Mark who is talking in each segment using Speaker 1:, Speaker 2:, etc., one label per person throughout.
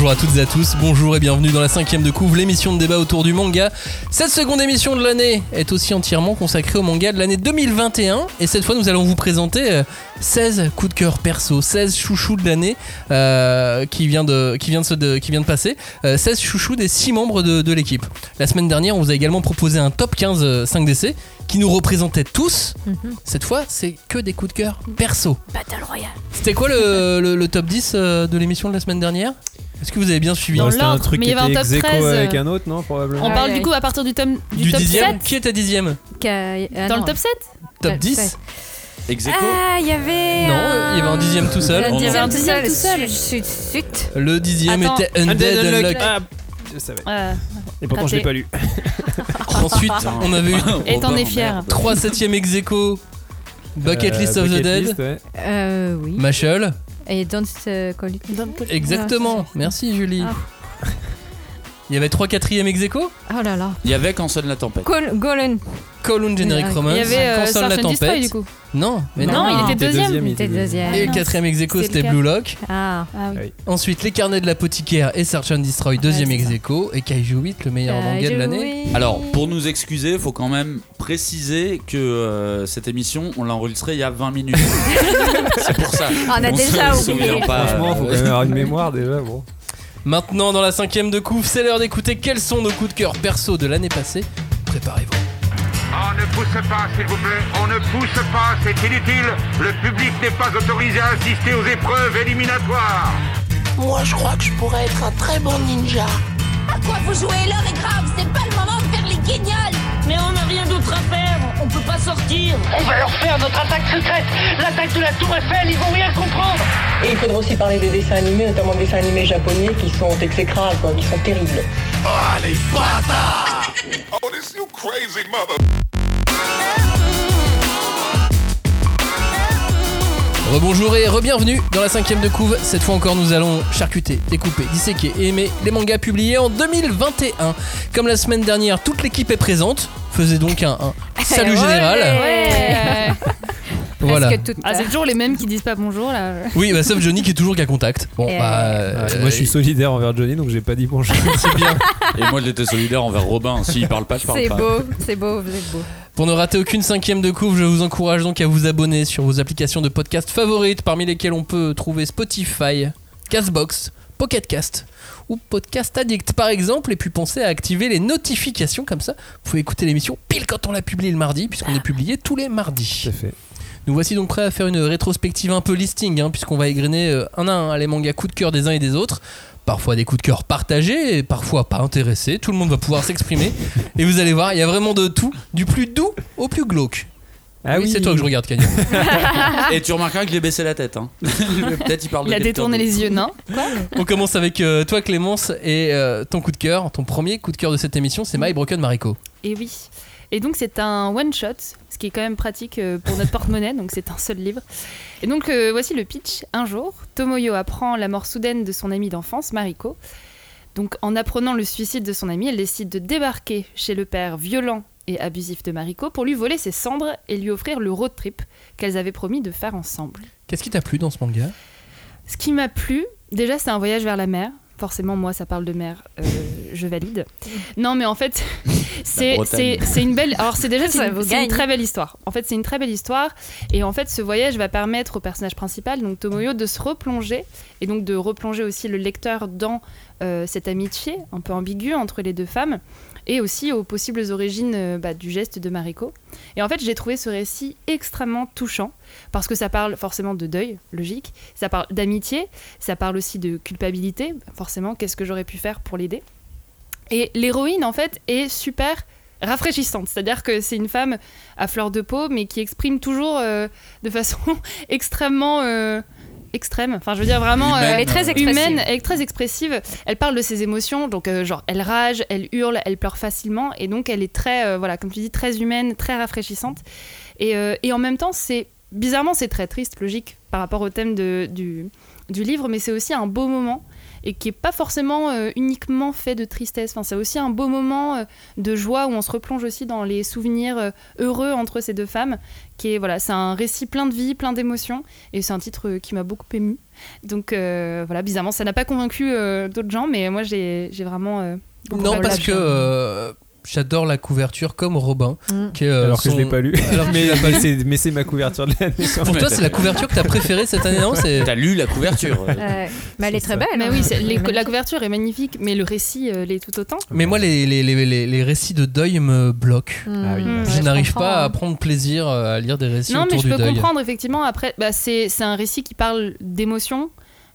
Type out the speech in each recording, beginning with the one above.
Speaker 1: Bonjour à toutes et à tous, bonjour et bienvenue dans la cinquième de couvre, l'émission de débat autour du manga. Cette seconde émission de l'année est aussi entièrement consacrée au manga de l'année 2021 et cette fois nous allons vous présenter euh, 16 coups de cœur perso, 16 chouchous de l'année euh, qui, vient de, qui, vient de, se- de- qui vient de passer, euh, 16 chouchous des 6 membres de, de l'équipe. La semaine dernière on vous a également proposé un top 15 euh, 5DC qui nous représentait tous. Cette fois c'est que des coups de cœur perso.
Speaker 2: Battle Royale.
Speaker 1: C'était quoi le, le- le top 10 euh, de l'émission de la semaine dernière? Est-ce que vous avez bien suivi
Speaker 2: Dans
Speaker 3: C'était un
Speaker 2: l'ordre,
Speaker 3: truc
Speaker 2: mais
Speaker 3: qui
Speaker 2: il y avait
Speaker 3: était
Speaker 2: un top
Speaker 3: ex aequo
Speaker 2: 13, euh,
Speaker 3: avec un autre, non Probablement.
Speaker 2: On
Speaker 4: Ouais,
Speaker 2: parle
Speaker 4: ouais.
Speaker 2: du coup à partir du, tome, du,
Speaker 1: Du
Speaker 2: top
Speaker 1: dixième
Speaker 2: 7
Speaker 1: Qui était dixième
Speaker 4: Qu'a- ah
Speaker 2: Dans
Speaker 4: non.
Speaker 2: le top 7
Speaker 1: Top
Speaker 4: Ouais,
Speaker 1: 10
Speaker 4: ouais.
Speaker 5: Ex aequo
Speaker 4: Ah, il y avait.
Speaker 1: Non, il y avait un dixième tout seul.
Speaker 4: Un
Speaker 5: Il y
Speaker 2: avait un
Speaker 4: dixième
Speaker 2: dixième tout seul.
Speaker 4: Chut, chut, chut.
Speaker 1: Le dixième
Speaker 2: Attends.
Speaker 1: était Undead Unlock.
Speaker 3: Ah, je savais.
Speaker 2: Euh,
Speaker 3: Et pourtant, je l'ai pas lu.
Speaker 1: Ensuite, on avait eu
Speaker 2: Et t'en es fier.
Speaker 5: merde.
Speaker 1: 3 septième ex aequo, Bucket
Speaker 3: Euh,
Speaker 1: List of the
Speaker 3: Bucket
Speaker 1: Dead.
Speaker 4: Euh, oui.
Speaker 1: Machel.
Speaker 4: Et Don't euh, Call It.
Speaker 1: Exactement.
Speaker 4: Ah,
Speaker 1: Merci Julie.
Speaker 4: Ah.
Speaker 1: Il y avait 3 quatrième ex aequo,
Speaker 4: Oh là là.
Speaker 5: Il y avait quand sonne la tempête.
Speaker 4: Col
Speaker 1: and Generic Romance,
Speaker 2: Il y avait euh,
Speaker 1: Console la
Speaker 2: Search and Destroy
Speaker 1: tempête.
Speaker 2: du coup.
Speaker 1: Non, mais non.
Speaker 2: Non, il était deuxième.
Speaker 3: il
Speaker 4: Il
Speaker 3: était
Speaker 4: était deuxième.
Speaker 1: Et le quatrième ex c'était Blue Lock.
Speaker 4: Ah.
Speaker 2: Ah oui.
Speaker 3: Oui.
Speaker 1: Ensuite, les carnets de l'apothicaire et Search and Destroy, deuxième
Speaker 2: Ouais,
Speaker 1: ex aequo. Et Kaiju 8, le meilleur manga de
Speaker 4: Euh,
Speaker 1: l'année.
Speaker 4: oui.
Speaker 5: Alors, pour nous excuser, il faut quand même préciser que euh, cette émission, on l'a enregistrée il y a 20 minutes. C'est pour ça.
Speaker 4: On a
Speaker 5: On
Speaker 4: déjà
Speaker 5: se
Speaker 4: oublié.
Speaker 5: pas.
Speaker 3: Franchement, faut quand même avoir une mémoire déjà. Bon.
Speaker 1: Maintenant, dans la cinquième de couve, c'est l'heure d'écouter quels sont nos coups de cœur perso de l'année passée. Préparez-vous.
Speaker 6: On ne pousse pas, s'il vous plaît. On ne pousse pas, c'est inutile. Le public n'est pas autorisé à assister aux épreuves éliminatoires.
Speaker 7: Moi, je crois que je pourrais être un très bon ninja.
Speaker 8: À quoi vous jouez L'heure est grave, c'est pas le moment de faire les guignols Mais on n'a rien d'autre à faire, on peut pas sortir
Speaker 7: On va leur faire notre attaque secrète, l'attaque de la Tour Eiffel, ils vont rien comprendre.
Speaker 9: Et il faudra aussi parler des dessins animés, notamment des dessins animés japonais qui sont exécrables, quoi, qui sont terribles.
Speaker 1: Rebonjour et re-bienvenue dans la cinquième de couve. Cette fois encore, nous allons charcuter, découper, disséquer et aimer les mangas publiés en 2021. Comme la semaine dernière, toute l'équipe est présente. Faisait donc un, un salut
Speaker 4: Ouais.
Speaker 1: général.
Speaker 2: Ouais.
Speaker 1: Voilà.
Speaker 2: Ah, c'est toujours les mêmes qui disent pas bonjour là.
Speaker 1: Oui, bah, sauf Johnny qui est toujours qu'à contact. Bon, bah, euh,
Speaker 3: moi, je suis solidaire envers Johnny, donc j'ai pas dit bonjour.
Speaker 1: c'est bien.
Speaker 5: Et moi, j'étais solidaire envers Robin. S'il parle pas, je parle
Speaker 4: C'est
Speaker 5: pas.
Speaker 4: beau, c'est beau, vous êtes beau.
Speaker 1: Pour ne rater aucune cinquième de couve, je vous encourage donc à vous abonner sur vos applications de podcast favorites, parmi lesquelles on peut trouver Spotify, Castbox, Pocketcast ou Podcast Addict par exemple, et puis pensez à activer les notifications comme ça. Vous pouvez écouter l'émission pile quand on l'a publié le mardi, puisqu'on est publié tous les mardis.
Speaker 3: Tout à fait.
Speaker 1: Nous voici donc prêts à faire une rétrospective un peu listing, hein, puisqu'on va égrener euh, un à un les mangas coup de cœur des uns et des autres. Parfois des coups de cœur partagés, et parfois pas intéressés. Tout le monde va pouvoir s'exprimer. et vous allez voir, il y a vraiment de tout, du plus doux au plus glauque.
Speaker 3: Ah oui,
Speaker 1: c'est toi que je regarde, Kanye.
Speaker 5: Et tu remarqueras que j'ai baissé la tête. Hein. Peut-être il parle de
Speaker 2: Il a détourné les yeux, non
Speaker 1: On commence avec euh, toi, Clémence, et euh, ton coup de cœur. Ton premier coup de cœur de cette émission, c'est My Broken Mariko.
Speaker 2: Et oui. Et donc c'est un one shot, ce qui est quand même pratique euh, pour notre porte-monnaie, donc c'est un seul livre. Et donc euh, voici le pitch. Un jour, Tomoyo apprend la mort soudaine de son amie d'enfance, Mariko. Donc en apprenant le suicide de son amie, elle décide de débarquer chez le père violent et abusif de Mariko pour lui voler ses cendres et lui offrir le road trip qu'elles avaient promis de faire ensemble.
Speaker 1: Qu'est-ce qui t'a plu dans ce manga?
Speaker 2: Ce qui m'a plu, déjà, c'est un voyage vers la mer. Forcément, moi, ça parle de mer, euh, je valide. Non, mais en fait, c'est une belle. Alors, c'est déjà c'est
Speaker 4: Ça
Speaker 2: une, très belle histoire. En fait, c'est une très belle histoire. Et en fait, ce voyage va permettre au personnage principal, donc Tomoyo, de se replonger et donc de replonger aussi le lecteur dans euh, cette amitié un peu ambiguë entre les deux femmes et aussi aux possibles origines euh, bah, du geste de Mariko. Et en fait, j'ai trouvé ce récit extrêmement touchant parce que ça parle forcément de deuil, logique, ça parle d'amitié, ça parle aussi de culpabilité, forcément, qu'est-ce que j'aurais pu faire pour l'aider. Et l'héroïne, en fait, est super rafraîchissante, c'est-à-dire que c'est une femme à fleur de peau, mais qui exprime toujours euh, de façon extrêmement euh, extrême, enfin je veux dire vraiment
Speaker 5: Humaine.
Speaker 2: euh,
Speaker 4: Elle est très expressive.
Speaker 2: humaine et très expressive. Elle parle de ses émotions, donc euh, genre elle rage, elle hurle, elle pleure facilement, et donc elle est très, euh, voilà, comme tu dis, très humaine, très rafraîchissante. Et, euh, et en même temps, c'est bizarrement, c'est très triste, logique, par rapport au thème de- du, du livre, mais c'est aussi un beau moment et qui est pas forcément euh, uniquement fait de tristesse. Enfin, c'est aussi un beau moment euh, de joie où on se replonge aussi dans les souvenirs euh, heureux entre ces deux femmes. Qui est voilà, c'est un récit plein de vie, plein d'émotions, et c'est un titre qui m'a beaucoup ému. Donc voilà, bizarrement, ça n'a pas convaincu d'autres gens, mais moi j'ai j'ai vraiment
Speaker 1: Non, parce que j'adore la couverture comme Robin.
Speaker 4: Mm.
Speaker 1: qui euh,
Speaker 3: Alors que je
Speaker 1: son-
Speaker 3: l'ai pas lu.
Speaker 1: Alors
Speaker 3: mais c'est mais c'est ma couverture de l'année.
Speaker 1: Pour toi, c'est la couverture que t'as préférée cette année, non
Speaker 5: T'as lu la couverture. euh,
Speaker 4: mais elle est très
Speaker 3: ça.
Speaker 4: belle.
Speaker 2: Mais
Speaker 4: hein.
Speaker 2: oui, les- la couverture est magnifique, mais le récit euh, l'est tout autant.
Speaker 1: Mais moi, les, les, les, les, les récits de deuil me bloquent.
Speaker 4: Mm.
Speaker 3: Ah oui.
Speaker 2: Mm.
Speaker 1: je n'arrive pas à prendre plaisir euh, à lire des récits
Speaker 2: Non, mais
Speaker 1: autour
Speaker 2: je
Speaker 1: du
Speaker 2: peux
Speaker 1: deuil.
Speaker 2: comprendre effectivement. Après, bah, c'est c'est un récit qui parle d'émotion.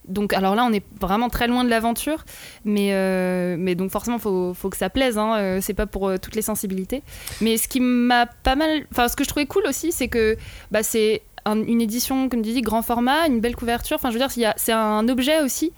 Speaker 2: Donc, alors là, on est vraiment très loin de l'aventure, mais, euh, mais donc forcément, faut, faut que ça plaise. Hein, euh, c'est pas pour euh, toutes les sensibilités. Mais ce qui m'a pas mal, enfin, ce que je trouvais cool aussi, c'est que bah, c'est un- une édition, comme tu dis, grand format, une belle couverture. Enfin, je veux dire, c'est un objet aussi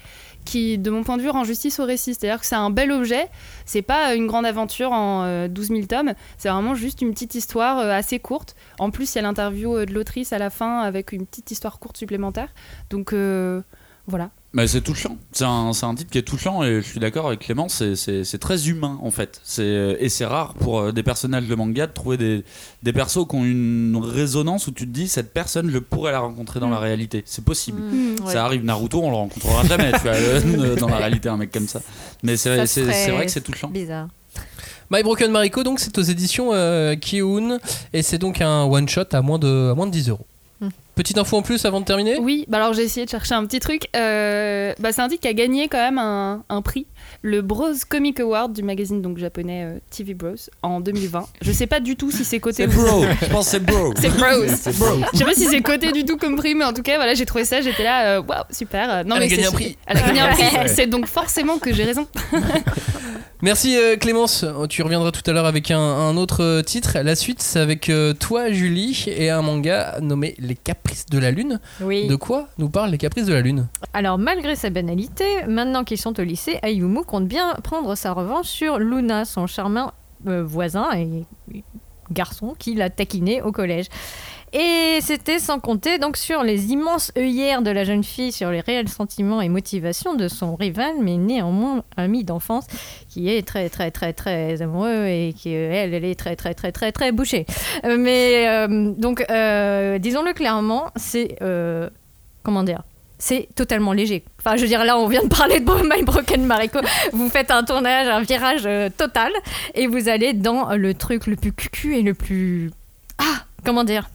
Speaker 2: qui, de mon point de vue, rend justice au récit. C'est-à-dire que c'est un bel objet. C'est pas une grande aventure en euh, 12 000 tomes. C'est vraiment juste une petite histoire euh, assez courte. En plus, il y a l'interview euh, de l'autrice à la fin avec une petite histoire courte supplémentaire. Donc euh, voilà.
Speaker 5: Mais c'est touchant. C'est un, c'est un titre qui est touchant et je suis d'accord avec Clément, c'est- c'est c'est très humain en fait. C'est- Et c'est rare pour euh, des personnages de manga de trouver des, des persos qui ont une résonance où tu te dis cette personne, je pourrais la rencontrer dans la réalité. C'est possible.
Speaker 4: Mm.
Speaker 2: Ouais.
Speaker 5: Ça arrive, Naruto, on le rencontrera jamais, tu vois, euh, dans la réalité, un mec comme ça. Mais c'est vrai que c'est touchant.
Speaker 4: Bizarre.
Speaker 1: My Broken Mariko, donc c'est aux éditions euh, Kiun et c'est donc un one shot à moins de, à moins de 10 euros. Petite info en plus avant de terminer?
Speaker 2: Oui, bah alors j'ai essayé de chercher un petit truc. Euh, bah c'est un a gagné quand même un prix, le Bros Comic Award du magazine donc japonais euh, TV Bros en 2020. Je sais pas du tout si c'est coté.
Speaker 5: C'est bro, je pense c'est bro.
Speaker 2: C'est Bros.
Speaker 5: C'est bro.
Speaker 2: Je sais pas si c'est coté du tout comme prix, mais en tout cas, voilà, j'ai trouvé ça, j'étais là, euh, waouh, super. Euh, Non,
Speaker 1: Elle a
Speaker 2: mais
Speaker 1: gagné
Speaker 2: c'est
Speaker 1: un
Speaker 2: super.
Speaker 1: prix.
Speaker 2: Elle a gagné un prix.
Speaker 3: Ouais.
Speaker 2: C'est donc forcément que j'ai raison.
Speaker 1: Merci euh, Clémence, tu reviendras tout à l'heure avec un, un autre titre. La suite c'est avec euh, toi Julie et un manga nommé Les Caprices de la Lune.
Speaker 4: Oui.
Speaker 1: De quoi nous parlent les Caprices de la Lune?
Speaker 4: Alors, malgré sa banalité, maintenant qu'ils sont au lycée, Compte bien prendre sa revanche sur Luna, son charmant euh, voisin et garçon qui l'a taquiné au collège. Et c'était sans compter donc sur les immenses œillères de la jeune fille, sur les réels sentiments et motivations de son rival, mais néanmoins ami d'enfance, qui est très très très très amoureux et qui elle, elle est très très très très très bouchée. Euh, mais euh, donc, disons-le clairement, c'est comment dire c'est totalement léger. Enfin, je veux dire, là, on vient de parler de My Broken Mariko. Vous faites un tournage, un virage euh, total, et vous allez dans le truc le plus cucu et le plus... Ah, comment dire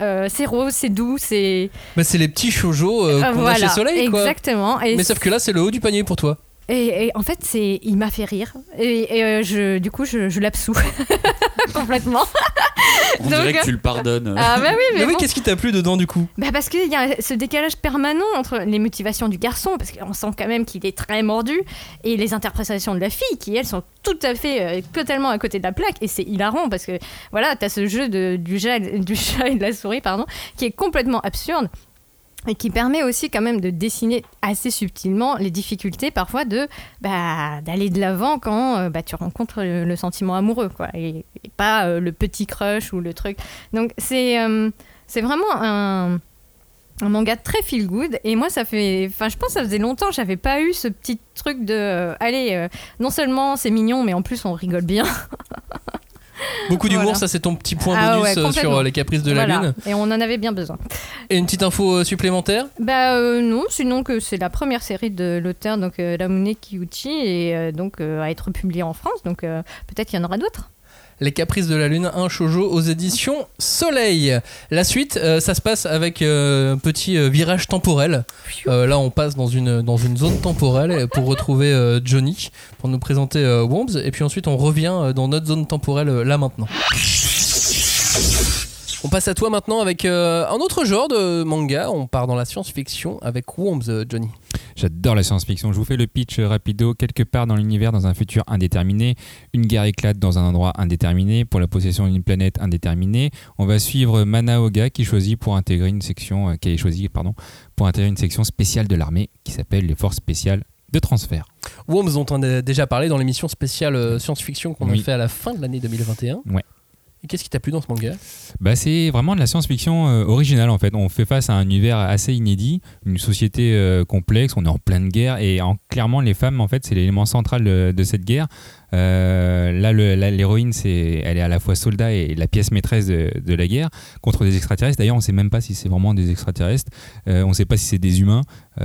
Speaker 4: Euh, C'est rose, c'est doux, c'est...
Speaker 1: bah, C'est les petits shoujo euh,
Speaker 4: Euh,
Speaker 1: qu'on a
Speaker 4: voilà,
Speaker 1: chez Soleil quoi.
Speaker 4: Exactement. Et
Speaker 1: Mais sauf que là c'est le haut du panier pour toi.
Speaker 4: Et, et en fait, c'est, il m'a fait rire. Et, et, euh, je, du coup, je, je l'absous complètement.
Speaker 5: On
Speaker 4: Donc,
Speaker 5: dirait que tu le pardonnes.
Speaker 4: Ah bah oui, mais,
Speaker 1: Mais oui,
Speaker 4: bon.
Speaker 1: qu'est-ce qui t'a plu dedans du coup?
Speaker 4: Bah parce qu'il y a ce décalage permanent entre les motivations du garçon, parce qu'on sent quand même qu'il est très mordu, et les interprétations de la fille, qui elles sont tout à fait euh, totalement à côté de la plaque, et c'est hilarant parce que voilà, t'as ce jeu de, du, chat, du chat et de la souris, pardon, qui est complètement absurde. Et qui permet aussi quand même de dessiner assez subtilement les difficultés parfois de bah, d'aller de l'avant quand euh, bah, tu rencontres le, sentiment amoureux quoi et, pas euh, le petit crush ou le truc. Donc c'est euh, c'est vraiment un, un manga très feel good et moi ça fait enfin je pense que ça faisait longtemps j'avais pas eu ce petit truc de allez non seulement c'est mignon mais en plus on rigole bien
Speaker 1: Beaucoup d'humour,
Speaker 4: Voilà.
Speaker 1: ça c'est ton petit point
Speaker 4: Ah
Speaker 1: bonus
Speaker 4: ouais,
Speaker 1: euh, sur euh, les Caprices de la
Speaker 4: Voilà.
Speaker 1: Lune.
Speaker 4: et on en avait bien besoin
Speaker 1: Et une petite info euh, supplémentaire?
Speaker 4: Bah euh, non sinon que c'est la première série de l'auteur donc euh, Ramune Kiyuchi et euh, donc à être publiée en France donc peut-être qu'il y en aura d'autres
Speaker 1: Les Caprices de la Lune, un shoujo aux éditions Soleil. La suite, euh, ça se passe avec euh, un petit euh, virage temporel. Euh, là, on passe dans une, dans une zone temporelle pour retrouver euh, Johnny, pour nous présenter euh, Worms. Et puis ensuite, on revient euh, dans notre zone temporelle euh, là maintenant. On passe à toi maintenant avec euh, un autre genre de manga. On part dans la science-fiction avec Worms, Johnny?
Speaker 10: J'adore la science-fiction. Je vous fais le pitch euh, rapido. Quelque part dans l'univers, dans un futur indéterminé, une guerre éclate dans un endroit indéterminé pour la possession d'une planète indéterminée. On va suivre Manaoga qui choisit pour intégrer une section, euh, qui est choisi, pardon, pour intégrer une section spéciale de l'armée qui s'appelle les forces spéciales de transfert.
Speaker 1: Worms, dont on a déjà parlé dans l'émission spéciale science-fiction qu'on
Speaker 10: Oui.
Speaker 1: a fait à la fin de l'année 2021.
Speaker 10: Ouais.
Speaker 1: Qu'est-ce qui t'a plu dans ce manga?
Speaker 10: Bah, c'est vraiment de la science-fiction euh, originale en fait. On fait face à un univers assez inédit, une société euh, complexe, on est en pleine guerre et en- clairement les femmes en fait c'est l'élément central de, cette guerre. Euh, là l'héroïne elle est à la fois soldat et la pièce maîtresse de, la guerre contre des extraterrestres. D'ailleurs on sait même pas si c'est vraiment des extraterrestres, on sait pas si c'est des humains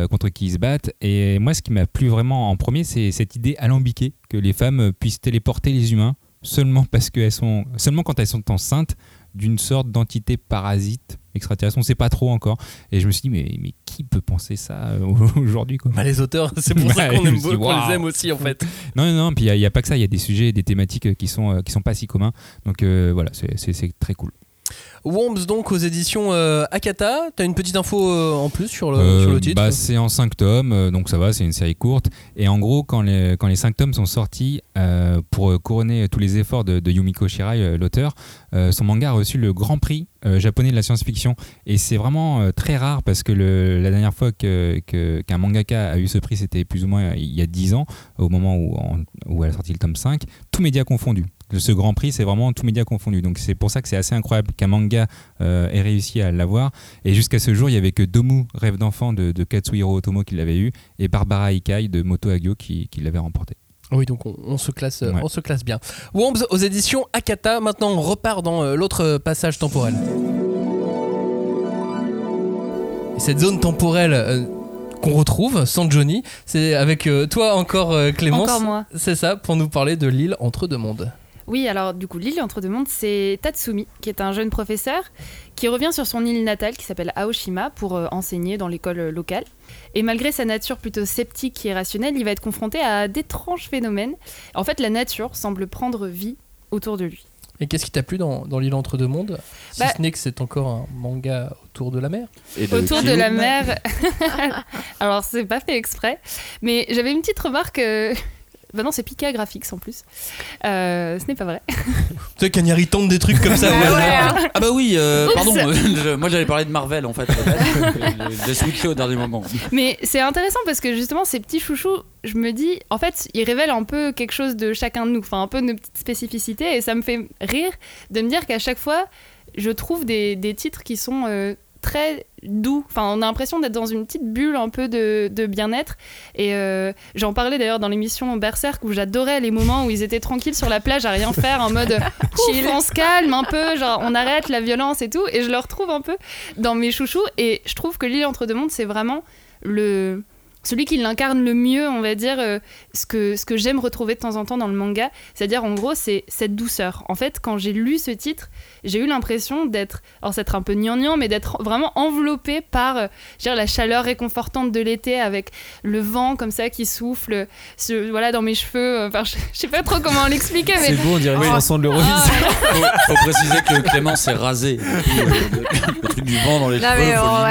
Speaker 10: contre qui ils se battent. Et moi ce qui m'a plu vraiment en premier c'est cette idée alambiquée que les femmes puissent téléporter les humains seulement parce qu'elles sont seulement quand elles sont enceintes d'une sorte d'entité parasite extraterrestre. On ne sait pas trop encore. Et je me suis dit, mais, mais qui peut penser ça euh, aujourd'hui quoi?
Speaker 1: Bah, les auteurs, c'est pour ça qu'on aime qu'on les aime aussi en fait.
Speaker 10: Non, non, non. Puis il n'y a, pas que ça. Il y a des sujets, des thématiques euh, qui sont, euh, qui sont pas si communs. Donc euh, voilà, c'est très cool.
Speaker 1: Worms donc aux éditions euh, Akata. T'as une petite info euh, en plus sur le,
Speaker 10: Euh,
Speaker 1: sur le titre
Speaker 10: bah, C'est en 5 tomes, euh, donc ça va, c'est une série courte. Et en gros, quand les, quand les 5 tomes sont sortis, pour couronner tous les efforts de, de Yumiko Shirai, l'auteur, son manga a reçu le grand prix euh, japonais de la science-fiction. Et c'est vraiment euh, très rare parce que la dernière fois qu'un mangaka a eu ce prix, c'était plus ou moins euh, il y a 10 ans, au moment où, elle a sorti le tome 5, tout média confondu. Ce grand prix, c'est vraiment tout média confondu. Donc c'est pour ça que c'est assez incroyable qu'un manga euh, ait réussi à l'avoir. Et jusqu'à ce jour, il y avait que Domu, Rêve d'enfant de, Katsuhiro Otomo qui l'avait eu, et Barbara Ikai de Moto Hagio qui, qui l'avait remporté.
Speaker 1: Oui, donc on, on se classe, euh,
Speaker 10: Ouais.
Speaker 1: on se classe bien. Worms aux éditions Akata. Maintenant, on repart dans euh, l'autre euh, passage temporel. Et cette zone temporelle euh, qu'on retrouve sans Johnny, c'est avec euh, toi encore, euh, Clémence.
Speaker 2: Encore moi.
Speaker 1: C'est ça, pour nous parler de l'île entre deux mondes.
Speaker 2: Oui, alors du coup, l'île entre deux mondes, c'est Tatsumi, qui est un jeune professeur qui revient sur son île natale qui s'appelle Aoshima pour euh, enseigner dans l'école locale. Et malgré sa nature plutôt sceptique et rationnelle, il va être confronté à d'étranges phénomènes. En fait, la nature semble prendre vie autour de lui.
Speaker 1: Et qu'est-ce qui t'a plu dans, dans l'île entre deux mondes? Si
Speaker 2: Bah-
Speaker 1: ce n'est que c'est encore un manga autour de la mer.
Speaker 5: Et
Speaker 2: Autour de la mer. Alors, c'est pas fait exprès, mais j'avais une petite remarque. euh, Bah non, c'est Pika Graphics en plus. Euh, ce n'est pas vrai.
Speaker 1: Tu sais, Cagnari tente des trucs comme ça. au hasard.
Speaker 5: Ah bah oui, euh, pardon, je- moi j'allais parler de Marvel en fait. J'ai switché au dernier moment.
Speaker 2: Mais c'est intéressant parce que justement, ces petits chouchous, je me dis, en fait, ils révèlent un peu quelque chose de chacun de nous, enfin un peu nos petites spécificités, et ça me fait rire de me dire qu'à chaque fois, je trouve des, des titres qui sont euh, très doux. Enfin, on a l'impression d'être dans une petite bulle un peu de, de bien-être. Et euh, j'en parlais d'ailleurs dans l'émission Berserk où j'adorais les moments où ils étaient tranquilles sur la plage à rien faire, en mode chill, on se calme un peu, genre on arrête la violence et tout. Et je le retrouve un peu dans mes chouchous. Et je trouve que l'île entre deux mondes, c'est vraiment le celui qui l'incarne le mieux, on va dire, euh, ce que, ce que j'aime retrouver de temps en temps dans le manga. C'est-à-dire, en gros, c'est cette douceur. En fait, quand j'ai lu ce titre, j'ai eu l'impression d'être, alors c'est être un peu gnangnan, mais d'être vraiment enveloppée par euh, je veux dire, la chaleur réconfortante de l'été avec le vent comme ça qui souffle ce- voilà, dans mes cheveux. Enfin, je, je sais pas trop comment l'expliquer, mais.
Speaker 3: C'est beau, on dirait une chanson de l'Eurovision.
Speaker 2: Ah,
Speaker 5: Faut, faut préciser que Clément s'est rasé. Le, le- truc du vent dans les
Speaker 4: Non,
Speaker 5: cheveux,
Speaker 4: mais oh, ah,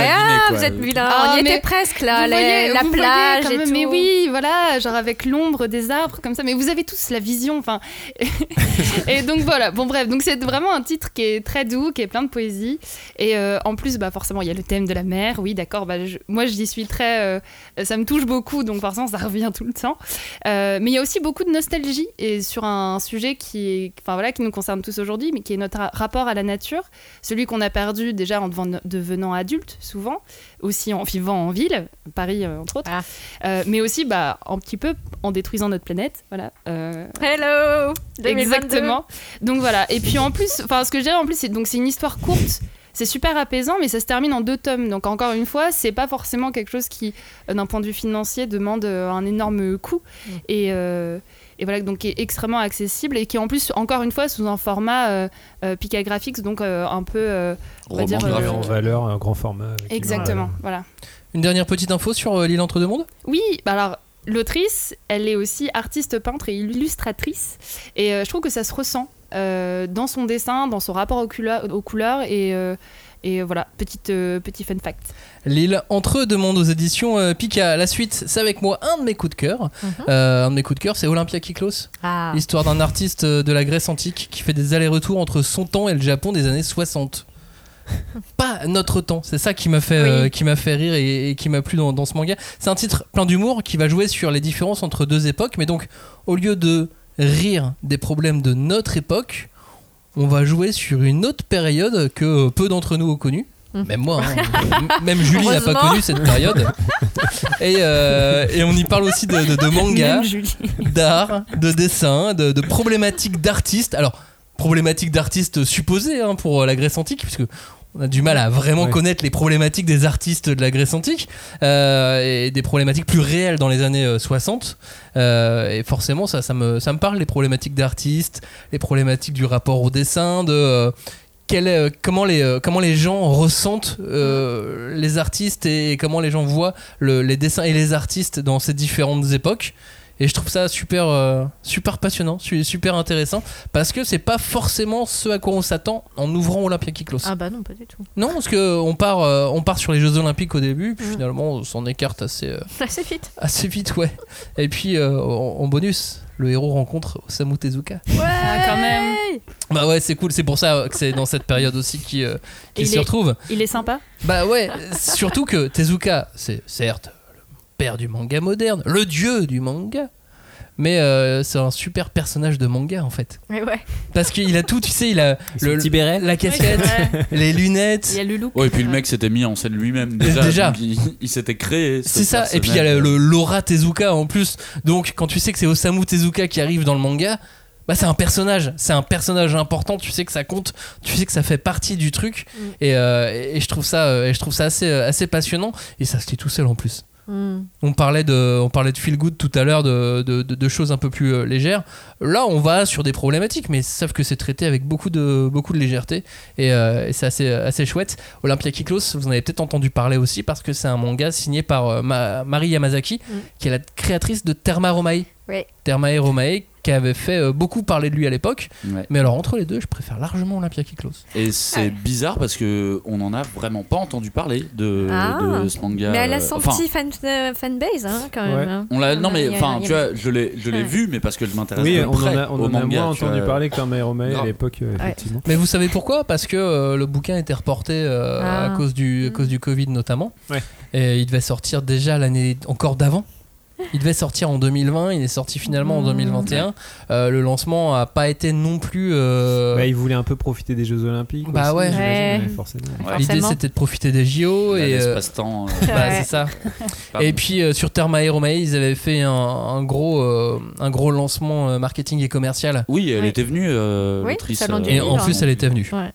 Speaker 5: quoi.
Speaker 4: vous êtes vilain.
Speaker 2: Ah,
Speaker 4: on y
Speaker 2: mais
Speaker 4: était presque là.
Speaker 2: vous
Speaker 4: la-
Speaker 2: voyez-
Speaker 4: la
Speaker 2: voyez
Speaker 4: plage
Speaker 2: quand
Speaker 4: et
Speaker 2: même,
Speaker 4: tout.
Speaker 2: Mais oui, voilà, genre avec l'ombre des arbres comme ça. Mais vous avez tous la vision, enfin. et donc voilà. Bon bref, donc c'est vraiment un titre qui est très doux, qui est plein de poésie. Et euh, en plus, bah forcément, il y a le thème de la mer. Oui, d'accord. Bah, je- moi, j'y suis très. euh, ça me touche beaucoup, donc forcément, ça revient tout le temps. Euh, mais il y a aussi beaucoup de nostalgie et sur un sujet qui est, enfin voilà, qui nous concerne tous aujourd'hui, mais qui est notre ra- rapport à la nature, celui qu'on a perdu déjà en deven- devenant adulte, souvent, aussi en vivant en ville, Paris euh, entre autres,
Speaker 4: Ah.
Speaker 2: Euh, mais aussi bah, un petit peu en détruisant notre planète, voilà. Euh,
Speaker 4: Hello 2022.
Speaker 2: Exactement. Donc voilà. Et puis en plus, ce que je dirais en plus, c'est une histoire courte. C'est super apaisant, mais ça se termine en deux tomes. Donc encore une fois, c'est pas forcément quelque chose qui, d'un point de vue financier, demande un énorme coût. Et, euh, et voilà, donc qui est extrêmement accessible et qui est en plus, encore une fois, sous un format euh, euh, Pika Graphics, donc euh, un peu, euh, on va dire, euh,
Speaker 3: en valeur, un grand format.
Speaker 2: exactement. Voilà.
Speaker 1: Une dernière petite info sur euh, l'île entre deux mondes?
Speaker 2: Oui, bah alors l'autrice, elle est aussi artiste peintre et illustratrice, et euh, je trouve que ça se ressent euh, dans son dessin, dans son rapport aux, couleurs- aux couleurs, et, euh, et voilà, petite, euh, petit fun fact.
Speaker 1: L'île entre deux mondes aux éditions euh, Pika. La suite, c'est avec moi un de mes coups de cœur.
Speaker 4: Mhm.
Speaker 1: Euh, un de mes coups de cœur, c'est Olympia Kiklos.
Speaker 4: Ah.
Speaker 1: L'histoire d'un artiste de la Grèce antique qui fait des allers-retours entre son temps et le Japon des années 60. Pas notre temps, c'est ça qui m'a fait, euh,
Speaker 4: Oui.
Speaker 1: qui m'a fait rire et, et qui m'a plu dans, dans ce manga. C'est un titre plein d'humour qui va jouer sur les différences entre deux époques, mais donc au lieu de rire des problèmes de notre époque, on va jouer sur une autre période que peu d'entre nous ont connue.
Speaker 4: Mm.
Speaker 1: Même moi, hein. Même Julie n'a pas connu cette période. Et, euh, et on y parle aussi de, de, de manga, d'art, de dessin, de, de problématiques d'artistes. Alors, problématiques d'artistes supposées hein, pour euh, la Grèce antique, puisque on a du mal à vraiment
Speaker 3: Ouais.
Speaker 1: connaître les problématiques des artistes de la Grèce antique euh, et des problématiques plus réelles dans les années euh, 60. Euh, et forcément, ça, ça, me, ça me parle, les problématiques d'artistes, les problématiques du rapport au dessin, de euh, quel euh, comment, les, euh, comment les gens ressentent euh, les artistes et comment les gens voient le- les dessins et les artistes dans ces différentes époques. Et je trouve ça super, euh, super passionnant, su- super intéressant, parce que c'est pas forcément ce à quoi on s'attend en ouvrant Olympia Kiklos.
Speaker 4: Ah bah non, pas du tout.
Speaker 1: Non, parce que on part, euh, on part sur les Jeux Olympiques au début, puis
Speaker 4: Mm.
Speaker 1: finalement on s'en écarte assez, euh,
Speaker 4: Assez vite.
Speaker 1: assez vite, ouais. Et puis euh, en, en bonus, le héros rencontre Osamu Tezuka.
Speaker 4: Ouais,
Speaker 2: Ah, quand même.
Speaker 1: Bah ouais, c'est cool, c'est pour ça que c'est dans cette période aussi qu'il euh,
Speaker 2: est-
Speaker 1: retrouve.
Speaker 2: Il est sympa.
Speaker 1: Bah ouais, surtout que Tezuka, c'est certes père du manga moderne, le dieu du manga, mais euh, c'est un super personnage de manga en fait.
Speaker 4: Mais ouais.
Speaker 1: Parce qu'il a tout, tu sais, il a le,
Speaker 3: petit béret.
Speaker 1: la casquette,
Speaker 2: Ouais,
Speaker 1: les
Speaker 2: Il
Speaker 1: lunettes.
Speaker 2: y a le look.
Speaker 5: Ouais, et puis le mec s'était mis en scène lui-même déjà.
Speaker 1: Déjà.
Speaker 5: donc il, il s'était créé. ce
Speaker 1: C'est ça, et puis il y a
Speaker 5: personnage.
Speaker 1: le, le- l'aura Tezuka en plus. Donc quand tu sais que c'est Osamu Tezuka qui arrive dans le manga, bah c'est un personnage, c'est un personnage important. Tu sais que ça compte, tu sais que ça fait partie du truc.
Speaker 4: Mm.
Speaker 1: Et, euh, et- et je trouve ça, euh, et je trouve ça assez, euh, assez passionnant. Et ça se lit tout seul en plus.
Speaker 4: Hmm.
Speaker 1: On parlait de, on parlait de feel good tout à l'heure, de, de- de- de choses un peu plus euh, légères. Là, on va sur des problématiques, mais sauf que c'est traité avec beaucoup de, beaucoup de légèreté et, euh, et c'est assez, assez chouette. Olympia Kiklos, vous en avez peut-être entendu parler aussi parce que c'est un manga signé par euh, Ma- Mari Yamazaki,
Speaker 4: Mm.
Speaker 1: qui est la créatrice de Terma Romae.
Speaker 4: Ouais.
Speaker 1: Termae Romae, qui avait fait euh, beaucoup parler de lui à l'époque.
Speaker 5: Ouais.
Speaker 1: Mais alors, entre les deux, je préfère largement Olympia Kiklos.
Speaker 5: Et c'est bizarre parce que on en a vraiment pas entendu parler de,
Speaker 4: Ah.
Speaker 5: de ce manga.
Speaker 4: Mais elle a
Speaker 5: euh,
Speaker 4: son
Speaker 5: enfin,
Speaker 4: petit fan, euh, fanbase, hein, quand
Speaker 3: Ouais.
Speaker 4: même. hein.
Speaker 5: On l'a, non mais enfin, tu vois, je l'ai, je l'ai
Speaker 4: Ouais.
Speaker 5: vu, mais parce que je m'intéresse
Speaker 3: Oui, on en a, on
Speaker 5: au
Speaker 3: en a moins entendu
Speaker 5: vois.
Speaker 3: parler que Terma Romae à l'époque, euh, effectivement.
Speaker 1: Mais vous savez pourquoi? Parce que euh, le bouquin était reporté euh,
Speaker 4: Ah.
Speaker 1: à, cause du, à
Speaker 4: Mm.
Speaker 1: cause du Covid notamment.
Speaker 3: Ouais.
Speaker 1: Et il devait sortir déjà l'année encore d'avant. Il devait sortir en 2020, il est sorti finalement en
Speaker 4: Mm.
Speaker 1: 2021. Euh, le lancement a pas été non plus. euh,
Speaker 3: Bah, il voulait un peu profiter des Jeux Olympiques.
Speaker 1: Bah
Speaker 3: aussi,
Speaker 1: ouais.
Speaker 4: Ouais.
Speaker 3: mais forcément.
Speaker 5: Ouais.
Speaker 1: L'idée c'était de profiter des JO
Speaker 5: Là,
Speaker 1: et. euh,
Speaker 5: l'espace-temps. euh,
Speaker 1: bah,
Speaker 4: Ouais.
Speaker 1: c'est ça. Et puis euh, sur Terma et Romae, ils avaient fait un, un gros, euh, un gros lancement euh, marketing et commercial.
Speaker 5: Oui, elle était venue, euh,
Speaker 4: Oui,
Speaker 5: euh,
Speaker 1: Et en plus, elle était venue.
Speaker 4: Ouais.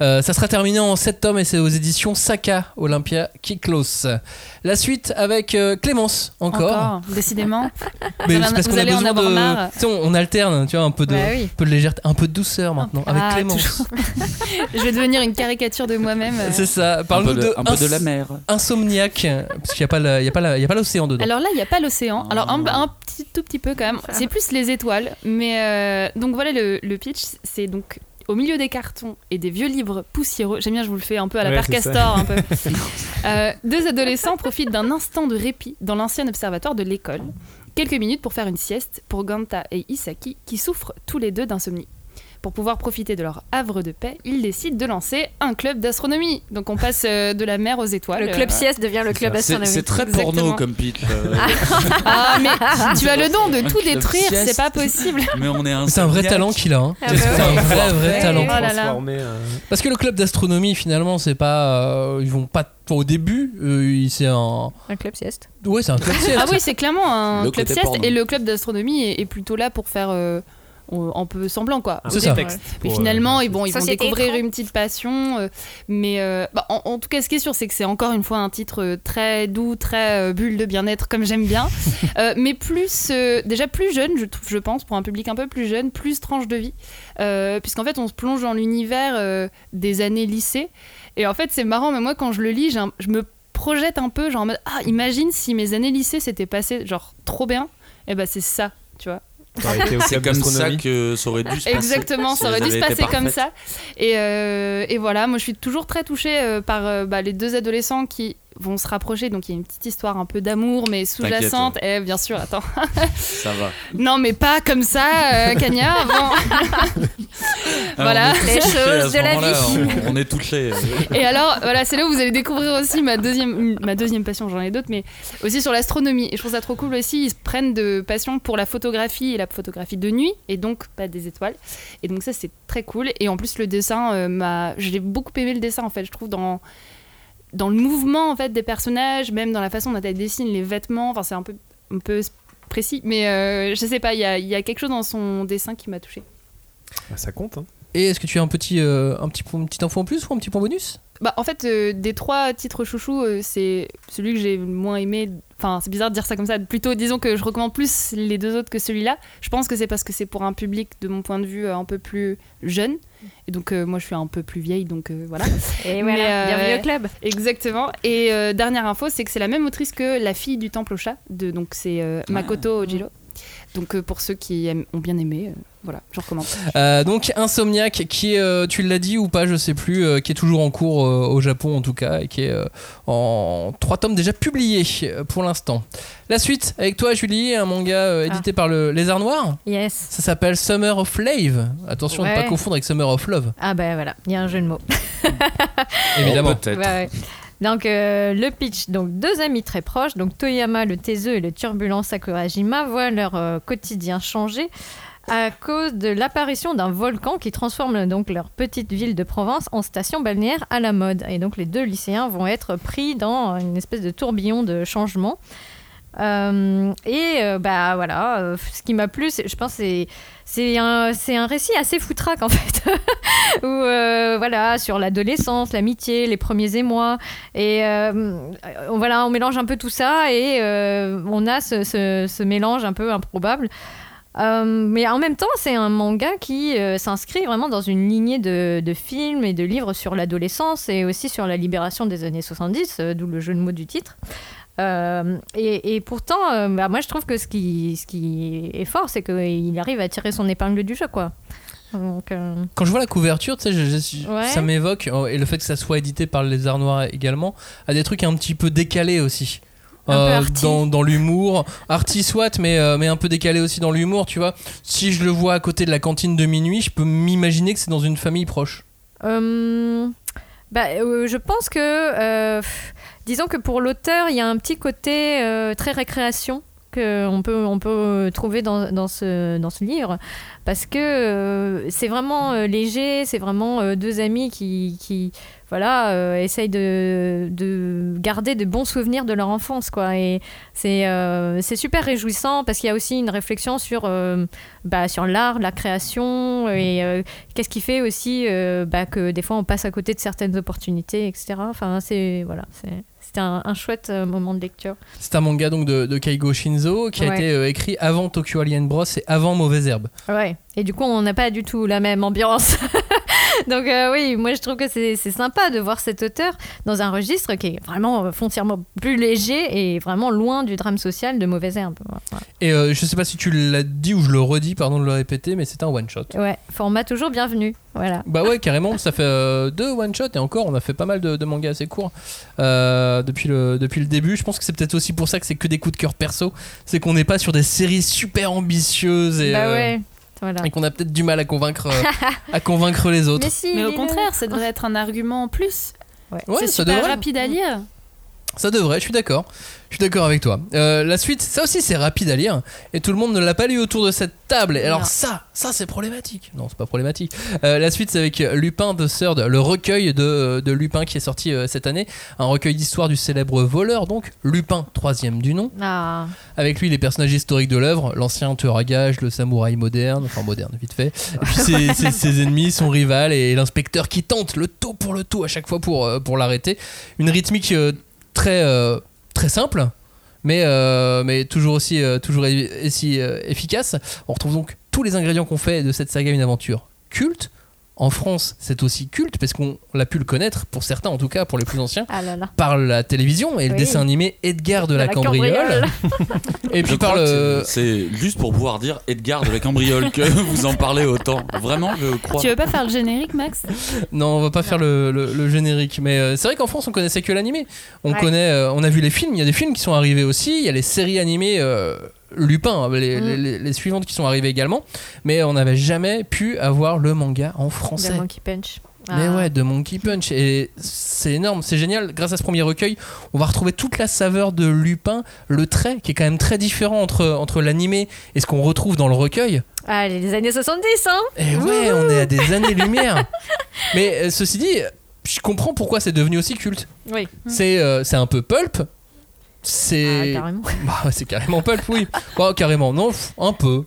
Speaker 1: Euh, ça sera terminé en 7 tomes et c'est aux éditions Saka Olympia Kiklos. La suite avec euh, Clémence encore.
Speaker 2: Décidément.
Speaker 1: Mais
Speaker 2: Vous
Speaker 1: parce qu'on
Speaker 2: vous
Speaker 1: a
Speaker 2: allez en
Speaker 1: besoin
Speaker 2: avoir
Speaker 1: de.
Speaker 2: marre.
Speaker 1: Tu sais, on, on alterne, tu vois, un peu de,
Speaker 4: Bah oui.
Speaker 1: un peu de légèreté, un peu de douceur maintenant avec
Speaker 2: Ah,
Speaker 1: Clémence.
Speaker 2: Je vais devenir une caricature de moi-même. euh.
Speaker 1: C'est ça.
Speaker 5: un
Speaker 1: Parle-nous
Speaker 5: peu
Speaker 1: de,
Speaker 5: de, un peu de la mer.
Speaker 1: Insomniac, parce qu'il n'y a pas la- il y a pas la- il y a pas l'océan dedans.
Speaker 2: Alors là, il n'y a pas l'océan. Alors un,
Speaker 5: Ah.
Speaker 2: un petit, tout petit peu quand même. C'est plus les étoiles. Mais euh, donc voilà le, le pitch. C'est donc au milieu des cartons et des vieux livres poussiéreux. J'aime bien, je vous le fais un peu à la
Speaker 3: Ouais,
Speaker 2: Père. Castor. Un peu. Euh, deux adolescents profitent d'un instant de répit dans l'ancien observatoire de l'école. Quelques minutes pour faire une sieste pour Ganta et Isaki qui souffrent tous les deux d'insomnie. Pour pouvoir profiter de leur havre de paix, ils décident de lancer un club d'astronomie. Donc on passe euh, de la mer aux étoiles.
Speaker 4: Le club
Speaker 2: Euh,
Speaker 4: sieste devient le club astronomique.
Speaker 5: c'est très
Speaker 2: Exactement.
Speaker 5: porno comme pitch. euh,
Speaker 2: Ah mais tu as le don de tout
Speaker 5: club
Speaker 2: détruire, c'est pas possible.
Speaker 5: mais on est un.
Speaker 1: C'est un vrai talent qu'il a. hein.
Speaker 4: Ah bah
Speaker 1: c'est un vrai, vrai
Speaker 4: Ouais.
Speaker 1: talent.
Speaker 2: Oh là là.
Speaker 3: Transformé, euh,
Speaker 1: Parce que le club d'astronomie, finalement, c'est pas. euh, ils vont pas. Au début, euh, il- c'est un.
Speaker 4: Un club sieste.
Speaker 1: Ouais, c'est un club sieste.
Speaker 2: Ah oui, c'est clairement un
Speaker 5: Le
Speaker 2: club
Speaker 5: côté
Speaker 2: sieste
Speaker 5: porno.
Speaker 2: et le club d'astronomie est, est plutôt là pour faire euh, un peu semblant quoi.
Speaker 3: un
Speaker 1: C'est
Speaker 3: petit
Speaker 1: ça.
Speaker 3: texte
Speaker 2: Mais finalement,
Speaker 3: euh,
Speaker 2: ils, bon, ils vont découvrir
Speaker 4: écran.
Speaker 2: une petite passion. euh, mais euh, bah, en, en tout cas, ce qui est sûr, c'est que c'est encore une fois un titre euh, très doux, très euh, bulle de bien-être, comme j'aime bien. Euh, mais plus, euh, déjà plus jeune, je, trouve- je pense, pour un public un peu plus jeune, plus tranche de vie. Euh, Puisqu'en fait, on se plonge dans l'univers euh, des années lycée. Et en fait, c'est marrant, mais moi, quand je le lis, un- je me projette un peu, genre en mode Ah, imagine si mes années lycée s'étaient passées, genre, trop bien. Et ben, c'est ça, tu vois.
Speaker 5: C'est comme ça que ça aurait dû se passer.
Speaker 2: Exactement, ça aurait dû se passer comme ça. Et, euh, et voilà, moi je suis toujours très touchée euh, par euh, bah, les deux adolescents qui vont se rapprocher. Donc il y a une petite histoire un peu d'amour, mais sous-jacente. Eh, bien sûr, attends.
Speaker 5: Ça va.
Speaker 2: non, mais pas comme ça, euh, Cagnard. Bon. voilà.
Speaker 4: Les choses de la vie.
Speaker 5: On, on est touchés.
Speaker 2: Et alors, voilà, c'est là où vous allez découvrir aussi ma deuxième, ma deuxième passion, j'en ai d'autres, mais aussi sur l'astronomie. Et je trouve ça trop cool aussi, ils se prennent de passion pour la photographie et la photographie de nuit, et donc pas des étoiles. Et donc ça, c'est très cool. Et en plus, le dessin, euh, m'a... j'ai beaucoup aimé le dessin, en fait, je trouve, dans dans le mouvement en fait des personnages, même dans la façon dont elle dessine les vêtements. Enfin, c'est un peu, un peu précis, mais euh, je sais pas, il y a, il y a quelque chose dans son dessin qui m'a touché.
Speaker 3: Bah, ça compte. Hein.
Speaker 1: Et est-ce que tu as un petit, euh, un petit, une petite info en plus ou un petit point bonus?
Speaker 2: Bah, en fait, euh, des trois titres chouchous, euh, c'est celui que j'ai le moins aimé. Enfin, c'est bizarre de dire ça comme ça. Plutôt, disons que je recommande plus les deux autres que celui-là. Je pense que c'est parce que c'est pour un public, de mon point de vue, euh, un peu plus jeune. Et donc, euh, moi, je suis un peu plus vieille, donc euh, voilà.
Speaker 4: Et
Speaker 2: Mais,
Speaker 4: voilà,
Speaker 2: euh,
Speaker 4: bienvenue au club.
Speaker 2: Exactement. Et euh, dernière info, c'est que c'est la même autrice que La fille du temple au chat. De, donc, c'est euh, Makoto Ojiro. Donc, euh, pour ceux qui aiment- ont bien aimé, euh, voilà, je recommande.
Speaker 1: Euh, donc Insomniac qui est, euh, tu l'as dit ou pas, je sais plus, euh, qui est toujours en cours euh, au Japon en tout cas, et qui est euh, en trois tomes déjà publiés euh, pour l'instant. La suite avec toi Julie, un manga euh, édité par le Lézard Noir.
Speaker 4: Yes.
Speaker 1: Ça s'appelle Summer of Lave. Attention de ne
Speaker 4: Ouais.
Speaker 1: pas confondre avec Summer of Love,
Speaker 4: Ah ben voilà, il y a un jeu de mots.
Speaker 1: évidemment.
Speaker 5: Peut-être.
Speaker 4: Ouais, ouais. Donc euh, le pitch, donc deux amis très proches, donc Toyama le taiseux et le turbulent Sakurajima voient leur euh, quotidien changer à cause de l'apparition d'un volcan qui transforme donc leur petite ville de Provence en station balnéaire à la mode. Et donc les deux lycéens vont être pris dans une espèce de tourbillon de changement. Euh, et euh, bah voilà, euh, ce qui m'a plu, je pense, c'est c'est un, un récit assez foutraque en fait, où voilà sur l'adolescence, l'amitié, les premiers émois, et voilà, on mélange un peu tout ça et on a ce, ce- ce mélange un peu improbable. Mais en même temps, c'est un manga qui s'inscrit vraiment dans une lignée de, de films et de livres sur l'adolescence et aussi sur la libération des années 70, euh, d'où le jeu de mots du titre. Euh, et, et pourtant, euh, bah, moi je trouve que ce qui, ce qui est fort, c'est qu'il arrive à tirer son épingle du jeu, quoi. Donc, euh,
Speaker 1: Quand je vois la couverture, tu sais, je- je-
Speaker 4: Ouais.
Speaker 1: ça m'évoque, oh, et le fait que ça soit édité par le Lézard Noir également, à des trucs un petit peu décalés aussi. Euh, dans, dans l'humour, arty soit, mais, euh, mais un peu décalé aussi dans l'humour, tu vois. Si je le vois à côté de la cantine de minuit, je peux m'imaginer que c'est dans une famille proche.
Speaker 4: Euh, bah, je pense que, disons que pour l'auteur, il y a un petit côté euh, très récréation qu'on peut, on peut trouver dans, dans, ce, dans ce livre. Parce que euh, c'est vraiment euh, léger, c'est vraiment euh, deux amis qui, qui voilà, euh, essayent de, de garder de bons souvenirs de leur enfance. Quoi. Et c'est euh, c'est super réjouissant parce qu'il y a aussi une réflexion sur, euh, bah, sur l'art, la création et euh, qu'est-ce qui fait aussi euh, bah, que des fois on passe à côté de certaines opportunités, etc. Enfin, c'est voilà, c'était un, un chouette euh, moment de lecture.
Speaker 1: C'est un manga donc de, de Kaigo Shinzo qui a
Speaker 4: Ouais.
Speaker 1: été euh, écrit avant Tokyo Alien Bros et avant Mauvaise Herbe.
Speaker 4: Ouais. Et du coup, on n'a pas du tout la même ambiance. Donc euh, oui, moi je trouve que c'est sympa de voir cet auteur dans un registre qui est vraiment euh, foncièrement plus léger et vraiment loin du drame social de Mauvaise Herbe. Voilà.
Speaker 1: Et euh, je sais pas si tu l'as dit ou je le redis, pardon de le répéter, mais c'est un one shot.
Speaker 4: Ouais, format toujours bienvenu. Voilà.
Speaker 1: Bah ouais, carrément, ça fait euh, deux one shot et encore, on a fait pas mal de, de mangas assez courts depuis, le, depuis le début. Je pense que c'est peut-être aussi pour ça que c'est que des coups de cœur perso. C'est qu'on n'est pas sur des séries super ambitieuses et,
Speaker 4: bah ouais. Voilà.
Speaker 1: et qu'on a peut-être du mal à convaincre, euh, à convaincre les autres.
Speaker 4: Mais si.
Speaker 2: Mais au contraire, ça devrait être un argument en plus.
Speaker 4: Ouais.
Speaker 1: Ouais,
Speaker 2: c'est super
Speaker 1: devrait.
Speaker 2: rapide à lire.
Speaker 1: Ça devrait, je suis d'accord. Je suis d'accord avec toi. Euh, la suite, ça aussi c'est rapide à lire et tout le monde ne l'a pas lu autour de cette table. Et alors
Speaker 2: Non.
Speaker 1: ça, ça c'est problématique. Non, c'est pas problématique. Euh, la suite c'est avec Lupin de Third, le recueil de, de Lupin qui est sorti euh, cette année, un recueil d'histoire du célèbre voleur, donc Lupin troisième du nom.
Speaker 4: Ah.
Speaker 1: Avec lui les personnages historiques de l'œuvre, l'ancien tueur à gages, le samouraï moderne, enfin moderne vite fait, et puis ses, ses- ses ennemis, son rival et l'inspecteur qui tente le tout pour le tout à chaque fois pour, euh, pour l'arrêter. Une rythmique euh, très, euh, très simple, mais, euh, mais toujours aussi, euh, toujours aussi efficace. On retrouve donc tous les ingrédients qu'on fait de cette saga une aventure culte en France, c'est aussi culte parce qu'on l'a pu le connaître, pour certains en tout cas, pour les plus anciens,
Speaker 4: Ah là là.
Speaker 1: par la télévision et le dessin animé Edgar de,
Speaker 4: De
Speaker 1: la,
Speaker 4: la
Speaker 1: cambriole.
Speaker 4: cambriole.
Speaker 1: et puis
Speaker 5: Je
Speaker 1: par le.
Speaker 5: C'est juste pour pouvoir dire Edgar de la cambriole que vous en parlez autant. Vraiment, je crois.
Speaker 2: Tu veux pas faire le générique, Max?
Speaker 1: Non, on va pas faire le, le- le générique, mais euh, c'est vrai qu'en France on connaissait que l'animé. On
Speaker 4: Ouais.
Speaker 1: connaît, euh, on a vu les films, il y a des films qui sont arrivés aussi, il y a les séries animées euh, Lupin, les,
Speaker 4: Mm.
Speaker 1: les- suivantes qui sont arrivées également, mais on n'avait jamais pu avoir le manga en français.
Speaker 4: De Monkey Punch.
Speaker 1: Mais
Speaker 4: Ah.
Speaker 1: ouais, de Monkey Punch. Et c'est énorme, c'est génial. Grâce à ce premier recueil, on va retrouver toute la saveur de Lupin, le trait qui est quand même très différent entre, entre l'animé et ce qu'on retrouve dans le recueil.
Speaker 4: Ah, les années 70, hein
Speaker 1: Et ouais, on est à des années-lumière. Mais euh, ceci dit, je comprends pourquoi c'est devenu aussi culte.
Speaker 4: Oui.
Speaker 1: C'est euh, c'est un peu pulp. C'est.
Speaker 4: Ah, carrément.
Speaker 1: Bah, c'est carrément pulp, oui. Bah, carrément, non, un peu.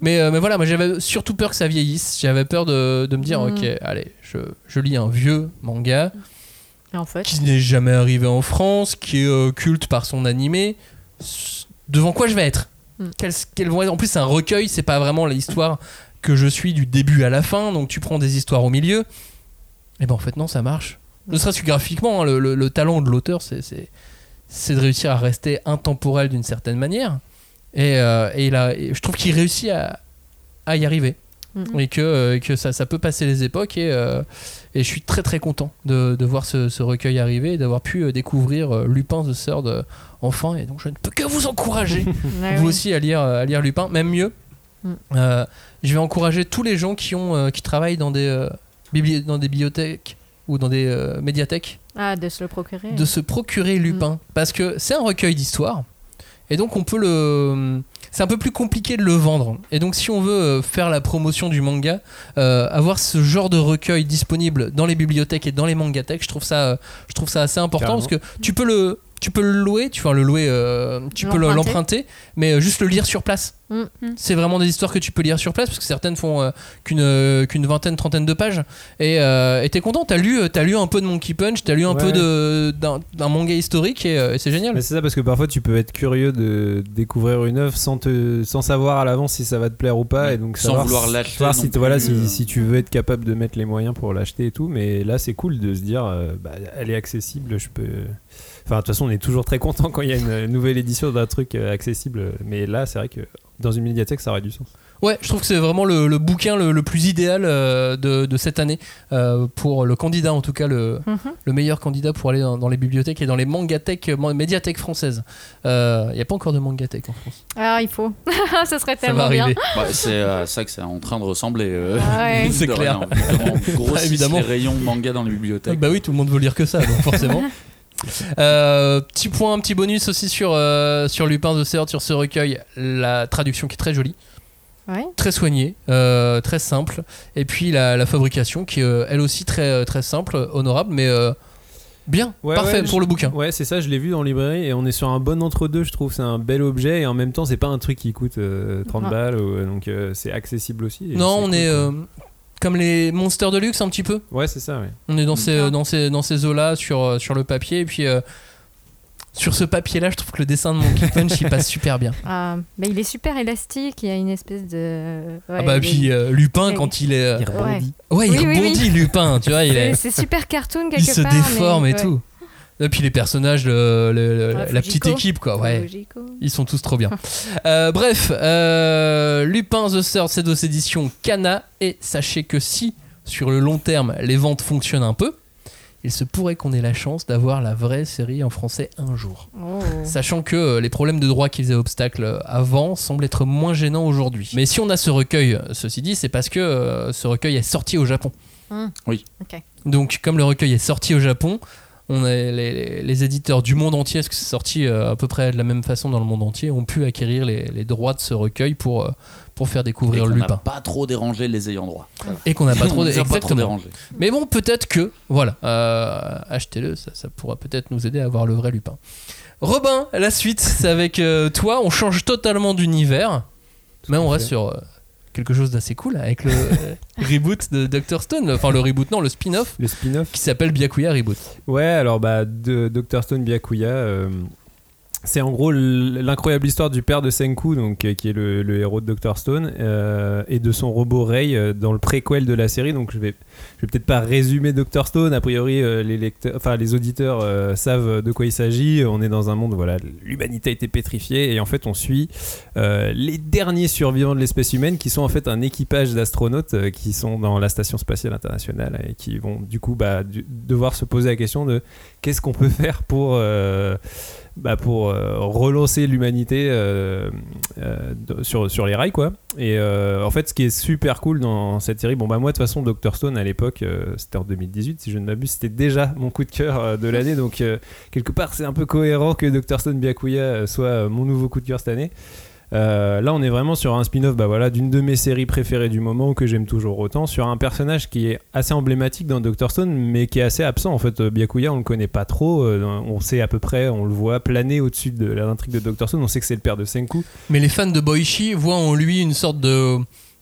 Speaker 1: Mais, euh, mais voilà, moi j'avais surtout peur que ça vieillisse. J'avais peur de, de me dire,
Speaker 4: Mm.
Speaker 1: ok, allez, je, je lis un vieux manga
Speaker 4: Et en fait,
Speaker 1: qui n'est jamais arrivé en France, qui est euh, culte par son animé. Devant quoi je vais être?
Speaker 4: Mm.
Speaker 1: Quelles- quelles vont être- En plus, c'est un recueil, c'est pas vraiment l'histoire que je suis du début à la fin, donc tu prends des histoires au milieu. Et ben en fait, non, ça marche. Ne serait-ce que graphiquement, hein, le, le- le talent de l'auteur, c'est- c'est de réussir à rester intemporel d'une certaine manière. Et, euh, et et je trouve qu'il réussit à, à y arriver.
Speaker 4: Mhm.
Speaker 1: Et que, euh, que ça, ça peut passer les époques. Et, euh, et je suis très très content de, de voir ce, ce recueil arriver et d'avoir pu découvrir Lupin the Third enfin. Et donc je ne peux que vous encourager,
Speaker 4: Ouais,
Speaker 1: vous
Speaker 4: oui.
Speaker 1: aussi, à lire, à lire Lupin. Même mieux,
Speaker 4: Mm.
Speaker 1: je vais encourager tous les gens qui, ont, qui travaillent dans des, dans des bibliothèques ou dans des euh, médiathèques.
Speaker 4: Ah, de se le procurer.
Speaker 1: de se procurer Lupin. Parce que c'est un recueil d'histoire et donc on peut le c'est un peu plus compliqué de le vendre. Et donc si on veut euh, faire la promotion du manga euh, avoir ce genre de recueil disponible dans les bibliothèques et dans les mangathèques je trouve ça je trouve ça assez important
Speaker 3: Carrément.
Speaker 1: parce que tu peux le tu peux le louer tu vas le louer euh, tu peux le-
Speaker 4: L'emprunter.
Speaker 1: mais euh, juste le lire sur place
Speaker 4: Mm.
Speaker 1: c'est vraiment des histoires que tu peux lire sur place parce que certaines font euh, qu'une euh, qu'une vingtaine trentaine de pages et euh, t'es content t'as lu euh, t'as lu un peu de Monkey Punch t'as lu un
Speaker 3: Ouais.
Speaker 1: peu de d'un manga historique et, euh, et c'est génial
Speaker 3: c'est ça parce que parfois tu peux être curieux de découvrir une œuvre sans te sans savoir à l'avance si ça va te plaire ou pas
Speaker 5: Ouais.
Speaker 3: et donc
Speaker 5: Sans
Speaker 3: savoir
Speaker 5: vouloir l'acheter
Speaker 3: si, voilà si, si tu veux être capable de mettre les moyens pour l'acheter et tout mais là c'est cool de se dire euh, bah, elle est accessible je peux enfin de toute façon on est toujours très content quand il y a une nouvelle édition d'un truc euh, accessible mais là c'est vrai que dans une médiathèque ça aurait du sens
Speaker 1: ouais je trouve que c'est vraiment le, le bouquin le, le plus idéal euh, de, de cette année euh, pour le candidat en tout cas le,
Speaker 4: Mhm.
Speaker 1: le meilleur candidat pour aller dans, dans les bibliothèques et dans les mangathèques médiathèques françaises il n'y a pas encore de mangathèque en France
Speaker 4: Ah, il faut. ça serait
Speaker 1: ça va
Speaker 4: tellement bien.
Speaker 1: arriver
Speaker 5: Bah, c'est à ça que c'est en train de ressembler. euh,
Speaker 4: Ah ouais.
Speaker 1: C'est clair.
Speaker 5: rien. Vraiment, grossissent
Speaker 1: évidemment.
Speaker 5: les rayons manga dans les bibliothèques.
Speaker 1: bah oui tout le monde veut lire que ça donc forcément Euh, petit point, petit bonus aussi sur, euh, sur Lupin the Third, sur ce recueil, la traduction qui est très jolie,
Speaker 4: Ouais.
Speaker 1: très soignée, euh, très simple, et puis la, la fabrication qui est euh, elle aussi très, très simple, honorable, mais euh, bien,
Speaker 3: Ouais,
Speaker 1: parfait
Speaker 3: ouais,
Speaker 1: pour
Speaker 3: je-
Speaker 1: le bouquin.
Speaker 3: Ouais, c'est ça, je l'ai vu dans la librairie et on est sur un bon entre-deux, je trouve. C'est un bel objet et en même temps, c'est pas un truc qui coûte euh, 30
Speaker 4: Ouais.
Speaker 3: balles, ou, donc euh, c'est accessible aussi.
Speaker 1: non, on
Speaker 3: cool,
Speaker 1: est euh, comme les monsters de luxe un petit peu.
Speaker 3: Ouais, c'est ça, ouais.
Speaker 1: On est dans ces, dans ces, dans ces eaux-là sur, euh, sur le papier, et puis euh, sur ce papier-là, je trouve que le dessin de Monkey Punch il passe super bien.
Speaker 4: Ah, mais il est super élastique, il y a une espèce de. ouais,
Speaker 1: ah bah,
Speaker 4: est-
Speaker 1: puis euh, Lupin,
Speaker 4: Ouais.
Speaker 1: quand il est.
Speaker 3: Il rebondit.
Speaker 1: Ouais, il
Speaker 4: Oui, oui,
Speaker 1: rebondit, Lupin, tu vois, il est.
Speaker 4: C'est c'est super cartoon quelque
Speaker 1: il se
Speaker 4: part.
Speaker 1: déforme
Speaker 4: mais-
Speaker 1: et
Speaker 4: ouais.
Speaker 1: tout. Et puis les personnages, le- le- le-
Speaker 4: Ouais,
Speaker 1: la petite équipe, quoi, ouais. Ils sont tous trop bien. Euh, bref, euh, Lupin the Third, c'est aux éditions Kana. Et sachez que si, sur le long terme, les ventes fonctionnent un peu, il se pourrait qu'on ait la chance d'avoir la vraie série en français un jour.
Speaker 4: Oh.
Speaker 1: Sachant que euh, les problèmes de droit qui faisaient obstacle avant semblent être moins gênants aujourd'hui. Mais si on a ce recueil, ceci dit, c'est parce que euh, ce recueil est sorti au Japon.
Speaker 4: Hmm.
Speaker 5: Oui.
Speaker 1: Donc, comme le recueil est sorti au Japon, on a les, éditeurs du monde entier, parce que c'est sorti euh, à peu près de la même façon dans le monde entier, ont pu acquérir les, les droits de ce recueil pour, euh, pour faire
Speaker 5: Et
Speaker 1: découvrir
Speaker 5: n'a
Speaker 1: Lupin.
Speaker 5: pas trop dérangé les ayants droit.
Speaker 1: Et qu'on n'a pas trop,
Speaker 5: pas trop dérangé.
Speaker 1: Mais bon, peut-être que, voilà, euh, achetez-le, ça, ça pourra peut-être nous aider à avoir le vrai Lupin. Robin, la suite, c'est avec euh, toi. On change totalement d'univers, mais on reste sur euh, quelque chose d'assez cool avec le reboot de Dr. Stone. Enfin, le reboot, non, le spin-off
Speaker 3: Le spin-off
Speaker 1: qui s'appelle Byakuya Reboot.
Speaker 3: Ouais, alors bah, de Dr. Stone Byakuya, euh, c'est en gros l'incroyable histoire du père de Senku, donc, euh, qui est le, héros de Dr. Stone, euh, et de son robot Ray euh, dans le préquel de la série. Donc je vais, vais peut-être pas résumer Dr. Stone. A priori, les, lecteurs, enfin, les auditeurs savent de quoi il s'agit. On est dans un monde où voilà, l'humanité a été pétrifiée, et en fait, on suit les derniers survivants de l'espèce humaine, qui sont en fait un équipage d'astronautes qui sont dans la station spatiale internationale et qui vont du coup bah, devoir se poser la question de qu'est-ce qu'on peut faire pour bah, pour euh, relancer l'humanité euh, euh, sur, sur les rails quoi. Et en fait ce qui est super cool dans cette série bon bah moi de toute façon Dr Stone à l'époque c'était en 2018 si je ne m'abuse c'était déjà mon coup de cœur de l'année. Donc quelque part c'est un peu cohérent que Dr Stone Byakuya soit mon nouveau coup de cœur cette année euh, là, on est vraiment sur un spin-off bah voilà, d'une de mes séries préférées du moment que j'aime toujours autant, sur un personnage qui est assez emblématique dans Doctor Stone, mais qui est assez absent. En fait, Euh, Byakuya, on le connaît pas trop. euh, on sait à peu près, on le voit planer au-dessus de l'intrigue de Doctor Stone. On sait que c'est le père de Senku.
Speaker 1: Mais les fans de Boichi voient en lui une sorte de,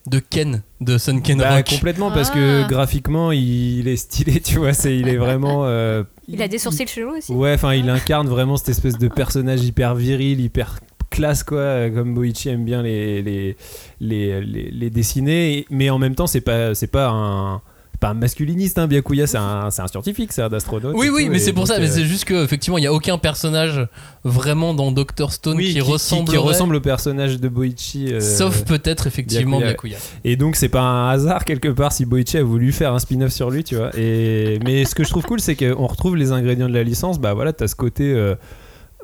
Speaker 1: de Ken, de Sun Ken
Speaker 3: Bah,
Speaker 1: Rock.
Speaker 3: complètement, parce que
Speaker 4: Ah.
Speaker 3: graphiquement, il est stylé, tu vois. C'est, il est vraiment. euh,
Speaker 4: Il a des sourcils chelous aussi.
Speaker 3: Ouais, enfin, il incarne vraiment cette espèce de personnage hyper viril, hyper classe, quoi, comme Boichi aime bien les, les, les, les, les dessiner. Mais en même temps, c'est pas, c'est pas un. Pas un masculiniste, hein, Byakuya, c'est un, c'est un scientifique, c'est un astronaute.
Speaker 1: Oui, oui,
Speaker 3: tout,
Speaker 1: mais c'est pour ça. Mais
Speaker 3: euh,
Speaker 1: c'est juste qu'effectivement, il n'y a aucun personnage vraiment dans Doctor Stone
Speaker 3: oui,
Speaker 1: qui, ressemble.
Speaker 3: qui ressemble au personnage de Boichi. euh,
Speaker 1: Sauf peut-être effectivement
Speaker 3: Byakuya.
Speaker 1: Byakuya.
Speaker 3: Et donc c'est pas un hasard quelque part si Boichi a voulu faire un spin-off sur lui, tu vois. Et mais ce que je trouve cool, c'est qu'on retrouve les ingrédients de la licence. Bah voilà, t'as ce côté euh,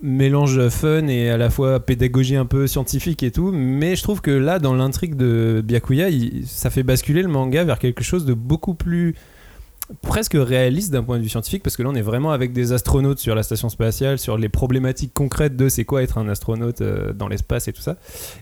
Speaker 3: mélange fun et à la fois pédagogie un peu scientifique et tout. Mais je trouve que là, dans l'intrigue de Byakuya, ça fait basculer le manga vers quelque chose de beaucoup plus presque réaliste d'un point de vue scientifique parce que là on est vraiment avec des astronautes sur la station spatiale sur les problématiques concrètes de c'est quoi être un astronaute euh, dans l'espace et tout ça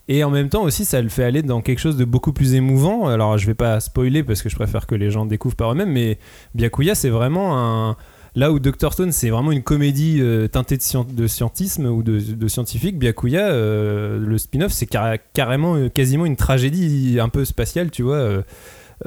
Speaker 3: et en même temps aussi, ça le fait aller dans quelque chose de beaucoup plus émouvant. Alors, je vais pas spoiler parce que je préfère que les gens découvrent par eux-mêmes, mais Byakuya, c'est vraiment un. Là où Doctor Stone, c'est vraiment une comédie euh, teintée de, scien- de scientisme ou de, de scientifique, Byakuya, euh, le spin-off, c'est carré- carrément, euh, quasiment une tragédie un peu spatiale, tu vois.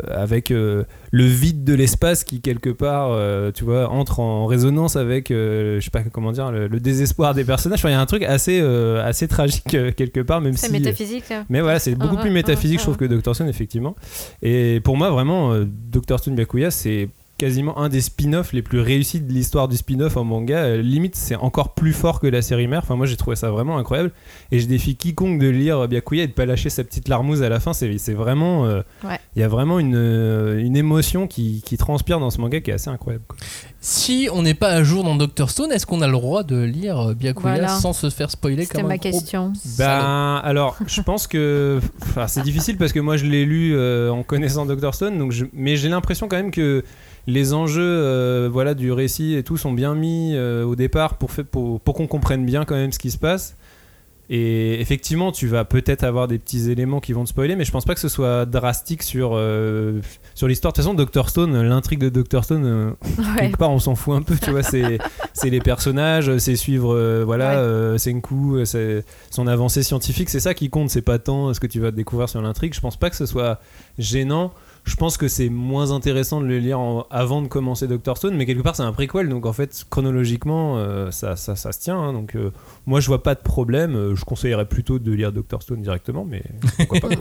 Speaker 3: avec le vide de l'espace qui quelque part tu vois entre en résonance avec je sais pas comment dire le, le désespoir des personnages Enfin, il y a un truc assez assez tragique quelque part même
Speaker 4: C'est
Speaker 3: si
Speaker 4: métaphysique. là.
Speaker 3: mais voilà, c'est beaucoup plus métaphysique, je trouve, que Dr. Stone, effectivement. Et pour moi, vraiment, Dr. Stone Byakuya, c'est quasiment un des spin-offs les plus réussis de l'histoire du spin-off en manga. Euh, limite, c'est encore plus fort que la série mère. Enfin, moi, j'ai trouvé ça vraiment incroyable. Et je défie quiconque de lire Byakuya et de pas lâcher sa petite larmouze à la fin. C'est c'est vraiment. euh, Il
Speaker 4: Ouais.
Speaker 3: y a vraiment une, euh, une émotion qui, qui transpire dans ce manga qui est assez incroyable. quoi.
Speaker 1: Si on n'est pas à jour dans Doctor Stone, est-ce qu'on a le droit de lire euh, Byakuya
Speaker 4: Voilà.
Speaker 1: sans se faire spoiler
Speaker 4: C'était
Speaker 1: comme
Speaker 4: ma
Speaker 1: un
Speaker 4: question.
Speaker 3: Ben, alors, je pense que. Enfin, c'est difficile parce que moi, je l'ai lu euh, en connaissant Dr. Stone, donc je- mais j'ai l'impression quand même que les enjeux euh, voilà, du récit et tout sont bien mis euh, au départ pour, fait- pour, pour qu'on comprenne bien quand même ce qui se passe. Et effectivement, tu vas peut-être avoir des petits éléments qui vont te spoiler, mais je pense pas que ce soit drastique sur, euh, sur l'histoire. De toute façon, Dr. Stone, l'intrigue de Dr. Stone, euh,
Speaker 4: Ouais.
Speaker 3: quelque part on s'en fout un peu tu vois c'est c'est les personnages c'est suivre euh, voilà
Speaker 4: Ouais.
Speaker 3: Senku c'est son avancée scientifique c'est ça qui compte c'est pas tant ce que tu vas découvrir sur l'intrigue je pense pas que ce soit gênant je pense que c'est moins intéressant de le lire en- avant de commencer Doctor Stone mais quelque part c'est un préquel donc en fait chronologiquement euh, ça, ça, ça se tient hein. donc euh, moi je vois pas de problème Euh, je conseillerais plutôt de lire Doctor Stone directement mais pourquoi pas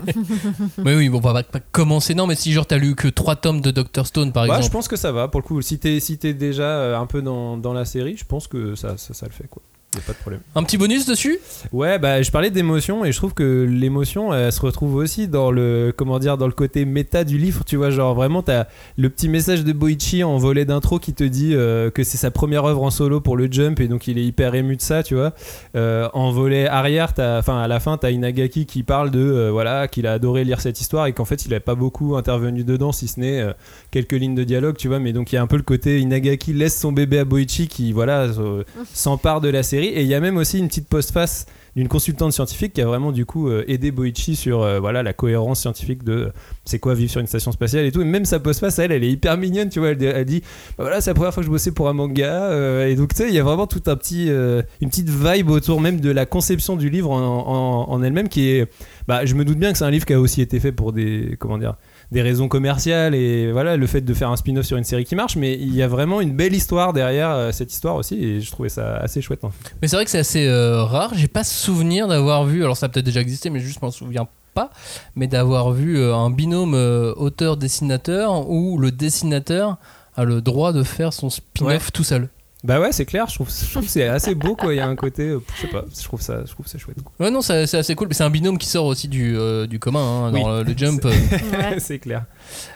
Speaker 1: Mais oui, bon, on va pas, commencer. Non, mais si genre t'as lu que 3 tomes de Doctor Stone par
Speaker 3: Bah, je
Speaker 1: exemple.
Speaker 3: pense que ça va pour le coup si t'es si t'es déjà un peu dans, dans la série je pense que ça, ça, ça le fait quoi a pas de problème.
Speaker 1: Un petit bonus dessus?
Speaker 3: Ouais, bah je parlais d'émotion et je trouve que l'émotion elle se retrouve aussi dans le comment dire dans le côté méta du livre, tu vois, genre vraiment t'as le petit message de Boichi en volet d'intro qui te dit euh, que c'est sa première œuvre en solo pour le jump et donc il est hyper ému de ça, tu vois. Euh, en volet arrière, t'as enfin à la fin t'as Inagaki qui parle de euh, voilà qu'il a adoré lire cette histoire et qu'en fait il a pas beaucoup intervenu dedans si ce n'est euh, quelques lignes de dialogue, tu vois, mais donc il y a un peu le côté Inagaki laisse son bébé à Boichi qui voilà euh, s'empare de la série et il y a même aussi une petite postface d'une consultante scientifique qui a vraiment du coup euh, aidé Boichi sur euh, voilà la cohérence scientifique de euh, c'est quoi vivre sur une station spatiale et tout. Et même sa postface elle elle est hyper mignonne tu vois. Elle, elle dit bah voilà c'est la première fois que je bossais pour un manga et donc tu sais il y a vraiment tout un petit une petite vibe autour même de la conception du livre en, en- en elle-même qui est bah je me doute bien que c'est un livre qui a aussi été fait pour des comment dire des raisons commerciales et voilà le fait de faire un spin-off sur une série qui marche, mais il y a vraiment une belle histoire derrière euh, cette histoire aussi et je trouvais ça assez chouette. fait.
Speaker 1: Mais c'est vrai que c'est assez euh, rare. J'ai pas souvenir d'avoir vu, alors ça a peut-être déjà existé, mais juste m'en souviens pas, mais d'avoir vu euh, un binôme euh, auteur-dessinateur où le dessinateur a le droit de faire son spin-off
Speaker 3: Ouais.
Speaker 1: tout seul.
Speaker 3: Bah ouais, c'est clair, je trouve, je trouve que c'est assez beau quoi. Il y a un côté, euh, je sais pas, je trouve ça, je trouve ça chouette. quoi.
Speaker 1: Ouais, non, c'est c'est assez cool. Mais c'est un binôme qui sort aussi du, euh, du commun hein, dans
Speaker 3: Oui.
Speaker 1: le, le jump.
Speaker 4: Ouais.
Speaker 3: c'est clair.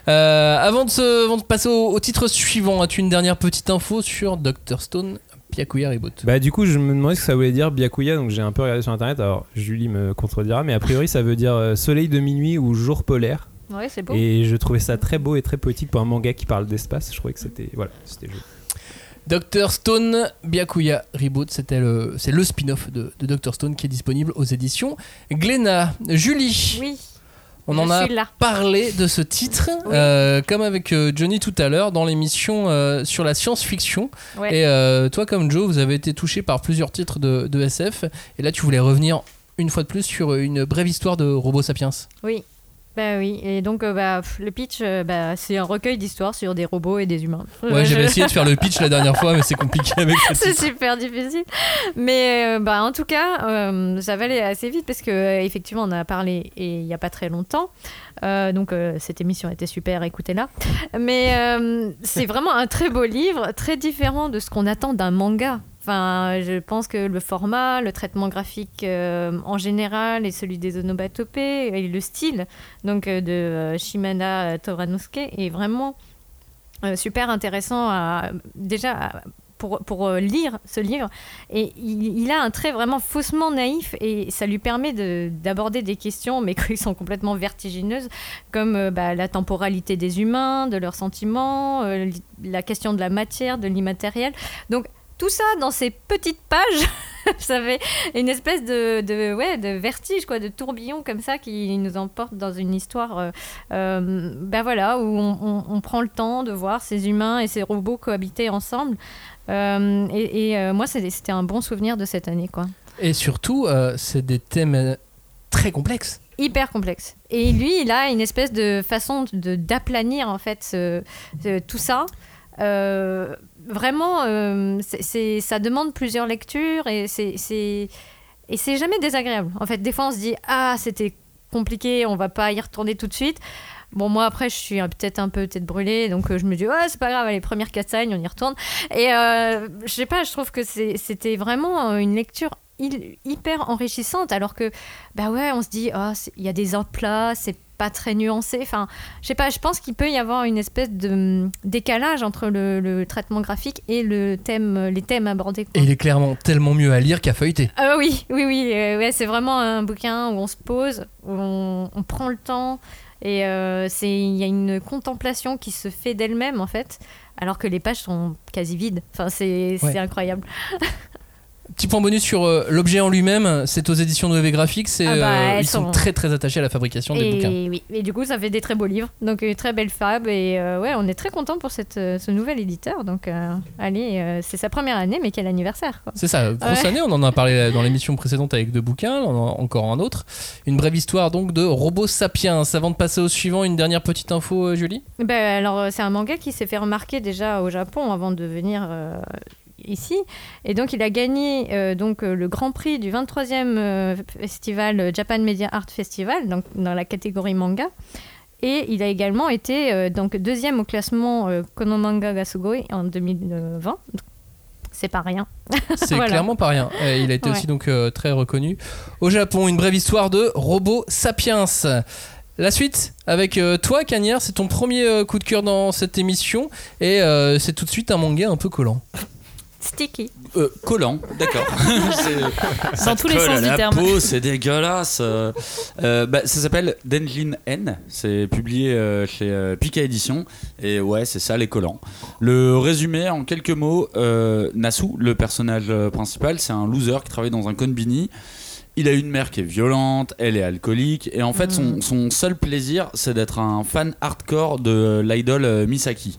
Speaker 1: Euh, avant, de se- avant de passer au, au titre suivant, as-tu une dernière petite info sur Dr. Stone Byakuya Reboot
Speaker 3: Bah du coup, je me demandais ce que ça voulait dire Byakuya, donc j'ai un peu regardé sur internet. Alors Julie me contredira, mais a priori ça veut dire euh, soleil de minuit ou jour polaire.
Speaker 4: Ouais, c'est beau.
Speaker 3: Et je trouvais ça très beau et très poétique pour un manga qui parle d'espace. Je trouvais que c'était voilà, c'était joli.
Speaker 1: Dr. Stone Byakuya Reboot, c'était le, c'est le spin-off de, de Dr. Stone qui est disponible aux éditions Glénat. Julie,
Speaker 4: Oui.
Speaker 1: on en a
Speaker 4: là.
Speaker 1: parlé de ce titre,
Speaker 4: Oui.
Speaker 1: euh, comme avec euh, Johnny tout à l'heure dans l'émission euh, sur la science-fiction.
Speaker 4: Ouais.
Speaker 1: Et euh, toi, comme Joe, vous avez été touché par plusieurs titres de, de SF. Et là, tu voulais revenir une fois de plus sur une brève histoire de Robo Sapiens.
Speaker 4: Oui. Bah oui, et donc euh, bah, pff, le pitch, euh, bah, c'est un recueil d'histoires sur des robots et des humains.
Speaker 1: Ouais, j'avais essayé de faire le pitch la dernière fois, mais c'est compliqué avec ce
Speaker 4: C'est super difficile. Mais euh, bah, en tout cas, ça va aller assez vite parce que effectivement, on a parlé et il n'y a pas très longtemps. Donc cette émission était super, écoutez-la. Mais c'est vraiment un très beau livre, très différent de ce qu'on attend d'un manga. Enfin, je pense que le format, le traitement graphique euh, en général et celui des onomatopées et le style donc euh, de euh, Shimada euh, Toranosuke est vraiment euh, super intéressant à, déjà pour, pour lire ce livre. Et il, a un trait vraiment faussement naïf et ça lui permet de- d'aborder des questions, mais qui sont complètement vertigineuses, comme bah, la temporalité des humains, de leurs sentiments, la question de la matière, de l'immatériel. Donc tout ça dans ces petites pages, ça fait une espèce de, de, ouais, de vertige, quoi, de tourbillon comme ça qui nous emporte dans une histoire euh, euh, ben voilà, où on, on- on prend le temps de voir ces humains et ces robots cohabiter ensemble. Euh, et et, euh, moi, c'était un bon souvenir de cette année, quoi.
Speaker 1: Et surtout, c'est des thèmes très complexes.
Speaker 4: Hyper complexe. Et lui, il a une espèce de façon de d'aplanir en fait ce- ce- tout ça. Euh, vraiment, euh, c'est- ça demande plusieurs lectures et c'est et c'est jamais désagréable. En fait, des fois, on se dit ah c'était compliqué, on va pas y retourner tout de suite. Bon, moi après, je suis euh, peut-être un peu tête brûlée, donc euh, je me dis ouais c'est pas grave, les premières on y retourne. Et euh, je sais pas, je trouve que c'était vraiment une lecture hyper enrichissante, alors que bah ouais, on se dit c'est- il y a des aplats, c'est pas très nuancé. Enfin, je sais pas, je pense qu'il peut y avoir une espèce de hum, décalage entre le, le traitement graphique et le thème, les thèmes abordés. quoi.
Speaker 1: Et il est clairement tellement mieux à lire qu'à feuilleter.
Speaker 4: Ah oui, oui, oui, euh, ouais, c'est vraiment un bouquin où on se pose, où on, on prend le temps et euh, c'est il y a une contemplation qui se fait d'elle-même en fait, alors que les pages sont quasi vides. Enfin, c'est
Speaker 1: Ouais.
Speaker 4: c'est incroyable.
Speaker 1: Petit point bonus sur euh, l'objet en lui-même, c'est aux éditions de EV Graphics. c'est,
Speaker 4: Ah bah,
Speaker 1: euh,
Speaker 4: elles
Speaker 1: ils sont
Speaker 4: sont-
Speaker 1: très très attachés à la fabrication des bouquins.
Speaker 4: Et oui, et du coup, ça fait des très beaux livres, donc une très belle fab et euh, ouais, on est très content pour cette, euh, ce nouvel éditeur. Donc, euh, allez, euh, c'est sa première année, mais quel anniversaire quoi.
Speaker 1: C'est ça, grosse
Speaker 4: Ouais.
Speaker 1: année, on en a parlé dans l'émission précédente avec deux bouquins, on en a encore un autre. Une brève histoire donc de Robo Sapiens. Avant de passer au suivant, une dernière petite info, euh, Julie?
Speaker 4: Ben, alors, euh, c'est un manga qui s'est fait remarquer déjà au Japon avant de venir euh, ici. Et donc, il a gagné euh, donc, euh, le grand prix du 23e euh, festival Japan Media Art Festival, donc dans la catégorie manga. Et il a également été euh, donc deuxième au classement Konomanga ga Sugoi en 2020. C'est pas rien.
Speaker 1: C'est
Speaker 4: Voilà.
Speaker 1: clairement pas rien. Euh, il a été
Speaker 4: Ouais.
Speaker 1: aussi donc très reconnu. Au Japon, une brève histoire de Robo Sapiens. La suite avec toi, Cagnard, c'est ton premier coup de cœur dans cette émission et c'est tout de suite un manga un peu collant.
Speaker 4: Sticky.
Speaker 5: Euh, collant, d'accord. C'est- ça
Speaker 2: Dans tous les sens du terme.
Speaker 5: peau, c'est dégueulasse. Euh, euh, bah, ça s'appelle Denjin N. C'est publié euh, chez euh, Pika Édition. Et ouais, c'est ça, les collants. Le résumé en quelques mots euh, Nasu, le personnage euh, principal, c'est un loser qui travaille dans un konbini. Il a une mère qui est violente, elle est alcoolique, et en fait, son, son seul plaisir, c'est d'être un fan hardcore de l'idole euh, Misaki.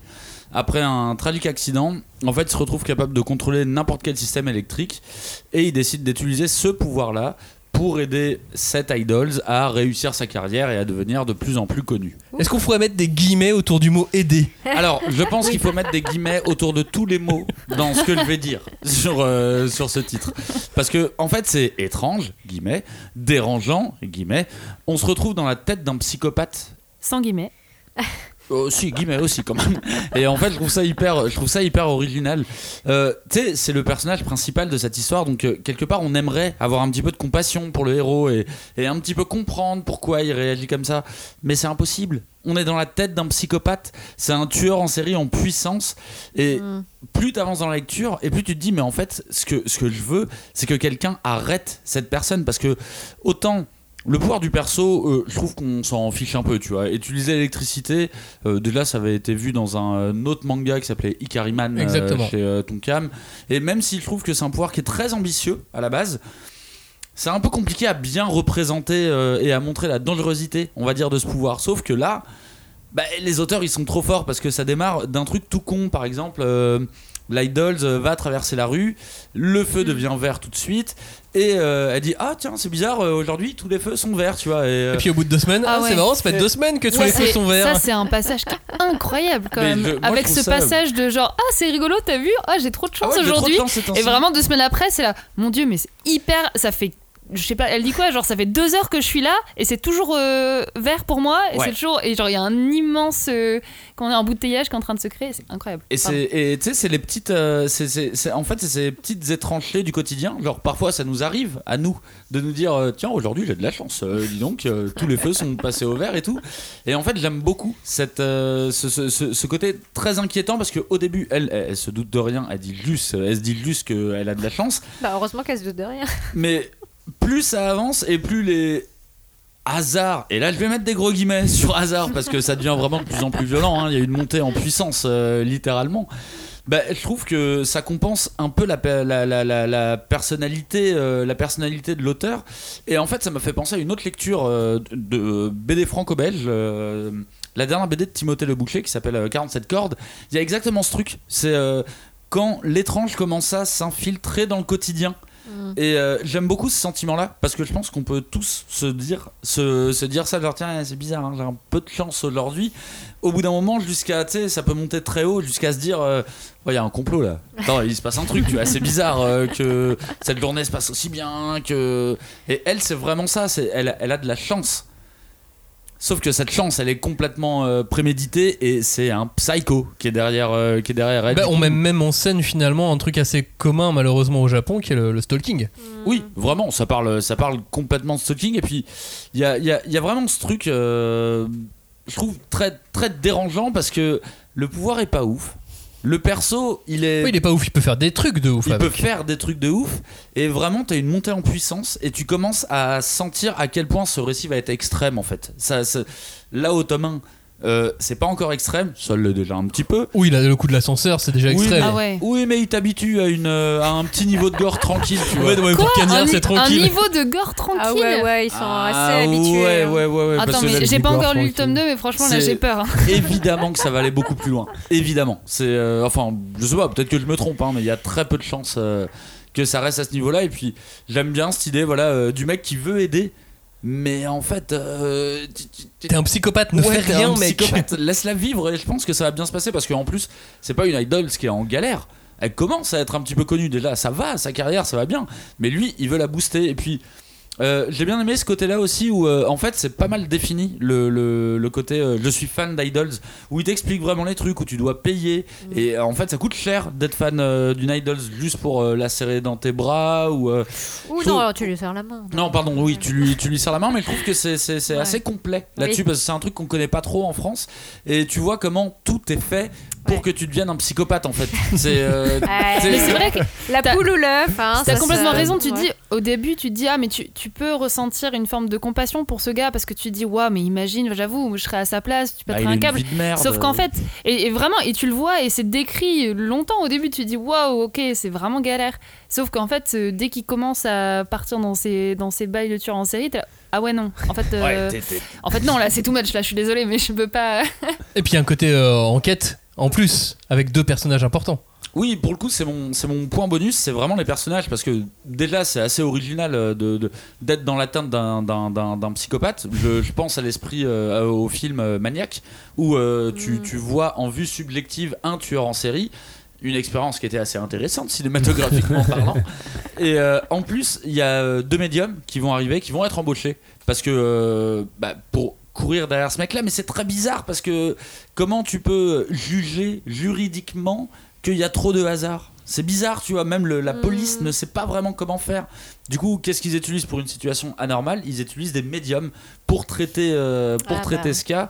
Speaker 5: Après un tragique accident, en fait, il se retrouve capable de contrôler n'importe quel système électrique, et il décide d'utiliser ce pouvoir-là pour aider cet idols à réussir sa carrière et à devenir de plus en plus connu.
Speaker 1: Est-ce qu'on pourrait mettre des guillemets autour du mot aider?
Speaker 5: Alors, je pense qu'il faut mettre des guillemets autour de tous les mots dans ce que je vais dire sur, euh, sur ce titre. Parce que, en fait, c'est étrange, guillemets, dérangeant, guillemets. On se retrouve dans la tête d'un psychopathe.
Speaker 2: Sans guillemets.
Speaker 5: Oh, si, guillemets aussi quand même. Et en fait, je trouve ça hyper, je trouve ça hyper original. Euh, tu sais, c'est le personnage principal de cette histoire, donc euh, quelque part, on aimerait avoir un petit peu de compassion pour le héros et, et un petit peu comprendre pourquoi il réagit comme ça. Mais c'est impossible. On est dans la tête d'un psychopathe. C'est un tueur en série en puissance. Et
Speaker 4: Mm.
Speaker 5: plus tu avances dans la lecture, et plus tu te dis, mais en fait, ce que, ce que je veux, c'est que quelqu'un arrête cette personne. Parce que autant. Le pouvoir du perso, euh, je trouve qu'on s'en fiche un peu, tu vois. Utiliser l'électricité, euh, déjà ça avait été vu dans un euh, autre manga qui s'appelait Ikariman euh, chez Tonkam. Et même si je trouve que c'est un pouvoir qui est très ambitieux à la base, c'est un peu compliqué à bien représenter et à montrer la dangerosité, on va dire, de ce pouvoir. Sauf que là, bah, les auteurs ils sont trop forts parce que ça démarre d'un truc tout con, par exemple. L'idols va traverser la rue, le feu devient vert tout de suite, et euh, elle dit Ah, tiens, c'est bizarre, euh, aujourd'hui tous les feux sont verts, tu vois. Et, euh,
Speaker 1: Et puis au bout de deux semaines,
Speaker 2: Ah
Speaker 1: ah,
Speaker 2: ouais.
Speaker 1: c'est marrant, ça fait deux semaines que tous
Speaker 2: Ouais,
Speaker 1: les feux sont verts.
Speaker 2: Ça, c'est un passage qui est incroyable quand
Speaker 5: Mais
Speaker 2: même.
Speaker 5: je- moi, je
Speaker 2: Avec ce
Speaker 5: ça-
Speaker 2: passage de genre, ah, c'est rigolo, t'as vu? Ah, j'ai trop de
Speaker 5: Ah
Speaker 2: chance
Speaker 5: ouais,
Speaker 2: aujourd'hui. Et vraiment, deux semaines après, c'est là, mon dieu, mais c'est hyper. Ça fait. Je sais pas, elle dit quoi Genre, ça fait deux heures que je suis là et c'est toujours euh, vert pour moi. Et
Speaker 5: Ouais.
Speaker 2: c'est toujours. Et genre, il y a un immense. euh, quand on a un embouteillage qui est en train de se créer, c'est incroyable.
Speaker 5: Et tu sais c'est les petites euh, c'est c'est- c'est- en fait c'est ces petites étrangetés du quotidien genre parfois ça nous arrive à nous de nous dire euh, tiens aujourd'hui j'ai de la chance euh, dis donc euh, tous les feux sont passés au vert et tout et en fait j'aime beaucoup cette euh, ce, ce- ce- ce côté très inquiétant parce que au début elle, elle, elle se doute de rien elle dit juste elle se dit juste qu'elle a de la chance
Speaker 4: Bah, heureusement qu'elle se doute de rien.
Speaker 5: mais plus ça avance et plus les hasards, et là je vais mettre des gros guillemets sur hasard parce que ça devient vraiment de plus en plus violent, hein. il y a une montée en puissance euh, littéralement. Bah, je trouve que ça compense un peu la, pe- la, la, la, la personnalité, euh, la personnalité de l'auteur. Et en fait, ça m'a fait penser à une autre lecture euh, de BD franco-belge. la dernière BD de Timothée Le Boucher qui s'appelle euh, 47 cordes. Il y a exactement ce truc. C'est quand l'étrange commence à s'infiltrer dans le quotidien. Et euh, j'aime beaucoup ce sentiment-là parce que je pense qu'on peut tous se dire, se, dire ça, genre tiens, c'est bizarre, hein, j'ai un peu de chance aujourd'hui. Au bout d'un moment, jusqu'à, tu sais, ça peut monter très haut, jusqu'à se dire, euh, il y a un complot là. Il se passe un truc, tu vois, c'est bizarre euh, que cette journée se passe aussi bien, que. Et elle, c'est vraiment ça, elle, elle a de la chance. Sauf que cette chance, elle est complètement euh, préméditée et c'est un psycho qui est derrière, euh, qui est derrière elle.
Speaker 1: Bah, on met même en scène finalement un truc assez commun malheureusement au Japon qui est le, le stalking.
Speaker 5: Oui, vraiment, ça parle, ça parle complètement de stalking. Et puis, il y a, il y a- il y a vraiment ce truc, euh, je trouve, très, très dérangeant parce que le pouvoir est pas ouf. Le perso, il est.
Speaker 1: Oui, il est pas ouf, il peut faire des trucs de ouf.
Speaker 5: Il peut faire des trucs de ouf et vraiment t'as une montée en puissance et tu commences à sentir à quel point ce récit va être extrême en fait. Ça, ça- là au tome 1, euh, c'est pas encore extrême, ça l'est déjà un petit peu.
Speaker 1: Oui, là, le coup de l'ascenseur, c'est déjà
Speaker 5: Oui,
Speaker 1: extrême.
Speaker 2: Ah ouais.
Speaker 5: Oui mais il t'habitue à, une, euh, à un petit niveau de gore tranquille tu vois.
Speaker 1: Ouais, pour c'est tranquille.
Speaker 2: un niveau de gore tranquille
Speaker 4: Ah ouais, ouais, ils sont
Speaker 5: Ah,
Speaker 4: assez habitués.
Speaker 5: Ouais,
Speaker 4: hein.
Speaker 5: ouais, ouais, ouais, parce
Speaker 2: Attends, mais j'ai pas encore lu le tome
Speaker 3: tranquille.
Speaker 2: 2, mais franchement, là, j'ai peur. hein.
Speaker 5: évidemment que ça va aller beaucoup plus loin. Évidemment. C'est euh, enfin, je sais pas, peut-être que je me trompe, hein, mais il y a très peu de chances euh, que ça reste à ce niveau-là. Et puis, j'aime bien cette idée, voilà, euh, du mec qui veut aider, mais en fait, euh,
Speaker 1: T'es un psychopathe, ne
Speaker 5: Ouais,
Speaker 1: fais rien,
Speaker 5: un
Speaker 1: mec.
Speaker 5: Laisse-la vivre et je pense que ça va bien se passer parce qu'en plus, c'est pas une idol qui est en galère. Elle commence à être un petit peu connue déjà, ça va, sa carrière, ça va bien. Mais lui, il veut la booster. Et puis, euh, j'ai bien aimé ce côté-là aussi où, euh, en fait, c'est pas mal défini le, le, le côté euh, je suis fan d'idols, où il t'explique vraiment les trucs, où tu dois payer. Et euh, en fait, ça coûte cher d'être fan euh, d'une idols juste pour euh, la serrer dans tes bras ou. euh,
Speaker 4: Ou non, alors tu lui serres la main.
Speaker 5: non, pardon, oui, tu lui, tu lui serres la main, mais je trouve que c'est,
Speaker 4: Ouais.
Speaker 5: assez complet là-dessus
Speaker 4: Oui.
Speaker 5: parce que c'est un truc qu'on connaît pas trop en France et tu vois comment tout est fait pour
Speaker 4: Ouais.
Speaker 5: que tu deviennes un psychopathe en fait. C'est, euh,
Speaker 4: Ouais.
Speaker 5: c'est-
Speaker 2: Mais c'est vrai que
Speaker 4: La poule ou l'œuf, hein,
Speaker 2: T'as complètement raison, tu
Speaker 4: ouais.
Speaker 2: dis au début, tu te dis ah mais tu, tu peux ressentir une forme de compassion pour ce gars parce que tu te dis waouh mais imagine, j'avoue, je serais à sa place, tu
Speaker 5: bah,
Speaker 2: pèterais
Speaker 5: a
Speaker 2: un câble. Sauf qu'en fait, et, et vraiment, et tu le vois, et c'est décrit longtemps au début, tu te dis waouh, ok, c'est vraiment galère. Sauf qu'en fait, euh, dès qu'il commence à partir dans ses, dans ses bails de tueur en série, t'es ah ouais, non. En fait, euh,
Speaker 5: Ouais,
Speaker 2: en fait non, là, c'est too much, là, je suis désolée, mais je peux pas.
Speaker 1: Et puis un côté euh, enquête en plus, avec deux personnages importants.
Speaker 5: Oui, pour le coup, c'est mon, c'est mon point bonus, c'est vraiment les personnages, parce que déjà, c'est assez original euh, de, de- d'être dans l'atteinte d'un, d'un, d'un- d'un psychopathe. Je, je pense à l'esprit, euh, au film euh, Maniac, où euh, tu, tu vois en vue subjective un tueur en série. Une expérience qui était assez intéressante cinématographiquement parlant. Et euh, en plus, il y a euh, deux médiums qui vont arriver, qui vont être embauchés. Parce que euh, bah, pour courir derrière ce mec-là, mais c'est très bizarre parce que comment tu peux juger juridiquement qu'il y a trop de hasard c'est bizarre, tu vois, même le- la police ne sait pas vraiment comment faire. Du coup, qu'est-ce qu'ils utilisent pour une situation anormale? Ils utilisent des médiums pour traiter, euh, pour
Speaker 2: Ah
Speaker 5: traiter
Speaker 2: bah.
Speaker 5: ce cas.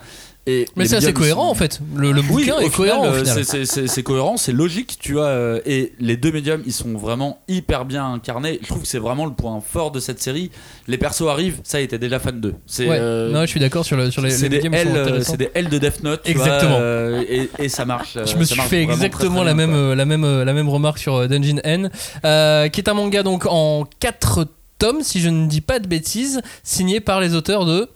Speaker 5: Et
Speaker 1: Mais
Speaker 5: les
Speaker 1: c'est cohérent en fait. Le, le bouquin est cohérent
Speaker 5: euh, c'est- cohérent, c'est logique, tu vois. euh, Et les deux médiums, ils sont vraiment hyper bien incarnés. Je trouve que c'est vraiment le point fort de cette série. Les persos arrivent, ça, était déjà fan d'eux. C'est
Speaker 1: Ouais.
Speaker 5: euh,
Speaker 1: Non, je suis d'accord sur, le, sur les, les
Speaker 5: des
Speaker 1: médiums
Speaker 5: c'est des L de Death Note,
Speaker 1: Exactement.
Speaker 5: vois, euh, et, et ça marche.
Speaker 1: Je me
Speaker 5: ça
Speaker 1: suis fait
Speaker 5: très,
Speaker 1: exactement
Speaker 5: très
Speaker 1: la,
Speaker 5: bien,
Speaker 1: même, la, même, la même remarque sur Dungeon N, euh, qui est un manga donc en 4 tomes, si je ne dis pas de bêtises, signé par les auteurs de.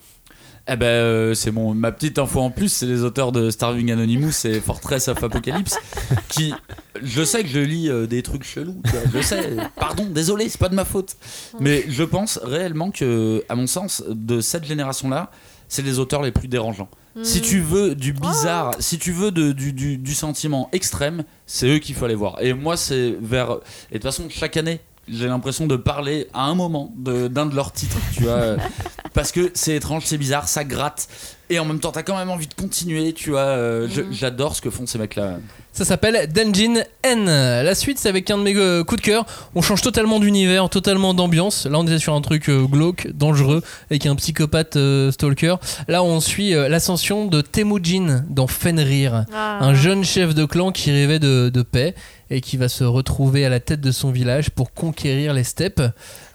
Speaker 5: Eh ben, euh, c'est mon ma petite info en plus, c'est les auteurs de Starving Anonymous et Fortress of Apocalypse qui je sais que je lis euh, des trucs chelous, tu vois, je sais. Pardon, désolé, c'est pas de ma faute. Mais je pense réellement que à mon sens de cette génération-là, c'est les auteurs les plus dérangeants. Si tu veux du bizarre, si tu veux de- du, du- du sentiment extrême, c'est eux qu'il faut aller voir. Et moi, c'est vers. Et de toute façon, chaque année, j'ai l'impression de parler à un moment de- d'un de, leurs titres, tu vois. Parce que c'est étrange, c'est bizarre, ça gratte. Et en même temps, t'as quand même envie de continuer, tu vois. euh, je- J'adore ce que font ces mecs-là.
Speaker 1: Ça s'appelle Dungeon N. La suite, c'est avec un de mes euh, coups de cœur. On change totalement d'univers, totalement d'ambiance. Là, on était sur un truc euh, glauque, dangereux, avec un psychopathe euh, stalker. Là, on suit euh, l'ascension de Temujin dans Fenrir.
Speaker 4: Ah.
Speaker 1: Un jeune chef de clan qui rêvait de, de paix et qui va se retrouver à la tête de son village pour conquérir les steppes.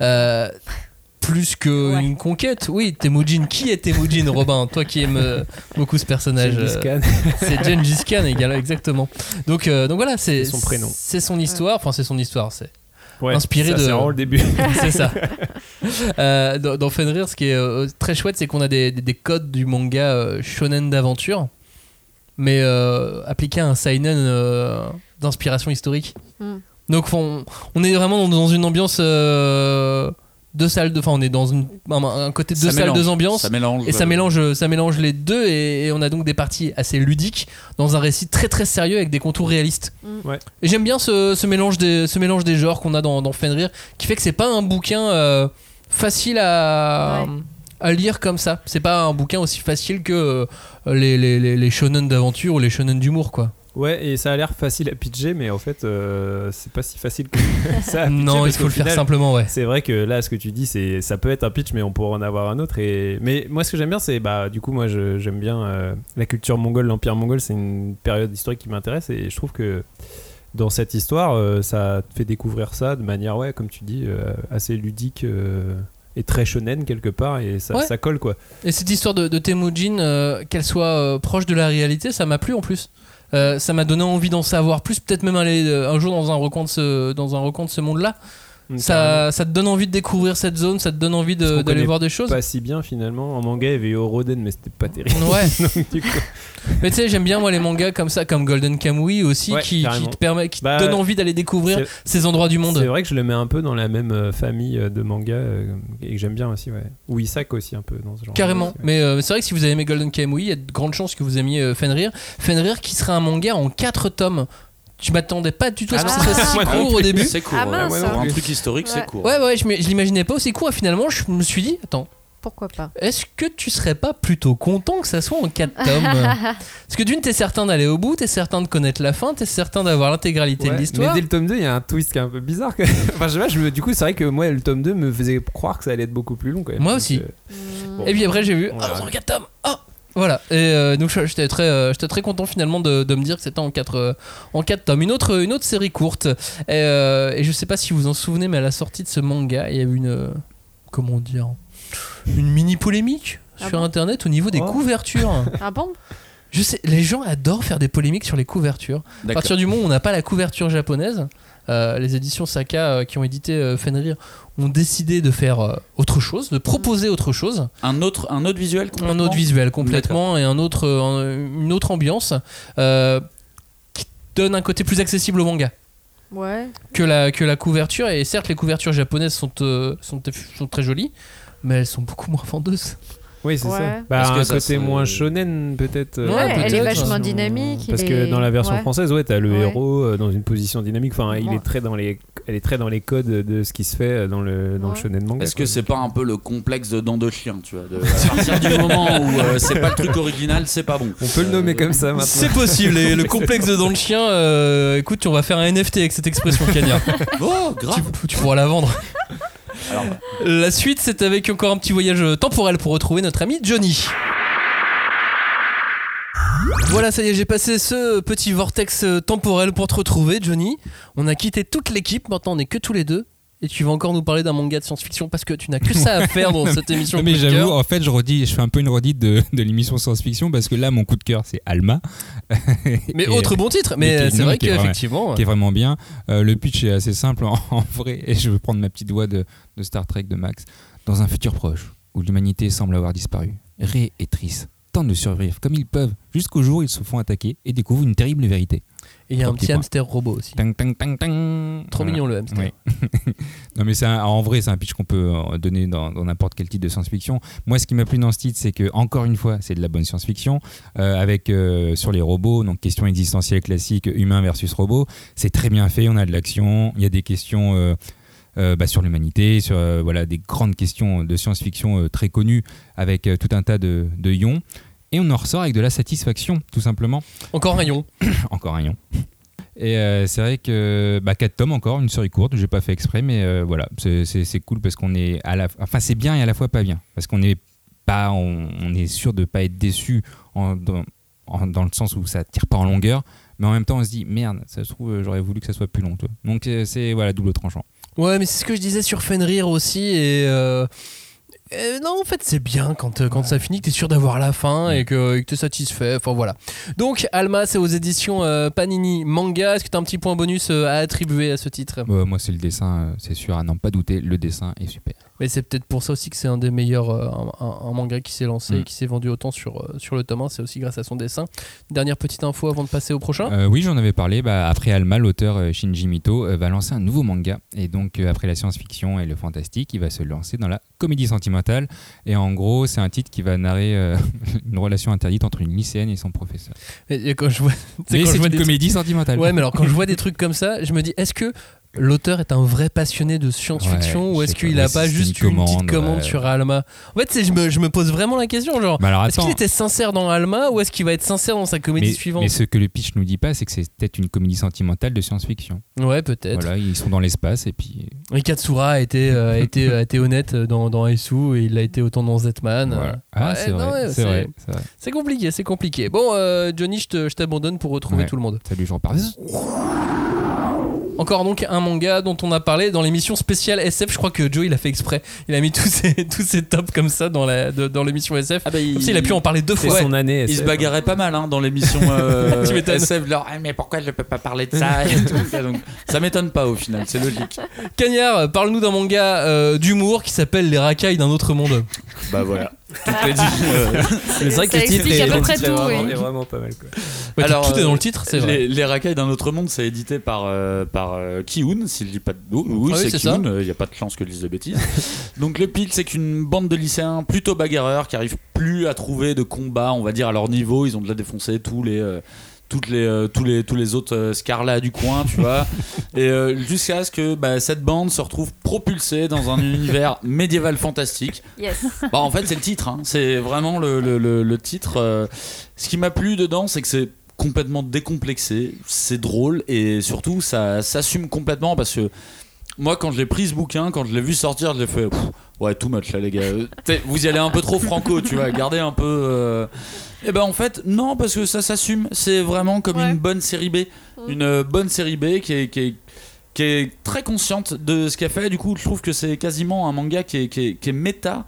Speaker 1: Euh, plus qu'une conquête, oui, Temujin. Qui est Temujin, Robin? Toi qui aimes euh, beaucoup ce personnage. Euh, c'est Gengis Khan également, exactement. Donc, euh, donc voilà, c'est
Speaker 3: son prénom.
Speaker 1: C'est son histoire. Enfin, c'est son histoire. C'est
Speaker 3: Ouais,
Speaker 1: inspiré
Speaker 3: ça,
Speaker 1: de.
Speaker 3: C'est vraiment le début.
Speaker 1: c'est ça. Euh, dans, dans Fenrir, ce qui est euh, très chouette, c'est qu'on a des, des- des codes du manga euh, shonen d'aventure, mais euh, appliqués à un seinen euh, d'inspiration historique.
Speaker 4: Mm.
Speaker 1: Donc on, on est vraiment dans, dans une ambiance euh, deux salles de, enfin on est dans une, un, côté de deux
Speaker 5: Ça
Speaker 1: salles,
Speaker 5: mélange,
Speaker 1: deux ambiances.
Speaker 5: ça mélange,
Speaker 1: et ça
Speaker 5: euh,
Speaker 1: mélange, ça mélange les deux et, et on a donc des parties assez ludiques dans un récit très très sérieux avec des contours réalistes.
Speaker 3: Ouais.
Speaker 1: Et j'aime bien ce, ce mélange des, ce mélange des genres qu'on a dans, dans Fenrir, qui fait que c'est pas un bouquin euh, facile à, à lire comme ça. C'est pas un bouquin aussi facile que euh, les, les, les, les shonen d'aventure ou les shonen d'humour, quoi.
Speaker 3: Ouais, et ça a l'air facile à pitcher, mais en fait, euh, c'est pas si facile que ça. à pitcher,
Speaker 1: Non,
Speaker 3: parce
Speaker 1: il faut le faire simplement, ouais.
Speaker 3: C'est vrai que là, ce que tu dis, c'est ça peut être un pitch, mais on pourrait en avoir un autre. Et mais moi, ce que j'aime bien, c'est bah du coup, moi, j'aime bien euh, la culture mongole, l'empire mongol. C'est une période historique qui m'intéresse, et je trouve que dans cette histoire, euh, ça te fait découvrir ça de manière, ouais, comme tu dis, euh, assez ludique. euh, et très shonen quelque part et ça,
Speaker 1: Ouais.
Speaker 3: ça colle quoi.
Speaker 1: Et cette histoire de, de Temujin, euh, qu'elle soit euh, proche de la réalité, ça m'a plu en plus. Euh, ça m'a donné envie d'en savoir plus, peut-être même aller euh, un jour dans un recoin de ce, dans un recoin de ce monde-là. Ça, te donne envie de découvrir cette zone, ça te donne envie de- d'aller voir des choses.
Speaker 3: Pas si bien finalement. En manga, il y avait Oroden, mais c'était pas terrible.
Speaker 1: Ouais.
Speaker 3: Donc, du coup,
Speaker 1: Mais tu sais, j'aime bien moi les mangas comme ça, comme Golden Kamuy aussi,
Speaker 3: Ouais,
Speaker 1: qui, te permet, qui
Speaker 3: Bah,
Speaker 1: te donne envie d'aller découvrir ces endroits du monde.
Speaker 3: C'est vrai que je le mets un peu dans la même euh, famille euh, de mangas euh, et que j'aime bien aussi, ouais. Ou Isaac aussi un peu dans ce genre.
Speaker 1: Carrément.
Speaker 3: aussi, ouais.
Speaker 1: Mais euh, c'est vrai que si vous avez aimé Golden Kamuy, il y a de grandes chances que vous aimiez euh, Fenrir. Fenrir qui sera un manga en 4 tomes. Tu m'attendais pas du tout à ce que
Speaker 4: Ah
Speaker 1: ça soit
Speaker 4: non.
Speaker 1: si court au début.
Speaker 5: C'est court.
Speaker 4: Ah
Speaker 5: ouais.
Speaker 4: mince.
Speaker 5: Pour un truc historique, c'est
Speaker 4: Ouais.
Speaker 5: court.
Speaker 1: Ouais, ouais, je je l'imaginais pas aussi court et finalement je me suis dit, attends,
Speaker 4: Pourquoi pas?
Speaker 1: Est-ce que tu serais pas plutôt content que ça soit en 4 tomes? Parce que d'une, t'es certain d'aller au bout, t'es certain de connaître la fin, t'es certain d'avoir l'intégralité
Speaker 3: Ouais,
Speaker 1: de l'histoire.
Speaker 3: Mais dès le tome 2, il y a un twist qui est un peu bizarre. quand même. enfin, je sais pas, je me- du coup, c'est vrai que moi, le tome 2 me faisait croire que ça allait être beaucoup plus long. Quand même.
Speaker 1: Moi
Speaker 3: Donc,
Speaker 1: aussi.
Speaker 3: euh, bon.
Speaker 1: Et puis après, j'ai vu, ah,
Speaker 3: verra.
Speaker 1: dans le 4 tomes, oh voilà, et euh, donc je- j'étais très, euh, j'étais très content finalement de, de me dire que c'était en 4 en quatre tomes. Une autre, une autre série courte, et, euh, et je sais pas si vous en souvenez, mais à la sortie de ce manga, il y a eu une, euh, comment dire, une mini polémique
Speaker 4: Ah
Speaker 1: sur
Speaker 4: bon
Speaker 1: internet au niveau des
Speaker 3: Oh.
Speaker 1: couvertures.
Speaker 4: Ah bon?
Speaker 1: Je sais, les gens adorent faire des polémiques sur les couvertures. À partir du moment où on n'a pas la couverture japonaise, euh, les éditions Saka euh, qui ont édité euh, Fenrir ont décidé de faire euh, autre chose, de proposer autre chose,
Speaker 5: Un autre, un autre visuel
Speaker 1: un
Speaker 5: complètement
Speaker 1: autre visuel complètement et un autre, une autre ambiance euh, qui donne un côté plus accessible au manga.
Speaker 4: Ouais.
Speaker 1: que la, que la couverture. Et certes, les couvertures japonaises sont, euh, sont, sont très jolies, mais elles sont beaucoup moins vendeuses.
Speaker 3: Oui, c'est
Speaker 4: Ouais.
Speaker 3: ça. Bah,
Speaker 5: que
Speaker 3: un
Speaker 5: ça
Speaker 3: côté moins shonen, peut-être. euh,
Speaker 1: Ouais,
Speaker 4: Ouais, elle est vachement dynamique.
Speaker 3: Parce
Speaker 4: il
Speaker 3: que
Speaker 4: est-
Speaker 3: dans la version
Speaker 4: ouais.
Speaker 3: française, ouais, t'as le
Speaker 4: Ouais.
Speaker 3: héros euh, dans une position dynamique. Enfin, il
Speaker 4: Ouais.
Speaker 3: est très dans les, elle est très dans les codes de ce qui se fait dans le dans le
Speaker 4: Ouais.
Speaker 3: shonen manga.
Speaker 5: Est-ce
Speaker 3: quoi.
Speaker 5: que c'est pas un peu le complexe de dents de chien, tu vois de, À partir du moment où euh, c'est pas le truc original, c'est pas bon.
Speaker 3: On peut le nommer comme ça maintenant.
Speaker 1: C'est possible, et le complexe de dans le chien, euh, écoute, on va faire un NFT avec cette expression, Cagnard.
Speaker 5: Oh, grave.
Speaker 1: tu, tu pourras la vendre. La suite, c'est avec encore un petit voyage temporel pour retrouver notre ami Johnny. Voilà, ça y est, j'ai passé ce petit vortex euh, temporel pour te retrouver, Johnny. On a quitté toute l'équipe, maintenant on est que tous les deux. Et tu vas encore nous parler d'un manga de science-fiction parce que tu n'as que ça à faire dans cette émission.
Speaker 10: Non, mais j'avoue, en fait, je redis, je fais un peu une redite de, de l'émission science-fiction parce que là, mon coup de cœur, c'est Alma.
Speaker 1: Mais
Speaker 10: Et-
Speaker 1: autre bon titre, mais euh, c'est vrai qu'effectivement.
Speaker 10: qui est vraiment bien. Euh, le pitch est assez simple en, en vrai, et je veux prendre ma petite voix de, de Star Trek de Max. Dans un futur proche, où l'humanité semble avoir disparu, Ray et Triss tentent de survivre comme ils peuvent, jusqu'au jour où ils se font attaquer et découvrent une terrible vérité.
Speaker 1: Et il y a un petit hamster robot aussi.
Speaker 10: Tang, tang, tang, tang.
Speaker 1: Trop
Speaker 10: Voilà.
Speaker 1: mignon le hamster.
Speaker 10: Oui. non mais c'est en vrai c'est un pitch qu'on peut euh, donner dans n'importe quel titre de science-fiction. Moi ce qui m'a plu dans ce titre c'est que encore une fois c'est de la bonne science-fiction euh, avec euh, sur les robots donc question existentielle classique humain versus robot. C'est très bien fait, on a de l'action, il y a des questions euh, euh, bah, sur l'humanité, sur euh, voilà des grandes questions de science-fiction euh, très connues avec tout un tas de, de ions. Et on en ressort avec de la satisfaction, tout simplement.
Speaker 1: Encore un ion.
Speaker 10: encore un ion. Et euh, c'est vrai que bah, 4 tomes encore, une série courte, j'ai pas fait exprès, mais euh, voilà, c'est- cool parce qu'on est à la, enfin c'est bien et à la fois pas bien, parce qu'on est pas, on, on est sûr de pas être déçu en, dans, en- dans le sens où ça tire pas en longueur, mais en même temps on se dit merde, ça se trouve euh, j'aurais voulu que ça soit plus long. Donc c'est voilà double tranchant.
Speaker 1: Ouais, mais c'est ce que je disais sur Fenrir aussi. Et euh, euh, non, en fait, c'est bien quand, euh, quand ça finit, que t'es sûr d'avoir la fin et que, que t'es satisfait. Enfin voilà. Donc, Alma, c'est aux éditions euh, Panini Manga. Est-ce que t'as un petit point bonus à attribuer à ce titre?
Speaker 10: Moi c'est le dessin, c'est sûr, à n'en pas douter, le dessin est super.
Speaker 1: Mais c'est peut-être pour ça aussi que c'est un des meilleurs euh, un, manga qui s'est lancé
Speaker 10: Mm.
Speaker 1: et qui s'est vendu autant sur, euh, sur le tome 1. C'est aussi grâce à son dessin. Dernière petite info avant de passer au prochain.
Speaker 10: Euh, oui, j'en avais parlé. Bah, après Alma, l'auteur euh, Shinji Mito va lancer un nouveau manga. Et donc, après la science-fiction et le fantastique, il va se lancer dans la comédie sentimentale. Et en gros, c'est un titre qui va narrer une relation interdite entre une lycéenne et son professeur.
Speaker 1: Et, et quand je vois,
Speaker 10: Mais
Speaker 1: quand je
Speaker 10: c'est
Speaker 1: vois
Speaker 10: une
Speaker 1: des
Speaker 10: comédie sentimentale.
Speaker 1: Ouais, mais alors quand je vois des trucs comme ça, je me dis, est-ce que l'auteur est un vrai passionné de science-fiction
Speaker 10: Ouais,
Speaker 1: ou est-ce qu'il a pas juste
Speaker 10: une
Speaker 1: une petite
Speaker 10: commande,
Speaker 1: commande
Speaker 10: ouais.
Speaker 1: sur Alma? En fait, je me, je me pose vraiment la question, genre, est-ce qu'il était sincère dans Alma ou est-ce qu'il va être sincère dans sa comédie
Speaker 10: Mais,
Speaker 1: suivante?
Speaker 10: mais ce que le pitch nous dit pas, c'est que c'est peut-être une comédie sentimentale de science-fiction.
Speaker 1: Ouais, peut-être.
Speaker 10: Voilà, ils sont dans l'espace et puis.
Speaker 1: Et Katsura a été, euh, a été, a été honnête dans, dans et il l'a été autant dans Zetman.
Speaker 10: voilà. Ah,
Speaker 1: Ouais,
Speaker 10: c'est vrai, c'est
Speaker 1: compliqué, c'est compliqué. Bon, euh, Johnny, je t'abandonne pour retrouver tout le monde.
Speaker 10: Salut Jean Parle.
Speaker 1: Encore donc un manga dont on a parlé dans l'émission spéciale SF. Je crois que Joe il a fait exprès. Il a mis tous ses, tous ses tops comme ça dans la de- dans l'émission SF.
Speaker 5: Ah bah, il,
Speaker 1: Comme ça, il a pu en parler deux
Speaker 3: C'est
Speaker 1: fois.
Speaker 3: son année.
Speaker 5: il se bagarrait pas mal hein, dans l'émission euh. SF. Genre, Ah, mais pourquoi je peux pas parler de ça et tout. Donc, Ça m'étonne pas au final, c'est logique.
Speaker 1: Cagnard, parle-nous d'un manga euh, d'humour qui s'appelle Les racailles d'un autre monde.
Speaker 5: Bah voilà. Tout est dit. Euh,
Speaker 3: C'est vrai que le titre est,
Speaker 2: à peu près tout,
Speaker 3: vraiment,
Speaker 2: oui.
Speaker 3: est vraiment pas mal. Quoi.
Speaker 1: Ouais,
Speaker 5: Alors,
Speaker 1: tout est
Speaker 5: euh,
Speaker 1: dans le titre, c'est vrai.
Speaker 5: Les, les racailles d'un autre monde, c'est édité par, euh, par euh, Ki-hoon, s'il dit pas de. Oui,
Speaker 1: Ah oui,
Speaker 5: c'est. Ki-hoon, il n'y a pas de chance que je dise de bêtises. Donc le pitch, c'est qu'une bande de lycéens plutôt bagarreurs qui arrivent plus à trouver de combat, on va dire, à leur niveau. Ils ont déjà défoncé tous les. euh, toutes les, euh, tous, les, tous les autres euh, Scarla du coin, tu vois. Et euh, jusqu'à ce que bah, cette bande se retrouve propulsée dans un univers médiéval fantastique.
Speaker 2: Yes.
Speaker 5: Bah, en fait, c'est le titre. hein. C'est vraiment le, le- le- le titre. euh. Ce qui m'a plu dedans, c'est que c'est complètement décomplexé, c'est drôle et surtout ça s'assume complètement parce que moi, quand je l'ai pris ce bouquin, quand je l'ai vu sortir, je l'ai fait. pff, ouais, too much là, les gars. T'sais, Vous y allez un peu trop franco, tu vois. Gardez un peu. Et ben en fait, non, parce que ça s'assume. C'est vraiment comme
Speaker 2: Ouais.
Speaker 5: une bonne série B. Une euh, bonne série B qui est, qui est, qui est très consciente de ce qu'elle fait. Du coup, je trouve que c'est quasiment un manga qui est, qui est, qui est méta.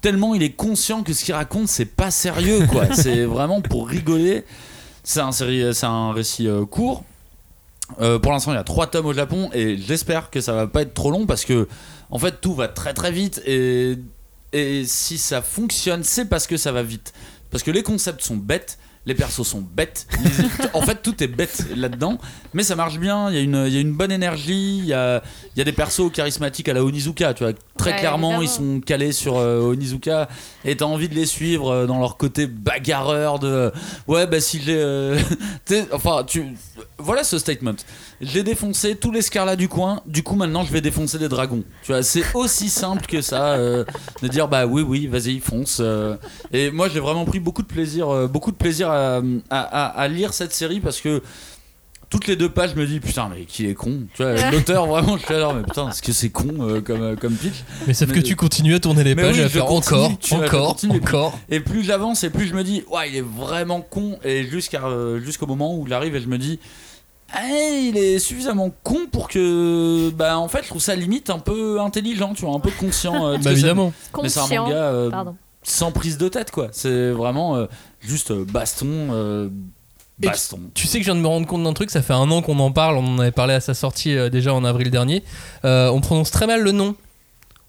Speaker 5: Tellement il est conscient que ce qu'il raconte, c'est pas sérieux, quoi. c'est vraiment pour rigoler. C'est un, série, c'est un récit euh, court. Euh, pour l'instant, il y a trois tomes au Japon et j'espère que ça va pas être trop long parce que en fait tout va très très vite et, et si ça fonctionne, c'est parce que ça va vite. Parce que les concepts sont bêtes, Les persos sont bêtes. En fait, tout est bête là-dedans. Mais ça marche bien. Il y, a une- il y a une bonne énergie. Il y a, il y a des persos charismatiques à la Onizuka. Tu vois. Très
Speaker 4: Ouais,
Speaker 5: clairement, ils sont calés sur euh, Onizuka. Et t'as envie de les suivre euh, dans leur côté bagarreur de. Ouais, bah si j'ai. euh, enfin, tu. Voilà ce statement. J'ai défoncé tous les scarlats du coin. Du coup, maintenant, je vais défoncer des dragons. Tu vois, c'est aussi simple que ça. euh, de dire, bah oui, oui, vas-y, fonce. euh. Et moi, j'ai vraiment pris beaucoup de plaisir, euh, beaucoup de plaisir à, à- à- à lire cette série parce que toutes les deux pages, je me dis putain, mais qui est con. Tu vois, l'auteur vraiment, je suis là, mais putain, est-ce que c'est con euh, comme euh, comme pitch?
Speaker 1: Mais sauf
Speaker 5: Mais-
Speaker 1: que tu continues à tourner les
Speaker 5: Mais
Speaker 1: pages
Speaker 5: oui,
Speaker 1: et à
Speaker 5: je
Speaker 1: faire
Speaker 5: continue,
Speaker 1: encore,
Speaker 5: tu vois, je
Speaker 1: encore,
Speaker 5: continue.
Speaker 1: encore.
Speaker 5: Et plus j'avance et plus je me dis, ouais, il est vraiment con. Et jusqu'à euh, jusqu'au moment où il arrive et je me dis, ah, il est suffisamment con pour que, bah, en fait, je trouve ça limite un peu intelligent, tu vois, un peu conscient. euh,
Speaker 1: Bah évidemment.
Speaker 5: Mais c'est un manga euh,
Speaker 4: Pardon.
Speaker 5: sans prise de tête, quoi. C'est vraiment euh, juste euh, baston, euh, baston.
Speaker 1: Tu sais que je viens de me rendre compte d'un truc, ça fait un an qu'on en parle, on en avait parlé à sa sortie euh, déjà en avril dernier. Euh, on prononce très mal le nom.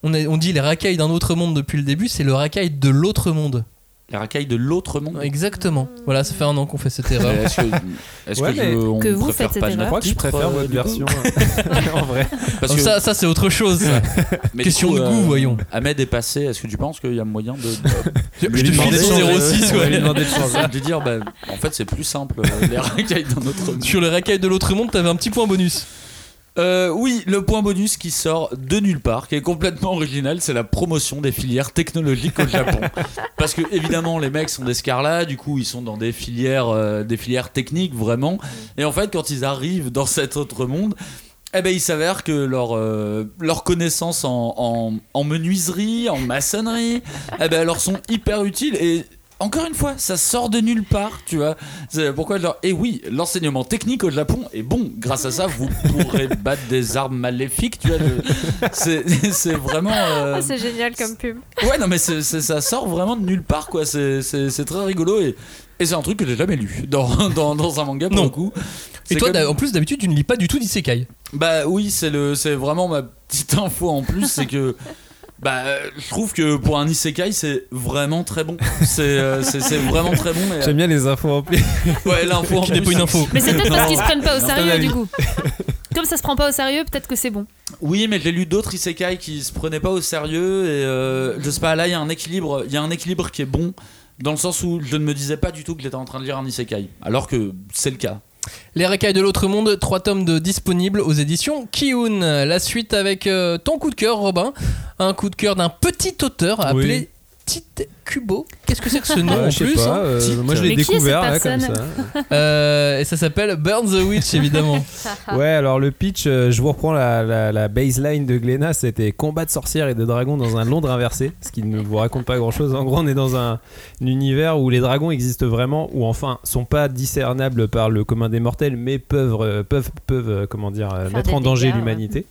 Speaker 1: On, est- on dit les racailles d'un autre monde depuis le début, c'est le racaille de l'autre monde.
Speaker 5: Les racailles de l'autre monde.
Speaker 1: Exactement. Voilà, ça fait un an qu'on fait cette erreur.
Speaker 5: Est-ce que, est-ce
Speaker 3: Ouais,
Speaker 5: que, je- on
Speaker 2: Que vous
Speaker 5: préfère
Speaker 2: faites
Speaker 5: pas
Speaker 2: cette
Speaker 5: le
Speaker 3: Je crois que je préfère
Speaker 5: euh,
Speaker 3: votre
Speaker 5: coup
Speaker 3: version en vrai.
Speaker 5: Parce que-
Speaker 1: ça, ça c'est autre chose.
Speaker 5: mais
Speaker 1: question
Speaker 5: coup,
Speaker 1: de goût,
Speaker 5: euh,
Speaker 1: voyons.
Speaker 5: Ahmed est passé. Est-ce que tu penses qu'il y a moyen de,
Speaker 1: Je
Speaker 5: lui
Speaker 1: te
Speaker 5: demander
Speaker 1: file
Speaker 5: de changer,
Speaker 1: 06,
Speaker 5: euh,
Speaker 1: ouais.
Speaker 3: lui demander de changer.
Speaker 5: de lui dire, bah, en fait, c'est plus simple. euh, Les racailles d'un autre monde.
Speaker 1: Sur les racailles de l'autre monde, t'avais un petit point bonus.
Speaker 5: Euh, oui, le point bonus qui sort de nulle part, qui est complètement original, c'est la promotion des filières technologiques au Japon. Parce que évidemment, les mecs sont des scarlats, du coup, ils sont dans des filières, euh, des filières techniques vraiment. Et en fait, quand ils arrivent dans cet autre monde, eh ben, il s'avère que leur, euh, leur connaissance en, en, en menuiserie, en maçonnerie, eh ben, leur sont hyper utiles et encore une fois, ça sort de nulle part, tu vois. C'est pourquoi genre, et oui, l'enseignement technique au Japon est bon. Grâce à ça, vous pourrez battre des armes maléfiques, tu vois. je- C'est vraiment. euh,
Speaker 4: Ah, c'est génial comme pub.
Speaker 5: Ouais, non, mais ça sort vraiment de nulle part, quoi. C'est très rigolo et, et c'est un truc que j'ai jamais lu dans, dans, dans un manga pour
Speaker 1: Non.
Speaker 5: le coup.
Speaker 1: Et
Speaker 5: C'est
Speaker 1: toi,
Speaker 5: comme-
Speaker 1: en plus, d'habitude, tu ne lis pas du tout d'Isekai.
Speaker 5: bah oui, c'est le, c'est vraiment ma petite info en plus, c'est que bah euh, je trouve que pour un isekai c'est vraiment très bon. C'est euh, c'est c'est vraiment très bon. Et,
Speaker 3: J'aime bien les infos en plus.
Speaker 5: ouais, l'info en
Speaker 1: Qui n'est
Speaker 5: plus,
Speaker 1: pas une info.
Speaker 2: Mais c'est peut-être parce qu'ils se prennent pas au sérieux du coup. Comme ça se prend pas au sérieux, peut-être que c'est bon.
Speaker 5: Oui, mais j'ai lu d'autres isekai qui se prenaient pas au sérieux et euh, je sais pas. Là, il y a un équilibre, il y a un équilibre qui est bon dans le sens où je ne me disais pas du tout que j'étais en train de lire un isekai, alors que c'est le cas.
Speaker 1: Les racailles de l'autre monde, trois tomes de disponibles aux éditions Kiun. La suite avec euh, ton coup de cœur, Robin. Un coup de cœur d'un petit auteur appelé
Speaker 3: Oui.
Speaker 1: Tite Kubo. Qu'est-ce que c'est que ce nom
Speaker 3: Ouais,
Speaker 1: en plus
Speaker 3: pas,
Speaker 1: hein
Speaker 3: euh, moi je l'ai découvert là comme ça.
Speaker 1: Euh, Et ça s'appelle Burn the Witch, évidemment.
Speaker 3: Ouais, alors le pitch, euh, je vous reprends la, la, la baseline de Glénat, c'était combat de sorcières et de dragons dans un Londres inversé, ce qui ne vous raconte pas grand chose. En gros, on est dans un, un univers où les dragons existent vraiment, ou enfin sont pas discernables par le commun des mortels, mais peuvent, euh, peuvent, peuvent euh, comment dire, euh,
Speaker 4: Faire
Speaker 3: mettre en danger
Speaker 4: dégâts, ouais.
Speaker 3: l'humanité.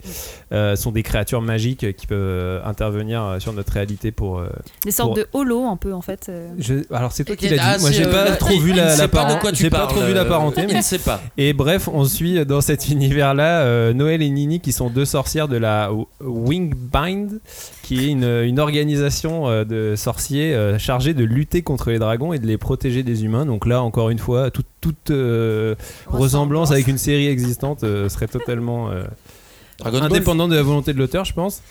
Speaker 3: Euh, sont des créatures magiques qui peuvent intervenir sur notre réalité pour. euh,
Speaker 2: Des sortes
Speaker 3: Pour-
Speaker 2: de holo un peu en fait. euh.
Speaker 3: je- Alors c'est toi qui l'as dit.
Speaker 5: ah,
Speaker 3: Moi j'ai
Speaker 5: euh,
Speaker 3: pas
Speaker 5: là,
Speaker 3: trop vu la, la
Speaker 5: sait pas
Speaker 3: J'ai pas
Speaker 5: parles,
Speaker 3: trop vu la
Speaker 5: euh,
Speaker 3: parenté,
Speaker 5: Il
Speaker 3: mais
Speaker 5: ne sait pas.
Speaker 3: et bref, on suit dans cet univers-là euh, Noël et Nini qui sont deux sorcières de la Wingbind, qui est une, une organisation euh, de sorciers euh, chargée de lutter contre les dragons et de les protéger des humains. Donc là, encore une fois, toute, toute, euh, ressemblance avec une série existante euh, serait totalement euh,
Speaker 5: Dragon Ball.
Speaker 3: indépendant de la volonté de l'auteur, je pense.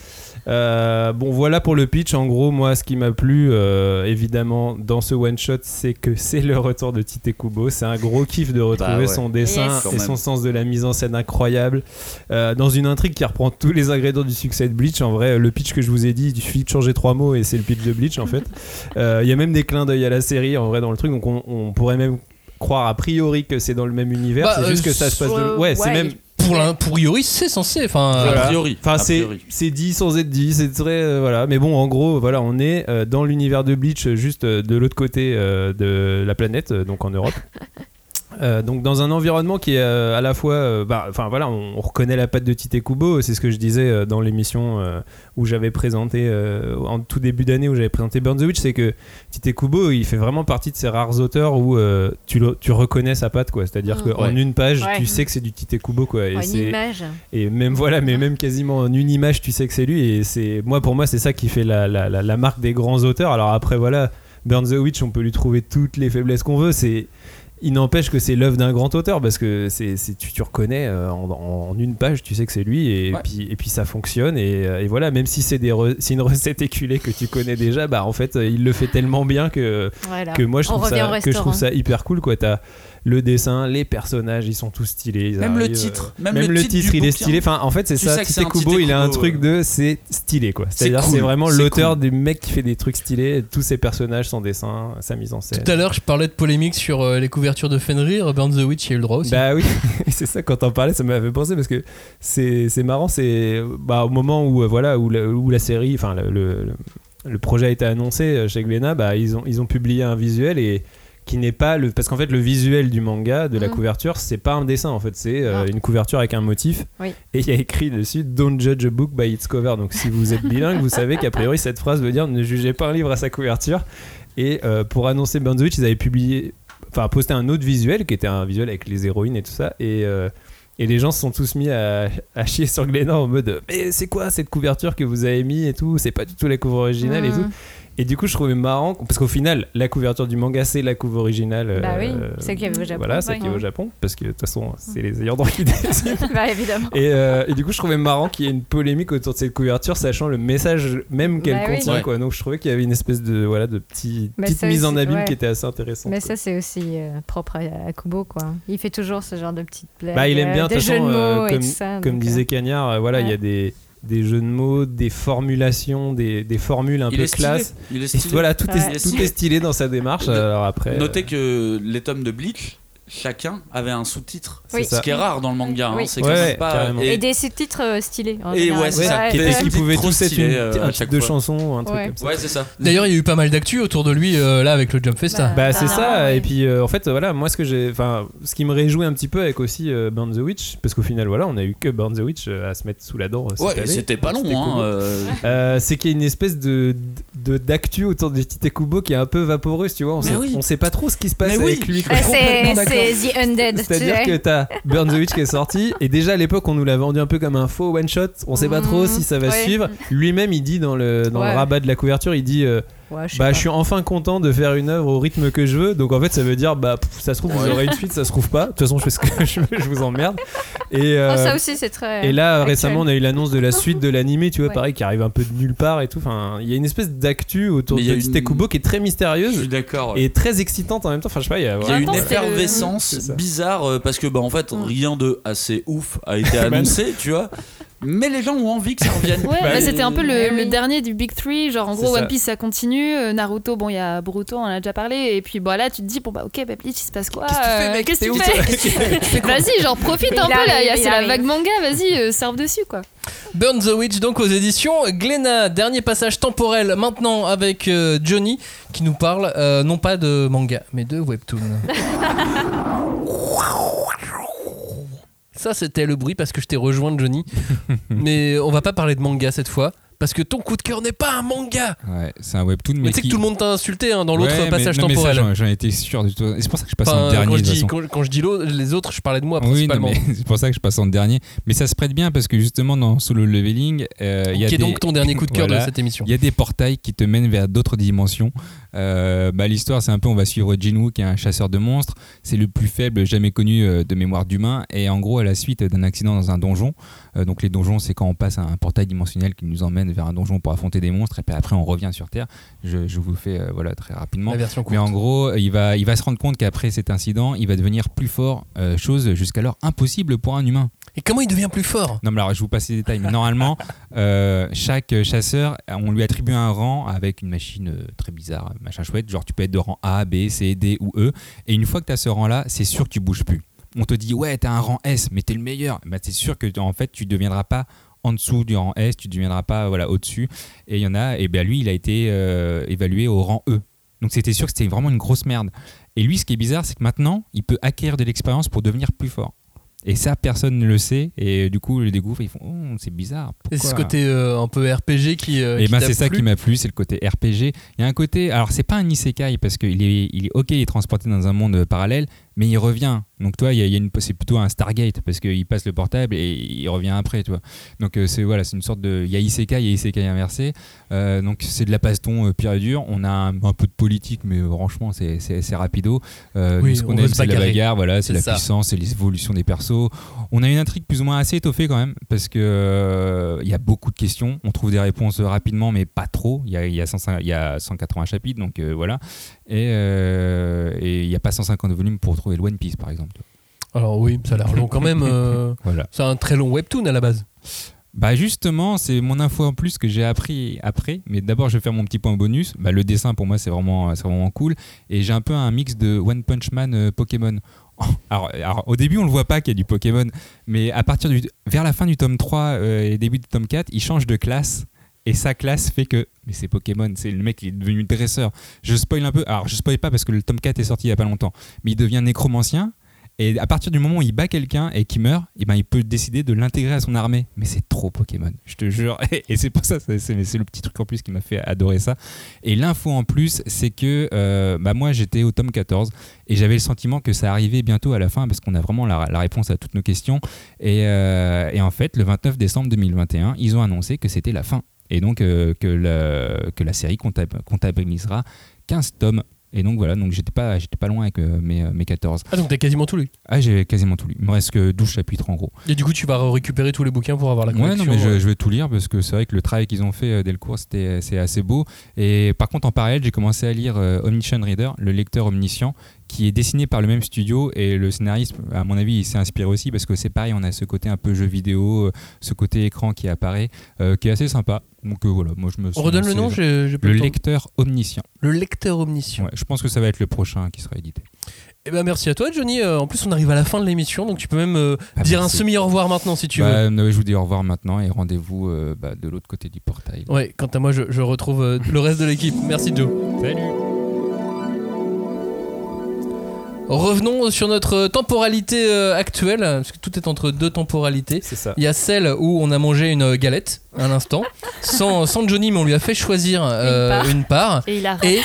Speaker 3: Euh, bon, voilà pour le pitch. En gros, moi, ce qui m'a plu, euh, évidemment, dans ce one shot, c'est que c'est le retour de Tite Kubo. C'est un gros kiff de retrouver
Speaker 5: Bah ouais.
Speaker 3: son dessin
Speaker 4: Yes.
Speaker 3: Et son sens de la mise en scène incroyable. Euh, dans une intrigue qui reprend tous les ingrédients du succès de Bleach. En vrai, le pitch que je vous ai dit, il suffit de changer trois mots et c'est le pitch de Bleach, en fait. Euh, Il y a même des clins d'œil à la série, en vrai, dans le truc. Donc, on, on pourrait même croire a priori que c'est dans le même univers.
Speaker 1: Bah,
Speaker 3: c'est juste
Speaker 1: euh,
Speaker 3: que ça se passe de.
Speaker 4: euh,
Speaker 3: Ouais, c'est
Speaker 4: ouais.
Speaker 3: même.
Speaker 1: Pour, l'un- pour Yori, c'est censé. Enfin,
Speaker 5: A priori.
Speaker 3: Enfin, c'est dit sans être dit, c'est très euh, voilà. Mais bon, en gros, voilà, on est euh, dans l'univers de Bleach, euh, juste euh, de l'autre côté euh, de la planète, euh, donc en Europe. Euh, donc dans un environnement qui est euh, à la fois, euh, bah, enfin voilà, on, on reconnaît la patte de Tite Kubo. C'est ce que je disais dans l'émission où j'avais présenté en tout début d'année où j'avais présenté Burn the Witch, c'est que Tite Kubo, il fait vraiment partie de ces rares auteurs où tu, le- tu reconnais sa patte, quoi. C'est-à-dire
Speaker 4: Mm.
Speaker 3: qu'en
Speaker 5: Ouais.
Speaker 3: une page,
Speaker 4: Ouais.
Speaker 3: tu sais que c'est du Tite Kubo, quoi. Et
Speaker 4: une image.
Speaker 3: et même voilà, mais même quasiment en une image, tu sais que c'est lui. Et c'est moi pour moi, c'est ça qui fait la, la, la, la marque des grands auteurs. Alors après voilà, Burn the Witch, on peut lui trouver toutes les faiblesses qu'on veut. C'est il n'empêche que c'est l'œuvre d'un grand auteur parce que c'est, c'est- tu, tu reconnais euh, en, en une page, tu sais que c'est lui et,
Speaker 5: Ouais.
Speaker 3: puis, et puis ça fonctionne et, euh, et voilà, même si c'est, des re- c'est une recette éculée que tu connais déjà, bah en fait euh, il le fait tellement bien que,
Speaker 4: Voilà.
Speaker 3: que moi je trouve, ça, que je trouve
Speaker 4: restaurant.
Speaker 3: ça hyper cool quoi. T'as le dessin, les personnages, ils sont tous stylés. ils
Speaker 5: Même le titre,
Speaker 3: euh,
Speaker 5: même le titre
Speaker 3: il est stylé. Enfin, en fait, c'est ça. Tite Kubo, il a un truc de c'est stylé quoi.
Speaker 5: C'est
Speaker 3: C'est-à-dire,
Speaker 5: cool,
Speaker 3: c'est vraiment l'auteur
Speaker 5: cool.
Speaker 3: du mec qui fait des trucs stylés, tous ses personnages, son dessin, sa mise en scène.
Speaker 1: Tout à l'heure, je parlais de polémique sur euh, les couvertures de Fenrir. Burn the Witch, il y a eu le droit aussi.
Speaker 3: Bah oui, c'est ça quand t'en parlais, ça m'avait fait penser parce que c'est c'est marrant, c'est bah, au moment où euh, voilà où la, où la série, enfin le, le, le projet a été annoncé chez Glénat, bah ils ont ils ont publié un visuel et qui n'est pas le parce qu'en fait le visuel du manga de la
Speaker 4: Mhm.
Speaker 3: couverture c'est pas un dessin en fait c'est euh,
Speaker 4: Ah.
Speaker 3: une couverture avec un motif
Speaker 4: Oui.
Speaker 3: et il y a écrit dessus don't judge a book by its cover donc si vous êtes bilingue vous savez qu'a priori cette phrase veut dire ne jugez pas un livre à sa couverture et euh, pour annoncer Burn the Witch ils avaient publié enfin posté un autre visuel qui était un visuel avec les héroïnes et tout ça et euh, et les gens se sont tous mis à, à chier sur Glénat en mode mais c'est quoi cette couverture que vous avez mis et tout? C'est pas du tout la couve originale et
Speaker 4: Mhm.
Speaker 3: tout et du coup je trouvais marrant parce qu'au final la couverture du manga c'est la couve originale
Speaker 4: Bah oui,
Speaker 3: euh,
Speaker 4: celle qu'il y avait au Japon.
Speaker 3: voilà celle qui est au. Japon parce que de toute façon c'est les ayants droit qui décident
Speaker 4: bah évidemment.
Speaker 3: et, euh, et du coup, je trouvais marrant qu'il y ait une polémique autour de cette couverture, sachant le message même qu'elle
Speaker 4: Bah
Speaker 3: contient. Quoi. Donc, je trouvais qu'il y avait une espèce de voilà de petit,
Speaker 4: Mais
Speaker 3: petite mise en abîme
Speaker 4: ouais.
Speaker 3: qui était assez intéressante.
Speaker 4: Mais ça, c'est aussi euh, propre à, à Kubo, quoi. Il fait toujours ce genre de petites blagues.
Speaker 3: Bah, il aime bien,
Speaker 4: euh,
Speaker 3: de
Speaker 4: des
Speaker 3: toute
Speaker 4: jeux de
Speaker 3: façon, euh,
Speaker 4: mots et
Speaker 3: comme,
Speaker 4: tout ça.
Speaker 3: comme disait Cagnard, euh, voilà, il y a des, des jeux de mots, des formulations, des, des formules un
Speaker 5: Il
Speaker 3: peu
Speaker 5: est stylé.
Speaker 3: classe.
Speaker 5: Il est
Speaker 3: Et
Speaker 5: stylé.
Speaker 3: voilà, tout,
Speaker 4: Ouais.
Speaker 3: est,
Speaker 5: Il est
Speaker 3: tout
Speaker 5: stylé.
Speaker 3: est stylé dans sa démarche. Alors après,
Speaker 5: Notez
Speaker 3: euh,
Speaker 5: que les tomes de Bleach, chacun avait un sous-titre.
Speaker 4: Oui.
Speaker 3: c'est
Speaker 5: Ce qui est rare dans le manga, hein,
Speaker 4: Oui.
Speaker 5: c'est
Speaker 3: Ouais, ouais,
Speaker 5: pas.
Speaker 3: carrément.
Speaker 4: Et, des sous-titres euh, stylés.
Speaker 5: Et ouais, c'est ça.
Speaker 3: était- qui
Speaker 5: trop
Speaker 3: tous être une-
Speaker 5: euh,
Speaker 3: un titre de chanson ou un truc
Speaker 4: Ouais.
Speaker 3: comme ça.
Speaker 5: Ouais, c'est ça.
Speaker 1: D'ailleurs, il y a eu pas mal d'actu autour de lui euh, là avec le Jump Festa.
Speaker 3: Bah c'est
Speaker 4: Ah,
Speaker 3: ça
Speaker 4: ouais.
Speaker 3: et puis euh, en fait voilà moi ce que j'ai enfin ce qui me réjouit un petit peu avec aussi euh, Burn the Witch parce qu'au final voilà on a eu que Burn the Witch à se mettre sous la dent
Speaker 5: Ouais, c'était pas long, hein.
Speaker 3: c'est qu'il y a une espèce de de- d'actu autour de Tite Kubo qui est un peu vaporeuse tu vois on sait, pas trop ce qui se passe avec lui.
Speaker 4: Ouais, c'est. C'est The Undead.
Speaker 3: C'est-à-dire que t'as Burn the Witch qui est sorti et déjà à l'époque on nous l'a vendu un peu comme un faux one shot. On sait pas trop
Speaker 4: Mhm.
Speaker 3: si ça va suivre. Lui-même il dit dans le dans
Speaker 4: Ouais.
Speaker 3: le rabat de la couverture il dit euh,
Speaker 4: Ouais, je
Speaker 3: bah
Speaker 4: pas.
Speaker 3: je suis enfin content de faire une œuvre au rythme que je veux. Donc en fait ça veut dire bah pff, ça se trouve vous aurez une suite, ça se trouve pas. De toute façon je fais ce que je veux, je vous emmerde. Et euh,
Speaker 4: Oh, ça aussi, c'est très.
Speaker 3: et là
Speaker 4: actuel.
Speaker 3: récemment on a eu l'annonce de la suite de l'animé, tu vois
Speaker 4: Ouais.
Speaker 3: pareil qui arrive un peu de nulle part et tout. Enfin il y a une espèce d'actu autour de
Speaker 5: une-
Speaker 3: Kubo qui est très
Speaker 5: Je
Speaker 3: mystérieuse
Speaker 5: suis d'accord. ouais.
Speaker 3: et très excitante en même temps. Enfin je sais pas il y a,
Speaker 5: y a une effervescence bizarre euh, parce que bah en fait
Speaker 2: Mm.
Speaker 5: rien de assez ouf a été annoncé, tu vois. Mais les gens ont envie que ça revienne.
Speaker 2: Ouais,
Speaker 3: Bah,
Speaker 2: bah, c'était un peu le,
Speaker 4: Ouais,
Speaker 2: le dernier du Big Three. Genre, en gros,
Speaker 3: ça.
Speaker 2: One Piece ça continue. euh, Naruto, bon, il y a Boruto, on en a déjà parlé. Et puis, bon, là, tu te dis, bon, bah, ok, bah, Bleach, il se passe quoi
Speaker 3: Qu'est-ce que tu fais,
Speaker 2: euh,
Speaker 3: mec
Speaker 2: Qu'est-ce
Speaker 3: T'es
Speaker 2: que
Speaker 3: où,
Speaker 2: tu
Speaker 3: toi
Speaker 2: fais Vas-y, genre, profite
Speaker 4: Il
Speaker 2: un peu là.
Speaker 4: arrive,
Speaker 2: C'est la vague manga, vas-y, euh, serve dessus, quoi.
Speaker 1: Burn the Witch donc aux éditions Glénat. Dernier passage temporel maintenant avec euh, Johnny qui nous parle euh, non pas de manga mais de webtoon. Ça c'était le bruit parce que je t'ai rejoint Johnny. mais on va pas parler de manga cette fois parce que ton coup de cœur n'est pas un manga.
Speaker 10: Ouais, c'est un webtoon.
Speaker 1: Mais tu sais
Speaker 10: qui-
Speaker 1: que tout le monde t'a insulté hein, dans l'autre
Speaker 10: Ouais, mais-
Speaker 1: passage
Speaker 10: non, mais ça,
Speaker 1: temporel.
Speaker 10: j'en- J'en étais sûr du tout. Et c'est pour ça que je passe en dernier.
Speaker 1: quand, je dis, quand, quand je dis les autres, je parlais de moi
Speaker 10: Oui, non,
Speaker 1: principalement.
Speaker 10: mais c'est pour ça que je passe en dernier. Mais ça se prête bien parce que justement dans Solo Leveling, euh, il y a
Speaker 1: qui est
Speaker 10: des-
Speaker 1: donc ton dernier coup de cœur
Speaker 10: Voilà.
Speaker 1: de cette émission.
Speaker 10: Il y a des portails qui te mènent vers d'autres dimensions. Euh, bah, L'histoire, c'est un peu, on va suivre Jinwoo, qui est un chasseur de monstres. C'est le plus faible jamais connu euh, de mémoire d'humain. Et en gros, à la suite d'un accident dans un donjon, euh, donc les donjons, c'est quand on passe à un portail dimensionnel qui nous emmène vers un donjon pour affronter des monstres. Et puis après, on revient sur Terre. Je, je vous fais euh, voilà, très rapidement.
Speaker 1: La version courte.
Speaker 10: Mais en gros, il va, il va se rendre compte qu'après cet incident, il va devenir plus fort, chose jusqu'alors impossible pour un humain.
Speaker 1: Et comment il devient plus fort?
Speaker 10: Non, mais alors je vous passe les détails. Mais normalement, euh, chaque chasseur, on lui attribue un rang avec une machine euh, très bizarre, machin chouette. Genre, tu peux être de rang A, B, C, D ou E. Et une fois que tu as ce rang-là, c'est sûr que tu bouges plus. On te dit, ouais, tu as un rang S, mais tu es le meilleur. Bah, c'est sûr que en fait, tu deviendras pas en dessous du rang S, tu ne deviendras pas voilà, au-dessus. Et il y en a, et bien lui, il a été euh, évalué au rang E. Donc c'était sûr que c'était vraiment une grosse merde. Et lui, ce qui est bizarre, c'est que maintenant, il peut acquérir de l'expérience pour devenir plus fort. Et ça, personne ne le sait. Et du coup, ils le découvrent, ils font Oh, c'est bizarre.
Speaker 1: Et c'est ce côté euh, un peu RPG qui. euh,
Speaker 10: et
Speaker 1: qui
Speaker 10: ben c'est ça qui m'a plu, c'est le côté RPG. Il y a un côté, alors c'est pas un isekai parce qu'il est, il est ok, il est transporté dans un monde parallèle, mais il revient. Donc toi, il y a, il y a une, c'est plutôt un Stargate parce qu'il passe le portable et il revient après, tu vois. Donc euh, c'est voilà, c'est une sorte de, il y a Isekai, il y a Isekai inversé. Euh, donc c'est de la baston euh, pure et dure. On a un, un peu de politique, mais euh, franchement c'est rapido.
Speaker 1: Oui,
Speaker 10: ce
Speaker 1: on
Speaker 10: qu'on aime c'est la bagarre, voilà, c'est la
Speaker 1: ça.
Speaker 10: puissance, c'est les évolutions des persos. On a une intrigue plus ou moins assez étoffée quand même parce que il y a beaucoup de questions. On trouve des réponses rapidement, mais pas trop. Il y a, il y a, 105 il y a 180 chapitres, donc voilà. Et euh, et il n'y a pas 150 volumes pour trouver le One Piece, par exemple.
Speaker 1: Alors oui, ça a l'air long quand même. euh,
Speaker 10: Voilà.
Speaker 1: C'est un très long webtoon à la base.
Speaker 10: Bah justement, c'est mon info en plus que j'ai appris après. Mais d'abord, je vais faire mon petit point bonus. Bah, le dessin pour moi, c'est vraiment, c'est vraiment cool. Et j'ai un peu un mix de One Punch Man euh, Pokémon. Alors, alors, au début, on le voit pas qu'il y a du Pokémon, mais à partir du, vers la fin du tome 3 euh, et début du tome 4, il change de classe. Et sa classe fait que. Mais c'est Pokémon, c'est le mec, il est devenu dresseur. Je spoil un peu. Alors, je spoil pas parce que le tome 4 est sorti il y a pas longtemps. Mais il devient nécromancien. Et à partir du moment où il bat quelqu'un et qu'il meurt, eh ben, il peut décider de l'intégrer à son armée. Mais c'est trop Pokémon, je te jure. Et c'est pour ça, c'est le petit truc en plus qui m'a fait adorer ça. Et l'info en plus, c'est que euh, bah, moi j'étais au tome 14 et j'avais le sentiment que ça arrivait bientôt à la fin parce qu'on a vraiment la, réponse à toutes nos questions. Et, euh, et en fait, le 29 décembre 2021, ils ont annoncé que c'était la fin. Et donc euh, que, la, que la série comptab- comptabilisera 15 tomes. Et donc voilà, donc j'étais pas, j'étais pas loin avec euh, mes, mes 14.
Speaker 1: Ah donc t'as quasiment tout lu?
Speaker 10: Ah, j'ai quasiment tout lu. Il me reste que 12 chapitres en gros.
Speaker 1: Et du coup tu vas récupérer tous les bouquins pour avoir la
Speaker 10: Ouais,
Speaker 1: collection.
Speaker 10: non, mais je,
Speaker 1: euh,
Speaker 10: je vais tout lire parce que c'est vrai que le travail qu'ils ont fait euh, dès le cours, c'était, c'est assez beau. Et par contre, en parallèle, j'ai commencé à lire euh, Omniscient Reader, le lecteur omniscient, qui est dessiné par le même studio. Et le scénariste, à mon avis, il s'est inspiré aussi parce que c'est pareil, on a ce côté un peu jeu vidéo, euh, ce côté écran qui apparaît, euh, qui est assez sympa. Donc euh, voilà, moi je me suis
Speaker 1: On redonne le nom, pas
Speaker 10: Le lecteur omniscient.
Speaker 1: Le lecteur omniscient.
Speaker 10: Ouais, je pense que ça va être le prochain qui sera édité.
Speaker 1: Eh ben merci à toi Johnny. Euh, en plus on arrive à la fin de l'émission donc tu peux même euh,
Speaker 10: Ah,
Speaker 1: dire
Speaker 10: merci.
Speaker 1: un semi au revoir maintenant si tu veux.
Speaker 10: Bah, non, je vous dis au revoir maintenant et rendez-vous euh, bah, de l'autre côté du portail.
Speaker 1: Ouais, quant à moi je, je retrouve euh, le reste de l'équipe. Merci Joe.
Speaker 10: Salut
Speaker 1: Revenons sur notre temporalité euh, actuelle, parce que tout est entre deux temporalités.
Speaker 3: C'est ça.
Speaker 1: Il y a celle où on a mangé une galette à l'instant, sans, sans Johnny, mais on lui a fait choisir euh,
Speaker 2: part.
Speaker 1: une part.
Speaker 2: Et il a
Speaker 1: Et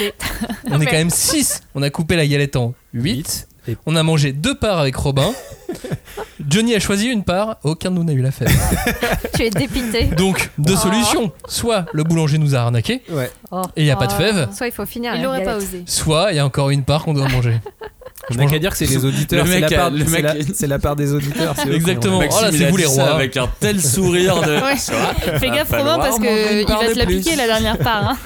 Speaker 1: on est quand même 6. On a coupé la galette en 8.
Speaker 3: Et-
Speaker 1: On a mangé deux parts avec Robin. Johnny a choisi une part, aucun de nous n'a eu la fève.
Speaker 4: Tu es dépité.
Speaker 1: Donc, deux
Speaker 4: Oh.
Speaker 1: solutions. Soit le boulanger nous a arnaqué,
Speaker 3: Ouais.
Speaker 4: Oh.
Speaker 1: et il n'y a pas de
Speaker 4: Oh.
Speaker 1: fève.
Speaker 4: Soit il faut finir.
Speaker 2: Il
Speaker 4: la
Speaker 2: aurait pas osé.
Speaker 1: Soit il y a encore une part qu'on doit manger.
Speaker 3: On n'a qu'à dire que c'est les auditeurs.
Speaker 5: Le
Speaker 3: C'est la, part-
Speaker 5: le
Speaker 3: c'est
Speaker 5: mec
Speaker 3: la-
Speaker 5: a-
Speaker 3: c'est la part des auditeurs.
Speaker 1: Exactement. Oh là, c'est vous les rois.
Speaker 5: Avec un tel sourire de.
Speaker 2: Ouais. Fais gaffe Romain parce
Speaker 5: manger
Speaker 2: que
Speaker 5: une
Speaker 2: il
Speaker 5: part
Speaker 2: va
Speaker 5: de
Speaker 2: te la piquer la dernière part. hein.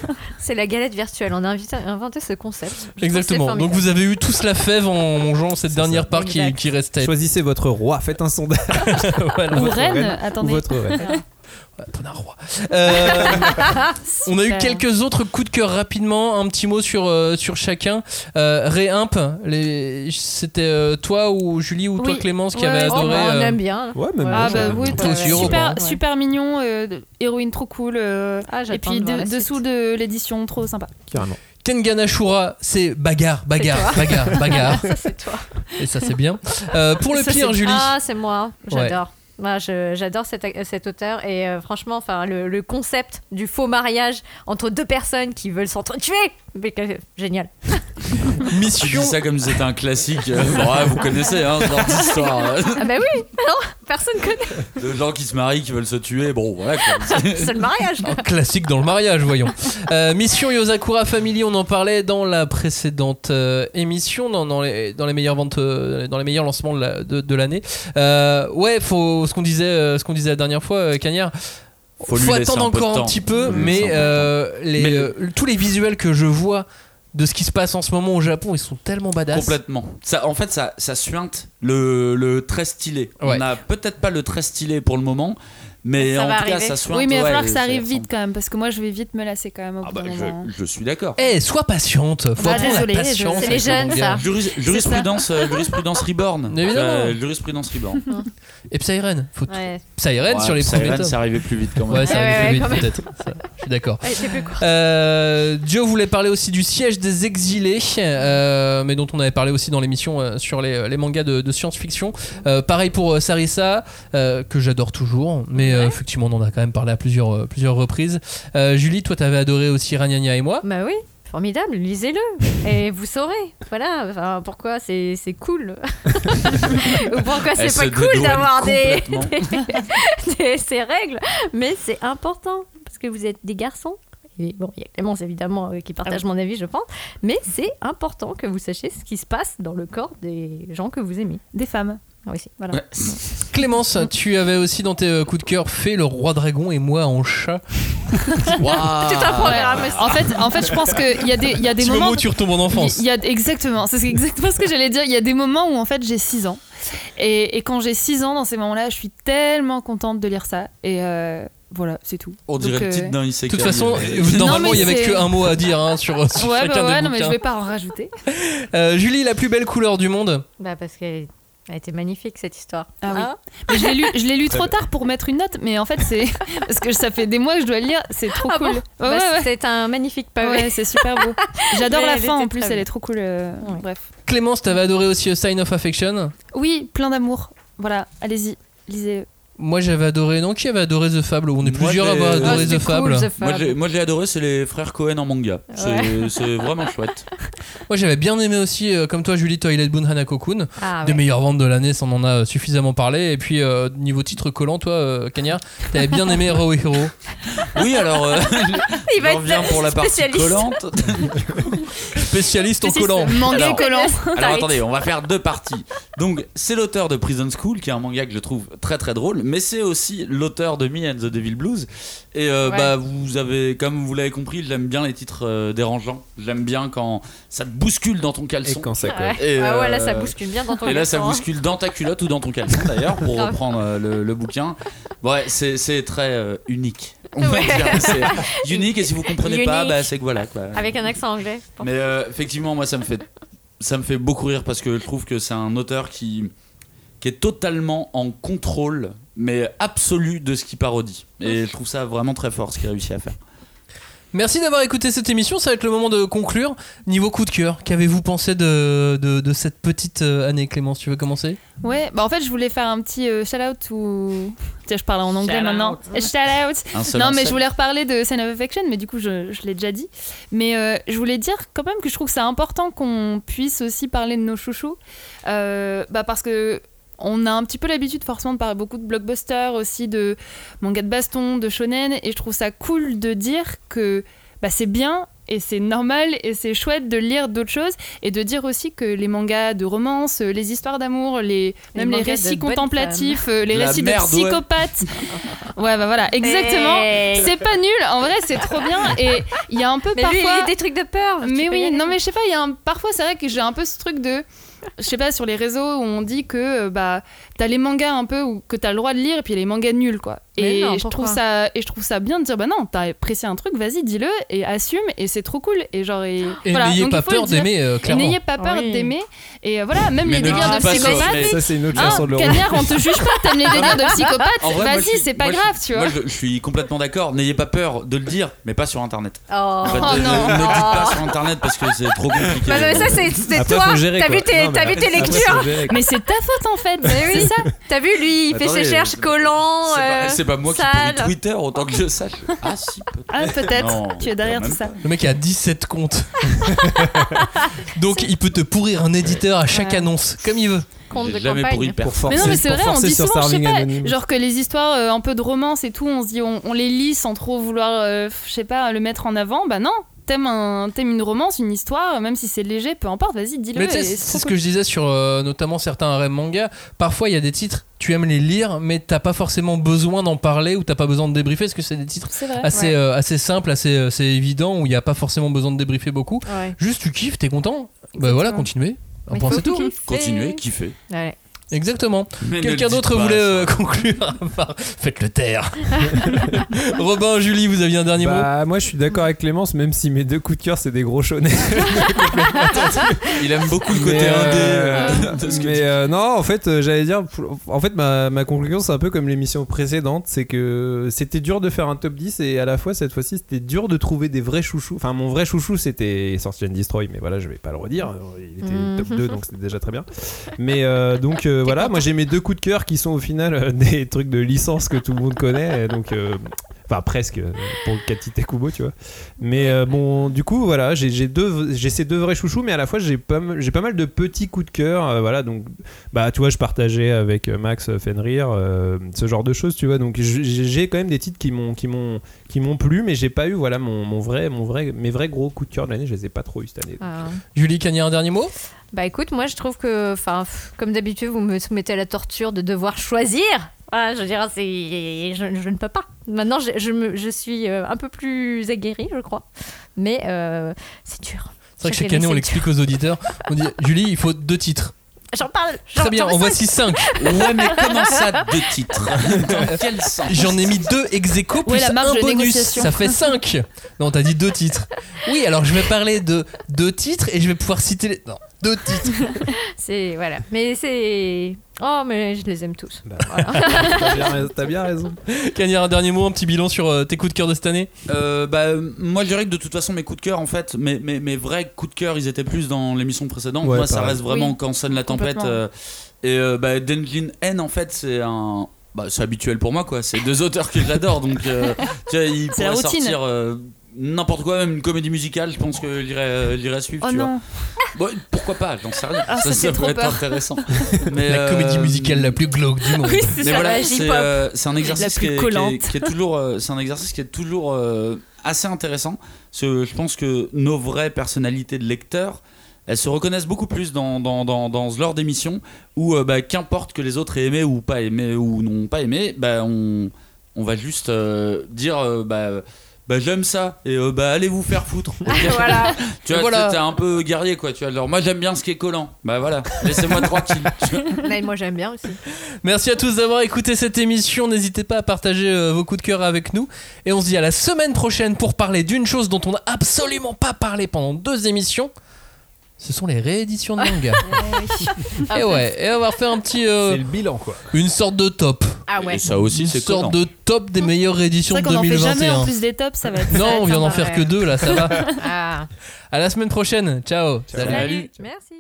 Speaker 4: C'est la galette virtuelle. On a invité- inventé ce concept. Je
Speaker 1: Exactement. Donc vous avez eu tous la fève en mangeant cette dernière
Speaker 3: ça.
Speaker 1: part qui, restait.
Speaker 3: Choisissez votre roi. Faites un sondage.
Speaker 1: Voilà.
Speaker 2: Ou
Speaker 3: Votre
Speaker 2: reine,
Speaker 3: reine.
Speaker 2: attendez.
Speaker 3: Ou votre reine.
Speaker 1: T'en as un roi. Euh, on a eu quelques autres coups de cœur rapidement. Un petit mot sur, euh, sur chacun. Euh, Réimp, les... c'était euh, toi ou Julie ou toi. Clémence qui
Speaker 2: Ouais,
Speaker 1: avait.
Speaker 4: Oh,
Speaker 1: adoré.
Speaker 4: bah, on
Speaker 1: euh,
Speaker 4: aime bien.
Speaker 3: Ouais, même
Speaker 2: Ah bah
Speaker 3: j'aime
Speaker 2: oui, super,
Speaker 1: hein.
Speaker 2: super mignon, euh, héroïne trop cool. euh,
Speaker 4: Ah,
Speaker 2: et puis
Speaker 4: de
Speaker 2: de- dessous de l'édition, trop sympa.
Speaker 3: Carrément.
Speaker 1: Kengan Ashura, c'est bagarre, bagarre, bagarre, bagarre.
Speaker 4: Ça, c'est toi.
Speaker 1: Et ça, c'est bien. Euh, pour le
Speaker 4: Ça,
Speaker 1: pire, Julie.
Speaker 4: Ah, c'est moi.
Speaker 1: Ouais.
Speaker 4: J'adore. Moi, je- j'adore cet, cet auteur et euh, franchement, enfin, le, le concept du faux mariage entre deux personnes qui veulent s'entretuer, mais que- génial.
Speaker 1: Mission.
Speaker 5: dis ça comme si c'était un classique. euh, bon, ouais, vous connaissez, hein, genre d'histoire.
Speaker 4: Ah bah oui, non, personne connaît.
Speaker 5: De gens qui se marient, qui veulent se tuer. Bon, voilà. quoi.
Speaker 4: C'est le mariage.
Speaker 1: Un classique dans le mariage, voyons. Euh, Mission Yosakura Family, on en parlait dans la précédente euh, émission, dans, dans les, dans les meilleures ventes, euh, dans les meilleurs lancements de la- de, de l'année. Euh, ouais, faut ce qu'on disait, euh, ce qu'on disait la dernière fois, euh, Cagnard.
Speaker 5: Faut laisser
Speaker 1: attendre
Speaker 5: un
Speaker 1: encore un petit peu,
Speaker 5: Faut
Speaker 1: mais, euh, les,
Speaker 5: Mais-
Speaker 1: tous les visuels que je vois de ce qui se passe en ce moment au Japon, ils sont tellement badass.
Speaker 5: Complètement. Ça, en fait, ça, ça suinte le, le très stylé.
Speaker 1: Ouais.
Speaker 5: On n'a peut-être pas le très stylé pour le moment, mais
Speaker 4: Ça
Speaker 5: en tout cas, ça suinte.
Speaker 2: Oui, mais il va
Speaker 5: ouais,
Speaker 2: falloir que ça
Speaker 5: ça
Speaker 2: arrive vite quand même, parce que moi je vais vite me lasser quand même au
Speaker 5: Ah
Speaker 2: bout
Speaker 5: bah,
Speaker 2: d'un
Speaker 5: je,
Speaker 2: moment.
Speaker 5: je suis d'accord.
Speaker 1: Eh, sois patiente. Faut
Speaker 2: Bah,
Speaker 1: la patience.
Speaker 4: c'est les
Speaker 1: le
Speaker 4: jeunes, ça.
Speaker 5: Juris- jurisprudence, euh, jurisprudence reborn. Euh, jurisprudence reborn.
Speaker 1: Et Psyren, faut
Speaker 4: Ouais,
Speaker 1: Psyren
Speaker 5: Ouais,
Speaker 1: sur les
Speaker 5: ça
Speaker 1: premiers tomes.
Speaker 5: c'est arrivé plus vite quand même.
Speaker 1: Ouais, ça
Speaker 4: ouais,
Speaker 1: plus vite peut-être. Ça, Je suis d'accord. Euh, Joe voulait parler aussi du siège des exilés, euh, mais dont on avait parlé aussi dans l'émission euh, sur les, les mangas de, de science-fiction. Euh, pareil pour euh, Sarissa, euh, que j'adore toujours, mais euh, effectivement on en a quand même parlé à plusieurs, euh, plusieurs reprises. Euh, Julie, toi t'avais adoré aussi Ragnagna et moi.
Speaker 4: Bah oui. formidable, lisez-le et vous saurez. Voilà, enfin, pourquoi c'est c'est cool. Ou pourquoi c'est pas cool d'avoir des,
Speaker 5: complètement.
Speaker 4: des- des- ces règles. Mais c'est important parce que vous êtes des garçons. Et bon, il y a Clémence évidemment qui partage mon avis, je pense. Mais c'est important que vous sachiez ce qui se passe dans le corps des gens que vous aimez.
Speaker 2: Des femmes.
Speaker 4: Ah oui, si.
Speaker 2: Voilà.
Speaker 5: Ouais.
Speaker 1: Clémence, tu avais aussi dans tes euh, coups de cœur fait le roi dragon et moi en chat.
Speaker 4: Un programme.
Speaker 2: En fait, en fait, je pense qu'il y a des, il y a des moments.
Speaker 1: moment où tu retombes en enfance.
Speaker 2: Il y a exactement, c'est exactement ce que j'allais dire. Il y a des moments où en fait j'ai 6 ans. Et, et quand j'ai 6 ans, dans ces moments-là, je suis tellement contente de lire ça. Et euh, voilà, c'est tout.
Speaker 5: On dirait
Speaker 2: Donc,
Speaker 5: le
Speaker 2: euh,
Speaker 5: titre d'un
Speaker 1: De toute façon, euh, normalement, il y avait
Speaker 2: c'est-
Speaker 1: que un mot à dire hein, sur, sur
Speaker 2: Ouais,
Speaker 1: chacun
Speaker 2: bah ouais,
Speaker 1: des
Speaker 2: non, mais je vais pas en rajouter.
Speaker 1: Euh, Julie, la plus belle couleur du monde?
Speaker 4: Bah parce qu'elle a été magnifique cette histoire.
Speaker 2: Ah oui.
Speaker 4: Hein
Speaker 2: Mais je l'ai lu, je l'ai lu trop tard pour mettre une note, mais en fait, c'est parce que ça fait des mois que je dois le lire, c'est trop
Speaker 4: Ah
Speaker 2: cool.
Speaker 4: bon
Speaker 2: ouais,
Speaker 4: Bah,
Speaker 2: ouais.
Speaker 4: C'est un magnifique pavé.
Speaker 2: Ouais, c'est super beau. J'adore la
Speaker 4: elle
Speaker 2: fin en
Speaker 4: était
Speaker 2: plus, elle est trop cool. euh,
Speaker 4: Ouais.
Speaker 2: Bref.
Speaker 1: Clémence, t'avais adoré aussi A Sign of Affection?
Speaker 2: Oui, plein d'amour. Voilà, allez-y, lisez.
Speaker 1: Moi, j'avais adoré. Non, qui avait adoré The Fable? On est
Speaker 5: Moi,
Speaker 1: plusieurs à
Speaker 5: j'ai-
Speaker 1: avoir
Speaker 5: Ah,
Speaker 1: adoré
Speaker 4: c'était
Speaker 1: The
Speaker 4: cool,
Speaker 1: Fable.
Speaker 4: The
Speaker 5: Moi,
Speaker 4: Fable.
Speaker 5: j'ai- moi, adoré, c'est les frères Cohen en manga. C'est c'est vraiment chouette.
Speaker 1: Moi, j'avais bien aimé aussi, euh, comme toi, Julie, Toilet Boon Hanako-kun.
Speaker 4: Ah,
Speaker 1: Des
Speaker 4: ouais.
Speaker 1: meilleures ventes de l'année, ça on en a suffisamment parlé. Et puis, euh, niveau titre collant, toi, euh, Cagnard, t'avais bien aimé Hero Hero.
Speaker 5: Oui, alors, euh,
Speaker 4: Il va
Speaker 5: je reviens
Speaker 4: être
Speaker 5: pour la partie
Speaker 4: spécialiste.
Speaker 5: collante.
Speaker 1: Spécialiste en collant.
Speaker 2: Manga
Speaker 5: Alors-
Speaker 2: collant.
Speaker 5: Alors attendez, on va faire deux parties. Donc c'est l'auteur de Prison School, qui est un manga que je trouve très très drôle, mais c'est aussi l'auteur de Me and the Devil Blues. Et euh,
Speaker 4: Ouais.
Speaker 5: bah vous avez, comme vous l'avez compris, j'aime bien les titres euh, dérangeants. J'aime bien quand ça te bouscule dans ton
Speaker 3: Et
Speaker 5: caleçon.
Speaker 3: quand ça colle.
Speaker 4: Ouais.
Speaker 5: Et,
Speaker 4: ah ouais, là
Speaker 5: euh,
Speaker 4: ça bouscule bien dans ton
Speaker 5: Et là, ça
Speaker 4: hein.
Speaker 5: bouscule dans ta culotte ou dans ton caleçon d'ailleurs, pour reprendre euh, le, le bouquin. Ouais, c'est c'est très euh, unique. On va
Speaker 4: Ouais.
Speaker 5: dire. C'est unique et si vous comprenez pas,
Speaker 4: Unique.
Speaker 5: bah, c'est que voilà. Quoi.
Speaker 4: Avec un accent anglais.
Speaker 5: Mais euh, effectivement, moi, ça me fait, ça me fait beaucoup rire parce que je trouve que c'est un auteur qui, qui est totalement en contrôle, mais absolu de ce qu'il parodie. Et je trouve ça vraiment très fort ce qu'il réussit à faire.
Speaker 1: Merci d'avoir écouté cette émission. Ça va être le moment de conclure. Niveau coup de cœur, qu'avez-vous pensé de, de, de cette petite euh, année, Clémence? Tu veux commencer?
Speaker 2: Ouais, bah en fait, je voulais faire un petit euh, shout-out ou. Tiens, je parle en anglais
Speaker 4: Shout
Speaker 2: maintenant.
Speaker 4: out.
Speaker 2: Shout-out Non, mais je voulais reparler de Sign of Affection, mais du coup, je, je l'ai déjà dit. Mais euh, je voulais dire quand même que je trouve que c'est important qu'on puisse aussi parler de nos chouchous. Euh, bah parce que. On a un petit peu l'habitude forcément de parler beaucoup de blockbusters, aussi de manga de baston, de shonen, et je trouve ça cool de dire que bah, c'est bien et c'est normal et c'est chouette de lire d'autres choses et de dire aussi que les mangas de romance, euh, les histoires d'amour, les, même les récits contemplatifs, euh, les
Speaker 5: La
Speaker 2: récits
Speaker 5: merde,
Speaker 2: de psychopathes. Ouais, bah voilà, exactement.
Speaker 4: Hey.
Speaker 2: C'est pas nul, en vrai, c'est trop bien. Et il y a un peu
Speaker 4: Mais lui, il
Speaker 2: parfois.
Speaker 4: lit des trucs de peur.
Speaker 2: Mais
Speaker 4: y
Speaker 2: oui, non, mais je sais pas, il y a un... parfois c'est vrai que j'ai un peu ce truc de. Je sais pas, sur les réseaux où on dit que euh, bah, t'as les mangas un peu où, que t'as le droit de lire et puis les mangas nuls quoi.
Speaker 4: Mais
Speaker 2: Et
Speaker 4: non,
Speaker 2: je trouve ça et je trouve ça bien de dire bah non, t'as apprécié un truc, vas-y dis-le et assume et c'est trop cool et genre et,
Speaker 1: Et
Speaker 2: voilà.
Speaker 1: n'ayez pas peur d'aimer, euh, clairement.
Speaker 2: N'ayez pas peur
Speaker 4: Oui.
Speaker 2: d'aimer et euh, voilà, même
Speaker 5: Mais
Speaker 2: les délires de psychopathe.
Speaker 5: mais-
Speaker 3: Ça, c'est une autre
Speaker 2: Hein,
Speaker 3: façon de le
Speaker 2: Cagnard, on te juge pas, t'aimes les délires de psychopathe, vas-y, c'est pas grave, tu vois.
Speaker 5: Moi, je, suis complètement d'accord. N'ayez pas peur de le dire, mais pas sur Internet.
Speaker 4: Oh.
Speaker 5: En fait,
Speaker 2: Oh non.
Speaker 5: ne le dites pas sur Internet parce que c'est trop compliqué.
Speaker 4: Bah, mais ça, c'est toi. T'as vu tes, lectures.
Speaker 2: Mais c'est ta faute en fait,
Speaker 4: Mais oui.
Speaker 2: Ça.
Speaker 4: T'as vu, lui, il fait ses cherches collants.
Speaker 5: C'est pas,
Speaker 4: euh,
Speaker 5: c'est pas moi qui pourris Twitter autant que je sache. Ah si, peut-être.
Speaker 2: Ah, peut-être,
Speaker 5: Non,
Speaker 2: tu es derrière tout ça.
Speaker 1: Le mec a 17 comptes. Donc il peut te pourrir un éditeur à chaque
Speaker 4: Ouais.
Speaker 1: annonce, comme il veut.
Speaker 4: Compte
Speaker 5: J'ai
Speaker 4: de
Speaker 5: jamais pourri
Speaker 4: campagne.
Speaker 3: Pour forcer,
Speaker 2: Mais non, mais c'est
Speaker 3: pour
Speaker 2: vrai, on dit
Speaker 3: sur
Speaker 2: souvent, je sais pas, genre que les histoires euh, un peu de romance et tout, on se dit, on, on les lit sans trop vouloir, euh, je sais pas, le mettre en avant. Bah non, t'aimes un, t'aimes une romance, une histoire, même si c'est léger, peu importe, vas-y, dis-le.
Speaker 1: Mais tu sais,
Speaker 2: et
Speaker 1: c'est ce que je disais sur euh, notamment certains harem manga. Parfois, il y a des titres, tu aimes les lire, mais t'as pas forcément besoin d'en parler ou t'as pas besoin de débriefer parce que c'est des titres
Speaker 2: cool. C'est vrai.
Speaker 1: assez,
Speaker 4: Ouais.
Speaker 1: euh, assez simples, assez, euh, assez évidents où il n'y a pas forcément besoin de débriefer beaucoup.
Speaker 4: Ouais.
Speaker 1: Juste, tu kiffes, t'es content. Bah
Speaker 2: Exactement.
Speaker 1: voilà, continuez. Point,
Speaker 4: faut
Speaker 1: c'est tout.
Speaker 4: kiffer.
Speaker 5: Continuez, kiffez.
Speaker 4: Ouais.
Speaker 1: Exactement. Quelqu'un d'autre voulait euh, conclure Faites le taire. Robin, Julie, vous aviez un dernier mot
Speaker 3: Bah, moi je suis d'accord avec Clémence, même si mes deux coups de cœur c'est des gros chaunets.
Speaker 5: Il aime beaucoup le côté
Speaker 3: Mais,
Speaker 5: indé
Speaker 3: euh,
Speaker 5: euh, de ce que
Speaker 3: mais
Speaker 5: tu-
Speaker 3: euh, non, en fait, j'allais dire, en fait, ma, ma conclusion c'est un peu comme l'émission précédente, c'est que c'était dur de faire un top 10 et à la fois cette fois-ci c'était dur de trouver des vrais chouchous. Enfin, mon vrai chouchou c'était Sorcier and Destroy, mais voilà, je vais pas le redire, il était
Speaker 4: Mhm.
Speaker 3: top 2 donc c'était déjà très bien. Mais euh, donc euh, voilà, moi j'ai mes deux coups de cœur qui sont au final euh, des trucs de licence que tout le monde connaît, donc. Enfin, presque, euh, pour Katite Kubo, tu vois. Mais euh, bon, du coup, voilà, j'ai j'ai deux, j'ai ces deux vrais chouchous, mais à la fois, j'ai pas, pas mal de petits coups de cœur. euh, voilà, donc, bah, tu vois, je partageais avec Max Fenrir euh, ce genre de choses, tu vois. Donc, j'ai quand même des titres qui m'ont, qui m'ont, qui m'ont plu, mais j'ai pas eu, voilà, mon, mon vrai, mon vrai, mes vrais gros coups de cœur de l'année, je les ai pas trop eu cette année.
Speaker 4: Ah.
Speaker 1: Julie Cagnard, un dernier mot?
Speaker 4: Bah écoute, moi je trouve que, enfin, comme d'habitude, vous me soumettez à la torture de devoir choisir. Ah, je veux dire, c'est, je, je ne peux pas. Maintenant, je, je, me, je suis euh, un peu plus aguerrie, je crois. Mais euh, c'est dur.
Speaker 1: C'est vrai que chaque année, on l'explique aux auditeurs. On dit Julie, il faut deux titres.
Speaker 4: J'en parle. j'en-
Speaker 1: Très bien, en
Speaker 4: ai
Speaker 1: voici cinq.
Speaker 5: Ouais, mais comment ça, deux titres? Dans quel sens?
Speaker 1: J'en ai mis deux ex aequo plus
Speaker 2: la marge
Speaker 1: un
Speaker 2: de
Speaker 1: bonus. Ça fait 5. Non, t'as dit deux titres. Oui, alors je vais parler de deux titres et je vais pouvoir citer les. Non, deux titres.
Speaker 4: C'est voilà. Mais c'est. Oh, mais je les aime tous.
Speaker 3: Bah.
Speaker 4: Voilà.
Speaker 3: T'as bien, rais- t'as bien raison.
Speaker 1: Cagnard, un dernier mot, un petit bilan sur euh, tes coups de cœur de cette année?
Speaker 5: Euh, bah, moi je dirais que de toute façon mes coups de cœur en fait mes, mes, mes vrais coups de cœur ils étaient plus dans l'émission précédente
Speaker 3: Ouais,
Speaker 5: moi ça reste vraiment
Speaker 2: Oui,
Speaker 5: quand sonne la tempête euh, et euh, bah, Dungeon N en fait c'est un bah, c'est habituel pour moi quoi c'est deux auteurs que j'adore donc euh, tu vois ils pourraient sortir euh, n'importe quoi même une comédie musicale je pense que j'irais euh, suivre
Speaker 2: Oh
Speaker 5: tu vois
Speaker 2: non.
Speaker 5: Bon, pourquoi pas j'en sais rien
Speaker 2: Ah, ça,
Speaker 5: peut être intéressant mais
Speaker 1: La
Speaker 5: euh,
Speaker 1: comédie musicale la plus glauque du monde.
Speaker 2: Oui, c'est
Speaker 5: voilà, c'est euh, un exercice
Speaker 2: La
Speaker 5: qui
Speaker 2: plus
Speaker 5: est, qui est-
Speaker 2: collante.
Speaker 5: qui est toujours, euh, c'est un exercice qui est toujours euh, assez intéressant. Parce que je pense que nos vraies personnalités de lecteurs, elles se reconnaissent beaucoup plus dans, dans, dans, dans ce genre d'émission où euh, bah, qu'importe que les autres aient aimé ou pas aimé ou n'ont pas aimé, bah, on, on va juste euh, dire euh, bah, bah, j'aime ça et euh, bah allez vous faire foutre.
Speaker 4: Voilà.
Speaker 5: tu vois,
Speaker 1: Voilà.
Speaker 5: t'es un peu guerrier quoi. Tu vois, alors moi j'aime bien ce qui est collant. Bah voilà, laissez-moi tranquille.
Speaker 4: Mais moi j'aime bien aussi.
Speaker 1: Merci à tous d'avoir écouté cette émission. N'hésitez pas à partager euh, vos coups de cœur avec nous. Et on se dit à la semaine prochaine pour parler d'une chose dont on n'a absolument pas parlé pendant deux émissions. Ce sont les rééditions de manga. et ouais, et on va refaire un petit, euh,
Speaker 3: C'est le bilan, quoi.
Speaker 1: une sorte de top.
Speaker 4: Ah ouais.
Speaker 5: Et ça aussi
Speaker 1: Une
Speaker 5: c'est
Speaker 1: sorte
Speaker 5: collant.
Speaker 1: de top des meilleures
Speaker 2: C'est
Speaker 1: rééditions
Speaker 2: vrai
Speaker 1: de
Speaker 2: qu'on en fait jamais
Speaker 1: 2021.
Speaker 2: en plus des tops, ça va être.
Speaker 1: Non, on vient d'en
Speaker 4: sympa,
Speaker 1: faire que
Speaker 4: ouais.
Speaker 1: deux là, ça va.
Speaker 4: Ah.
Speaker 1: À la semaine prochaine. Ciao.
Speaker 3: Ciao.
Speaker 1: Salut.
Speaker 5: Salut.
Speaker 4: Merci.